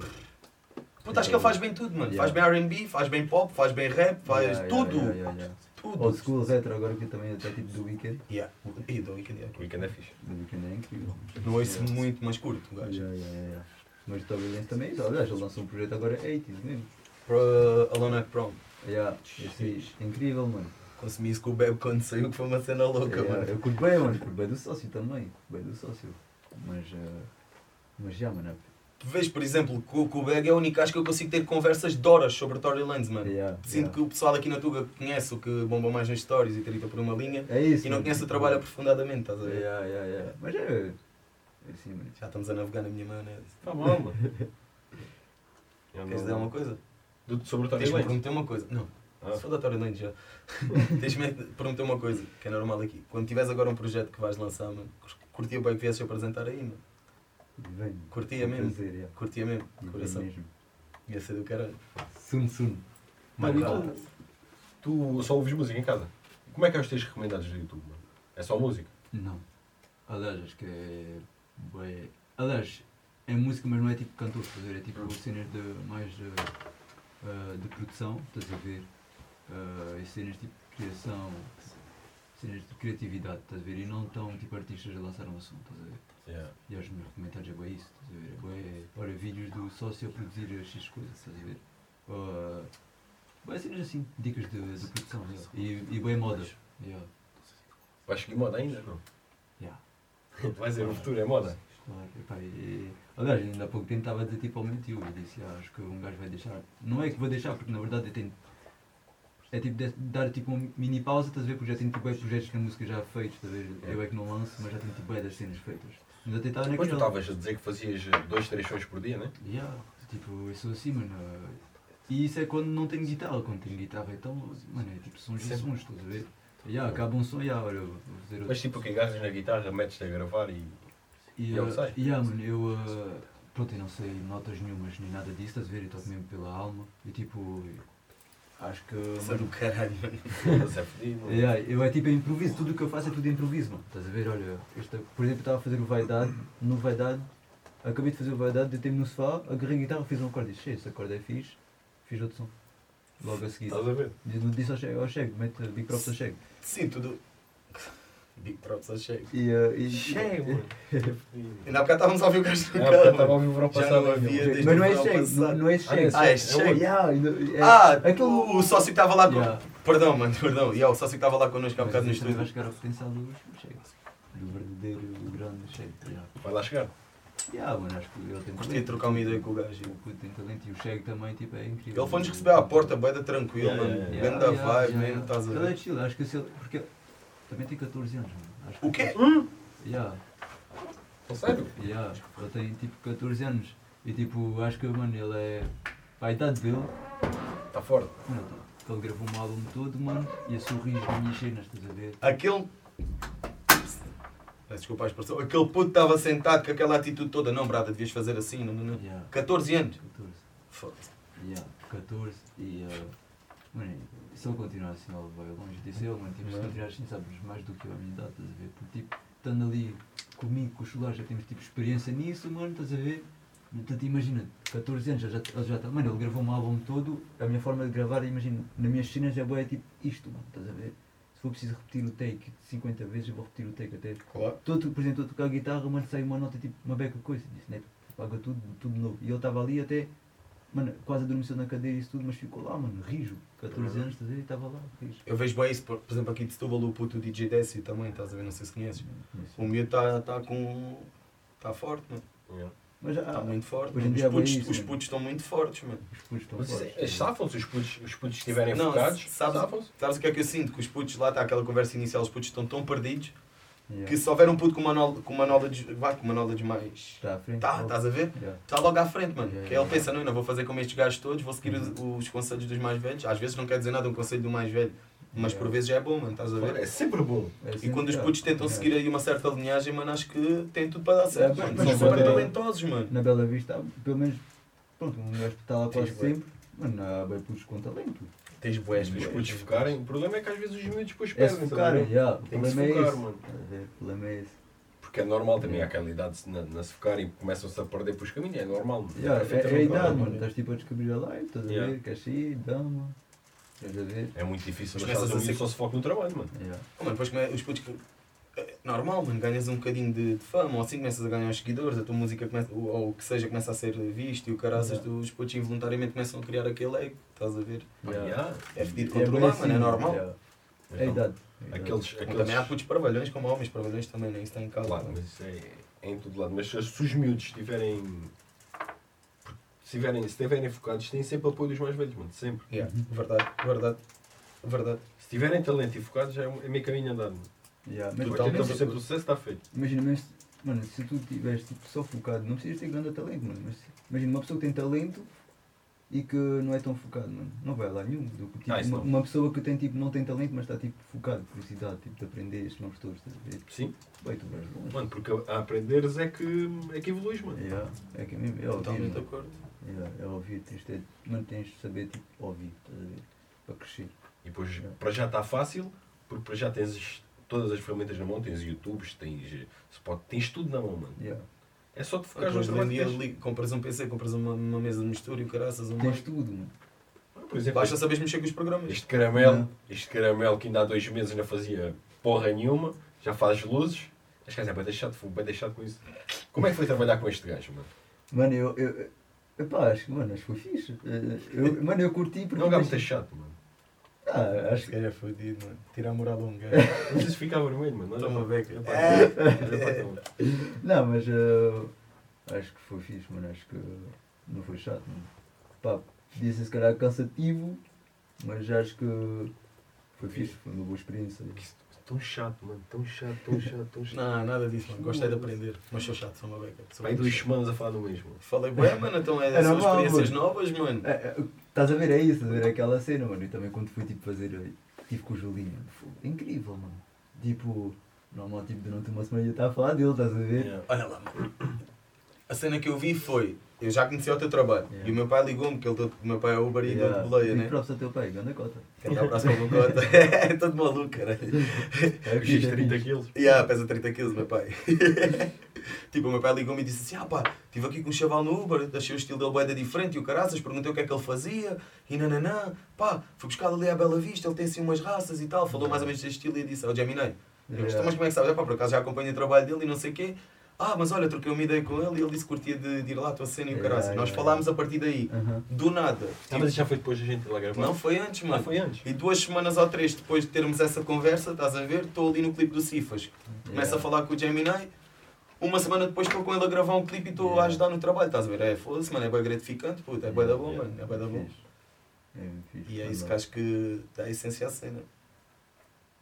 C: Puta, acho que ele faz bem tudo, mano.
B: Yeah.
C: Faz bem RB, faz bem pop, faz bem rap, faz
B: Yeah, yeah,
C: tudo.
B: yeah, yeah, yeah.
C: Tudo.
B: Old school retro agora que também até tipo do Weekend.
C: Yeah. E do Weeknd, yeah.
A: O weekend é fixe.
B: Do Weekend é incrível.
C: Não ouço
B: Yeah.
C: muito, mas curto, o gajo.
B: Yeah, yeah, yeah. Mas o Toby Lanez também, aliás, ele lançou um projeto agora 80s mesmo.
C: Para Alone at Prom.
B: Yeah, esse aí, incrível, mano.
C: Consumi isso com o Beb quando saiu, que foi uma cena louca,
B: Yeah,
C: mano.
B: eu curto bem, mano, curto bem do sócio também. Bem do sócio. Mas, eh, mas já, mano.
C: Tu vês, por exemplo, que o- que o Beg é o único gajo que eu consigo ter conversas de horas sobre Tory Lanez, mano.
B: Yeah,
C: Sinto
B: yeah.
C: que o pessoal aqui na Tuga conhece o que bomba mais nas stories e trita por uma linha
B: É isso.
C: e não
B: mano,
C: conhece o
B: tipo,
C: trabalho aprofundadamente, estás a ver?
B: Yeah, yeah, yeah. Mas é. É assim, mano.
C: Já estamos a navegar na minha maionese.
A: Está mal, mano.
C: Queres dizer uma coisa?
A: Do- Sobre o Tory
C: Tens-me
A: Lanez.
C: prometer uma coisa. Não,
A: Ah.
C: se for da Tory Lanez já. Tens-me prometer uma coisa, que é normal aqui. Quando tiveres agora um projeto que vais lançar, mano, curtia bem que viesses apresentar aí, mano.
B: Vem.
C: Curtia mesmo.
B: prazer, yeah.
C: Curtia mesmo,
B: E vem
C: coração.
B: mesmo.
C: Ia ser do caralho.
B: Sun Sun.
A: Mano,
C: Mano,
A: tu, tu só ouves música em casa? Como é que é os teus recomendados do YouTube, mano? É só música?
B: Não. Aliás, acho que é. bué- Aliás, é música, mas não é tipo cantor, a ver? É tipo cenas de mais de, ah, de produção, estás a ver? Ah, e cenas tipo de criação, cenas de criatividade, estás a ver? E não tão tipo artistas a lançar um som, estás a ver?
A: Yeah.
B: E aos meus comentários é bem isso, estás a ver? É bué, ora, vídeos do sócio a produzir X coisas, estás a ver? Ou, bué cenas assim, dicas de, de produção, yeah. e, e bem moda. Yeah.
A: Vais seguir moda ainda? Não.
B: Yeah.
A: Vai dizer, o futuro é moda.
B: Claro, epá, e, aliás, ainda há pouco tempo estava a dizer tipo ao meu tio, eu disse, ah, acho que um gajo vai deixar. Não é que vou deixar, porque na verdade eu tenho. É tipo de- dar tipo uma mini pausa, estás a ver? Porque já tenho tipo bem projetos na música já feitos, estás a ver? Eu é que não lanço, mas já tenho tipo bem das cenas feitas. Ainda tenho estado
A: Depois tu estavas a dizer que fazias dois, três shows por dia, né?
B: Yeah, tipo, eu sou assim, mano. E isso é quando não tenho guitarra, quando tenho guitarra então, mano, é tipo sons e sons, estás a ver? Yeah, acaba um som, yeah, olha, vou fazer outro.
A: Mas tipo que agarras na guitarra, metes-te a gravar e.
B: E,
A: E ele
B: uh,
A: sai.
B: yeah, mano, eu, uh, pronto, eu não sei notas nenhumas nem nada disso, estás a ver? Eu toco mesmo pela alma e tipo, acho que.
C: É do caralho, mano.
A: Foda-se, é fedido.
B: Yeah, eu é tipo improviso, tudo o que eu faço é tudo improviso, mano. Estás a ver? Olha, esta, por exemplo, eu estava a fazer o Vaidade, no Vaidade, acabei de fazer o Vaidade, deitei-me no sofá, agarrei a guitarra, fiz um acorde disse, "Che, esse acorde é fixe, fiz outro som. Logo a seguir.
A: Estás a ver?
B: Disse ao Chego, ao Chego, mete Big Props ao Chego.
C: Sim, tudo. Big props a Shake.
B: E, uh, e,
A: Cheio, mano.
C: Ainda há bocado estávamos a ouvir o gajo
A: Ah,
C: carro.
A: estava a ouvir o verão passado.
C: não
A: ver.
C: havia desde
B: Mas não é
C: passado.
B: não, é
A: Ah,
B: shake.
C: Ah, é
A: É.
B: Yeah, ainda- é-
C: Ah,
B: aquele-
C: o, sócio que estava lá com...
B: Yeah.
C: Perdão, mano, perdão. Yeah, o sócio que estava lá connosco há bocado no
B: também vai
C: estúdio.
B: chegar ao potencial do shake. Do verdadeiro, do grande shake. Yeah.
A: Vai lá chegar.
B: Yeah, mano, acho que ele tem
C: Gostei de trocar uma ideia com o gajo.
B: O puto tem talento e o Shag também, tipo, é incrível.
C: Ele foi-nos receber à porta, bué da tranquilo,
A: Yeah,
C: mano.
A: yeah,
B: Yeah, yeah,
C: vibe,
B: yeah,
C: mesmo, estás a
B: Ele é
C: ver?
B: chill, acho que se ele. Porque ele também tem 14 anos, mano. Acho que-
C: O quê?
B: Yeah,
A: Não sério?
B: yeah. Ele tem tipo 14 anos. E tipo, acho que, mano, ele é. Para a idade dele,
A: Está forte.
B: mano, ele gravou um álbum todo, mano, e a sorrir nas minhas cenas, estás a ver?
C: Aquele. Desculpa a expressão. Aquele puto estava sentado com aquela atitude toda. Não, brada, devias fazer assim. Não, não, não.
B: Yeah,
C: 14 anos.
B: 14.
C: Foda-se.
B: Yeah, 14 e. Uh, mano, se ele continuar assim, ele vai longe disso. Ele, mano, tipo, se continuar assim, sabes mais do que eu a minha idade, estás a ver? Porque, tipo, estando ali comigo, com os chulares, já temos tipo experiência nisso, mano, estás a ver? Portanto, imagina, 14 anos, ele já, ele já está. Mano, ele gravou um álbum todo, a minha forma de gravar, imagina, nas minhas cenas é boa, é tipo isto, mano, estás a ver? Se for preciso repetir o take 50 vezes, eu vou repetir o take até.
C: Claro.
B: Todo, por exemplo, eu tocar a guitarra, mano, sai uma nota tipo uma beca coisa, disse, né? Paga tudo, tudo novo. E ele estava ali até, mano, quase adormeceu na cadeira e isso tudo, mas ficou lá, mano, rijo. 14 anos, estás a ver? E estava lá, rijo.
C: Eu vejo bem isso, por, por exemplo, aqui de Setúbal, o puto DJ Décio também, estás a ver? Não sei se conheces. O miúdo está tá com. Está forte, mano.
A: Yeah.
B: Mas já,
C: Está muito forte. mano.
B: é
C: Os
B: bem
C: putos,
B: isso,
C: os putos estão muito fortes, mano.
B: os putos estão fortes.
A: é- eles safam-se, os putos, os putos estiverem
C: Não,
A: focados.
C: sabes-
A: Safam-se.
C: Sabes o que é que eu sinto? Que os putos lá, está aquela conversa inicial, os putos estão tão perdidos
B: Yeah.
C: que se houver um puto com uma knowledge, com uma knowledge, vá, com uma knowledge mais.
B: Está à frente.
C: Tá, estás a ver?
B: Yeah.
C: Está logo à frente, mano.
B: Yeah,
C: que
B: yeah,
C: ele pensa, não, eu não vou fazer como estes gajos todos, vou seguir os, os conselhos dos mais velhos. Às vezes não quer dizer nada um conselho do mais velho, mas
B: Yeah.
C: por vezes já é bom, mano, estás a ver?
A: É sempre bom.
B: É
C: E
B: sempre-
C: quando os putos tentam seguir aí uma certa linhagem, mano, acho que tem tudo para dar certo,
B: Yeah,
C: mano.
B: mas
C: São super talentosos, mano.
B: Na Bela Vista, pelo menos, pronto, um gajo que está lá quase sempre, mano, há bem putos com talento.
C: Tens boés,
A: Os putos focarem. O problema é que às vezes os miúdos depois
B: É
A: perdem.
B: se
A: estás a
B: focarem,
A: ver?
B: yeah. o
A: Tem que se
B: problema é esse.
A: mano.
B: A ver? O problema é esse.
A: Porque é normal também,
B: Yeah.
A: há aquela idade se na, na se focarem começam-se a perder pelos caminhos, é normal. mano.
B: Yeah, é, é a idade, mano. Estás tipo a descobrir a live, estás a
A: Yeah.
B: ver? Queres sair, dama. Estás a ver?
A: É muito difícil
C: Mas começas a ser-
A: só se foca no trabalho, mano.
B: Yeah.
C: Oh, mano, depois come- os putos. É normal, mano, ganhas um bocadinho de, de fama, ou assim começas a ganhar os seguidores, a tua música começa, ou, ou o que seja começa a ser visto e o caraças
B: Yeah.
C: dos putos involuntariamente começam a criar aquele ego, estás a ver?
B: Yeah.
A: Yeah.
C: É fedido
B: É
C: controlar,
B: bem
C: mano, é
B: assim,
C: normal.
B: yeah. É idade. é.
A: Aqueles, aqueles...
C: Também há putos parvalhões como homens, parvalhões também, nem isso está em causa.
A: Claro,
C: mano.
A: mas isso é, é em todo lado. Mas se os miúdos estiverem. Se estiverem, se estiverem focados, têm sempre apoio dos mais velhos, mano. Sempre.
C: Yeah, verdade, verdade, verdade.
A: Se tiverem talento e focados, já é, é meio caminho andado. mano.
B: Yeah, mas
C: Totalmente.
B: mas-
A: 80% do sucesso está feito.
B: Imagina, mas, mano, se tu estiveres tipo, só focado, não precisas ter grande talento, mano. Mas imagina uma pessoa que tem talento e que não é tão focado, mano. Não vai lá nenhum. Do que, tipo,
A: Ah,
B: uma, uma pessoa que tem, tipo, não tem talento, mas está tipo, focado, curiosidade, tipo, de aprender estes novos todos, estás a ver?
A: Sim,
B: Vai, tu vais longe.
A: mano, porque a aprenderes é que, é que evoluís, mano.
B: Yeah, é que é mesmo, é
C: Totalmente de acordo.
B: Yeah, é ouvir, tens de, mano, tens de saber, tipo, ouvir, estás a ver? Para crescer.
A: E depois,
B: Yeah.
A: para já está fácil, porque para já tens todas as ferramentas na mão, tens YouTubes, tens Spot, tens tudo na mão, mano.
B: Yeah.
A: É só te focares no trabalho
C: um dia compras um PC, compras uma, uma mesa de mistura e o caraças, um
B: Tens tudo, mano.
A: Por exemplo,
C: Basta saberes mexer com os programas.
A: Este caramelo,
B: Yeah.
A: este caramelo que ainda há dois meses não fazia porra nenhuma, já faz luzes. Acho que é bem deixado, foi bem deixado com isso. Como é que foi trabalhar com este gajo, mano?
B: Mano, eu. eu epá, acho que, mano, acho que foi fixe. Eh, Eu, mano, eu curti porque.
A: Não é um gajo muito chato, mano.
B: Ah, acho que.
C: é fodido, mano. Tira a moral a um gajo.
A: Não sei se fica vermelho, mano.
C: Toma
A: Olha
C: beca.
A: toma.
B: Não, mas eh, acho que foi fixe, mano. Acho que não foi chato, mano. Pá, podia ser se calhar cansativo, mas acho que foi fixe, foi uma boa experiência.
A: Que isso- Tão chato, mano. Tão chato, tão chato, tão chato.
C: Não, nada disso, mano. Gostei de aprender. Mas sou chato, sou uma beca. Sou
A: Vai
C: muito
A: duas semanas a falar do mesmo.
C: Falei, bué, mano, então é,
B: É
C: são experiências
B: mano.
C: novas, mano.
B: É, é, estás a ver, é isso, a ver aquela cena, mano. E também quando fui tipo fazer, eh, tive com o Julinho, foi incrível, mano. Tipo, normal, tipo, durante uma semana eu estava a falar dele, estás a ver?
A: Yeah.
C: Olha lá, mano. A cena que eu vi foi, eu já conhecia o teu trabalho.
B: Yeah.
C: E o meu pai ligou-me, que ele, o meu pai é Uber e
B: Yeah.
C: yeah. de boleia, né?
B: props ao teu pai, ganda cota.
C: Grande abraço para o Bocota. É todo maluco, cara.
B: É
A: O X 30 quilos.
C: Yeah, pesa 30 kg, meu pai. tipo, o meu pai ligou-me e disse assim: Ah pá, estive aqui com um chaval no Uber, achei o estilo dele boeda diferente e o caraças, perguntei o que é que ele fazia e nananã. Pá, fui buscar ali à Bela Vista, ele tem assim umas raças e tal. Falou mais ou menos deste estilo e disse: Ó oh, Gemini, "Então, Mas como é que sabes? É pá, por acaso já acompanho o trabalho dele e não sei o quê. Ah, mas olha, troquei uma ideia com ele e ele disse que curtia de, de ir lá à tua cena e o
B: Yeah,
C: caralho. Nós
B: yeah,
C: falámos a partir daí. Do nada.
A: Ah, mas isso já foi depois da gente lá gravar?
C: Não foi antes,
A: Ah,
C: mano.
A: foi antes.
C: E duas semanas ou três depois de termos essa conversa, estás a ver? Estou ali no clipe do Cifas. Começo
B: Yeah.
C: a falar com o Gemini. Uma semana depois estou com ele a gravar um clipe e estou a ajudar no trabalho, estás a ver? É, foda-se, mano, é bem gratificante, puto, é bem da bom,
B: Yeah.
C: mano, é bem da bom.
B: É.
C: E é isso que acho que dá a essência à cena.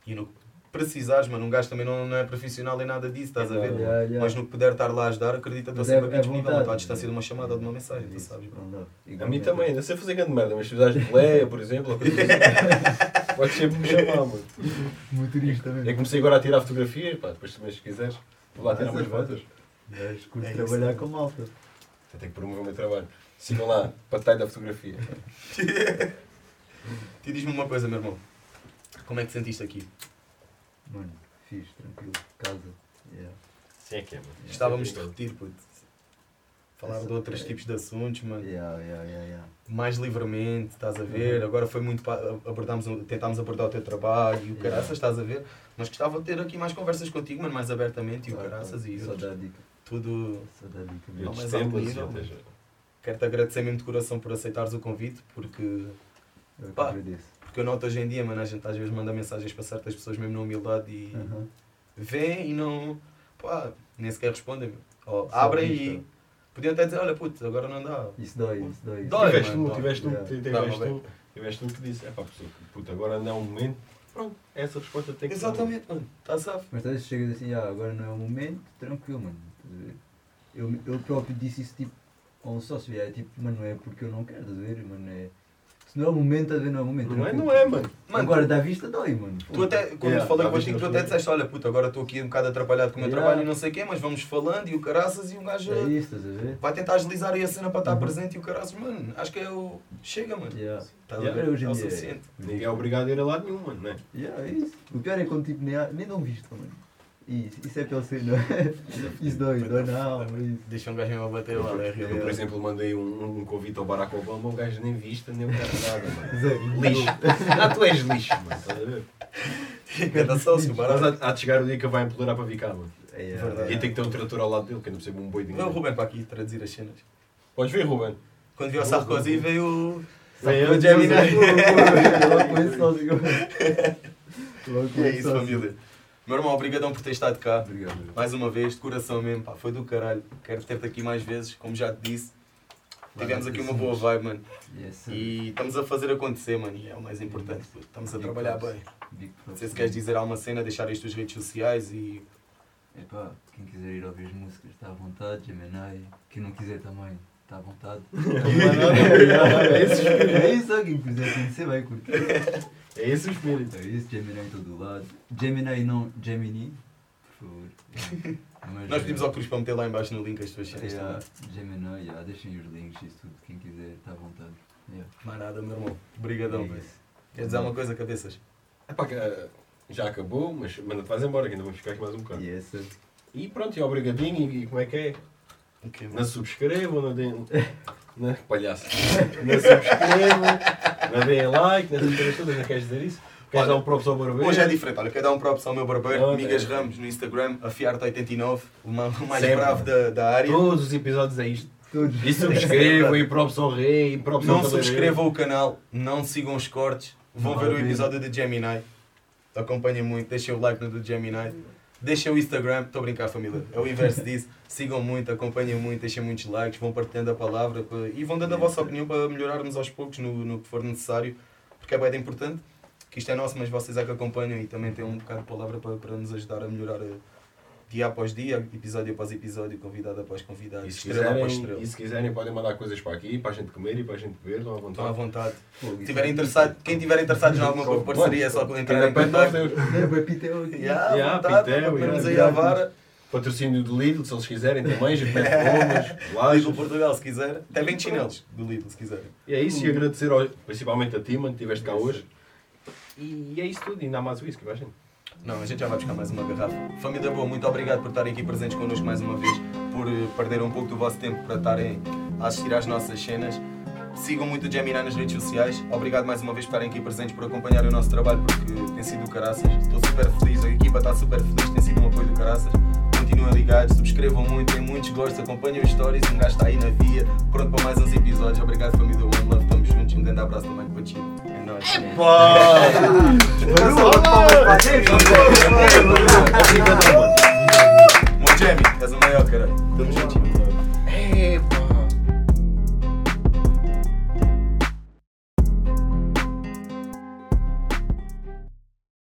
C: E no que precisares, mano, um gajo também não, não é profissional em nada disso, estás a ver?
B: Yeah, yeah.
C: Mas no que puder estar lá a ajudar, acredita, estou
B: Mas
C: sempre
B: é-
C: aqui
B: é
C: disponível, estou à distância de uma chamada ou de uma mensagem, tu sabes? bro.
B: não dá.
A: A mim também, ainda sei fazer grande merda, mas se precisares de boleia, por exemplo, ou coisa assim, podes sempre me chamar, mano.
B: Motorista
A: Eu
B: mesmo.
A: comecei agora a tirar fotografias, pá, depois também se quiseres, vou lá tirar umas fotos.
B: Gajo curto
C: É
B: trabalhar
C: é.
B: com malta.
A: Eu tenho que promover o meu trabalho. Sigam lá, patai da fotografia.
C: E diz-me uma coisa, meu irmão. Como é que te sentiste aqui?
B: Mano, fixe, tranquilo. Casa. Yeah.
A: Sim é que é, mano.
C: Estávamos de repetir, puto. Falar
B: Essa-
C: de outros tipos de assuntos, mano.
B: Yeah, yeah, yeah, yeah.
C: Mais livremente, estás a ver?
B: Uhum.
C: Agora foi muito. Abordámos, tentámos abordar o teu trabalho e o
B: Yeah.
C: caraças, estás a ver? Mas gostava de ter aqui mais conversas contigo, mano, mais abertamente e o caraças e
B: Só dá dica.
C: tudo.
B: Só dá dica
C: Não, mas Quero-te agradecer mesmo de coração por aceitares o convite, porque,
B: Eu
C: Pá.
B: agradeço.
C: Porque eu noto hoje em dia, mano, a gente às vezes manda mensagens para certas pessoas mesmo na humildade e
B: Aham.
C: vêm e não. pá, nem sequer respondem. Ou
B: Só
C: abrem e. Podiam até dizer, olha puto, agora não dá.
B: Isso dói, isso dói.
C: Dói,
A: Tiveste
C: mano,
A: um,
C: dói.
A: tiveste um, tiveste um,
C: mas
A: tiveste um que disse, é pá, puta, agora não é um momento, pronto, essa resposta tem que ser.
C: Exatamente, mano, está safe.
B: Mas às vezes chegas assim, ah, agora não é o momento, tranquilo, mano. Eu, eu próprio disse isso tipo a um sócio, é tipo, mano, não é porque eu não quero, estás a ver? Mano, é. Se não é o momento, estás a ver? Não é o momento.
A: Não é,
B: tranquilo.
A: não é, mano.
C: Mano,
B: agora da vista dói, mano.
C: Tu até, quando
A: Yeah,
C: falei contigo,
A: viste
C: tu até disseste, olha puto, agora estou aqui um bocado atrapalhado com o meu
B: Yeah.
C: trabalho e não sei o quê, mas vamos falando e o caraças e um gajo
B: É isso, estás a ver?
C: vai tentar agilizar aí a cena para estar
B: Uhum.
C: presente e o caraças, mano, acho que é o... Chega, mano.
B: Yeah.
C: Estás
A: Yeah.
C: a ver?
B: Hoje
C: É
B: em
C: o
B: dia é-
C: suficiente.
A: Ninguém é obrigado a ir a lado nenhum, mano, não é?
B: Yeah, é isso. O pior é quando tipo nem, há- nem dão visto, mano. Isso, isso é não é? Isso dói, dói isso.
C: Deixa um gajo mesmo a bater lá, é
A: Eu, por exemplo, mandei um, um convite ao Barack Obama, o gajo nem vista, nem o cara nada, mano. Lixo. Ah, tu és lixo, mano, estás a ver?
C: Cada sócio, barato.
A: há, de chegar o dia que vai implorar para vir cá, mano.
B: É,
C: Verdade.
A: E tem que ter um trator ao lado dele, que eu não percebo um boi de
C: o
A: ninguém.
C: Rubem para aqui traduzir as cenas.
A: Podes ver, Ruben.
C: Quando viu o Sarkozy veio o...
A: Veio
C: o Gemini.
B: Logo com esse sócio. Logo com
C: É isso, família. Meu irmão, obrigadão por ter estado cá.
B: Obrigado.
C: Mais uma vez, de coração mesmo, pá, foi do caralho. Quero ter-te aqui mais vezes, como já te disse. Tivemos aqui uma boa vibe, mano.
B: Yes.
C: E estamos a fazer acontecer, mano. E é o mais importante. Estamos a
B: Big
C: trabalhar
B: props.
C: bem.
B: Big
C: Não sei se queres dizer alguma cena, deixar as tuas redes sociais e.
B: Epá, quem quiser ir ouvir as músicas está à vontade, Gemini. Quem não quiser também está à vontade.
A: É
B: é isso, ó, quem quiser conhecer vai curtir.
A: É esse o espírito.
B: É isso, Gemini em todo lado. Gemini não Gemini, por favor. Mas,
C: Nós pedimos ao Cruz para meter lá em baixo no link as tuas cenas
B: Yeah,
C: também.
B: Gemini, yeah, deixem os links, isso tudo. Quem quiser está à vontade. Yeah.
C: Mais nada, meu irmão. Obrigadão,
B: É.
C: Queres dizer alguma coisa, cabeças?
A: É pá, que, eh, já acabou, mas manda-te vais embora, que ainda vamos ficar aqui mais um bocado.
B: Yes, sir.
A: E pronto, e obrigadinho, e, e como é que é?
C: Ok,
A: Não subscrevam, não deem. Não, palhaço. Não subscrevam, não deem like, nessas coisas todas, não queres dizer isso? Queres
C: Olha,
A: dar um props ao barbeiro?
C: Hoje é diferente, olha, quero dar um props ao meu barbeiro,
A: Ok.
C: Migas Ramos, no Instagram, afiarte89, o ma- o mais
A: Sempre.
C: bravo da, da área.
A: Todos os episódios é isto.
B: Todos.
A: E subscrevam, e props ao rei, e props ao
C: Não subscrevam o canal, não sigam os cortes, vão ver o episódio de Gemini. Acompanhem muito, deixem o like no do Gemini. Deixem o Instagram, estou a brincar família, é o inverso disso. Sigam muito, acompanhem muito, deixem muitos likes, vão partilhando a palavra pa- e vão dando a vossa opinião para melhorarmos aos poucos no, no que for necessário, porque é bem importante, que isto é nosso, mas vocês é que acompanham e também têm um bocado de palavra para, para nos ajudar a melhorar eh, dia após dia, episódio após episódio, convidado após convidado,
A: E se,
C: estrela após
A: quiserem,
C: estrela.
A: e se quiserem podem mandar coisas para aqui, para a gente comer e para a gente beber, estão à
C: Estão à
A: vontade.
C: vontade. Tiverem
B: é
C: interessado, quem tiver interessado em alguma parceria é só entrar em contato.
B: É, piteu.
C: Yeah, vontade, vamos aí à vara.
A: Patrocínio do Lidl, se eles quiserem também, já pede bombas,
C: Lidl. Portugal, se quiser. Até vem chinelos do Lidl, se quiserem.
A: E é isso, e agradecer ao- principalmente a ti, mano, que estiveste cá hoje. E é isso tudo, ainda há mais whisky, vai gente.
C: Não, a gente já vai buscar mais uma garrafa. Família boa, muito obrigado por estarem aqui presentes connosco mais uma vez, por eh, perderem um pouco do vosso tempo para estarem a assistir às nossas cenas. Sigam muito o Gemini nas redes sociais. Obrigado mais uma vez por estarem aqui presentes, por acompanharem o nosso trabalho, porque tem sido do caraças. Estou super feliz, a equipa está super feliz, tem sido um apoio do caraças. Continuem ligados, subscrevam muito, têm muitos gostos, acompanhem os stories, um gajo está aí na via, pronto para mais uns episódios. Obrigado, família One Love, estamos juntos. Um grande abraço também para ti não. É né? Epa!
A: Obrigado, mano. Mojemi, és o maior, caralho. Tamo juntinho.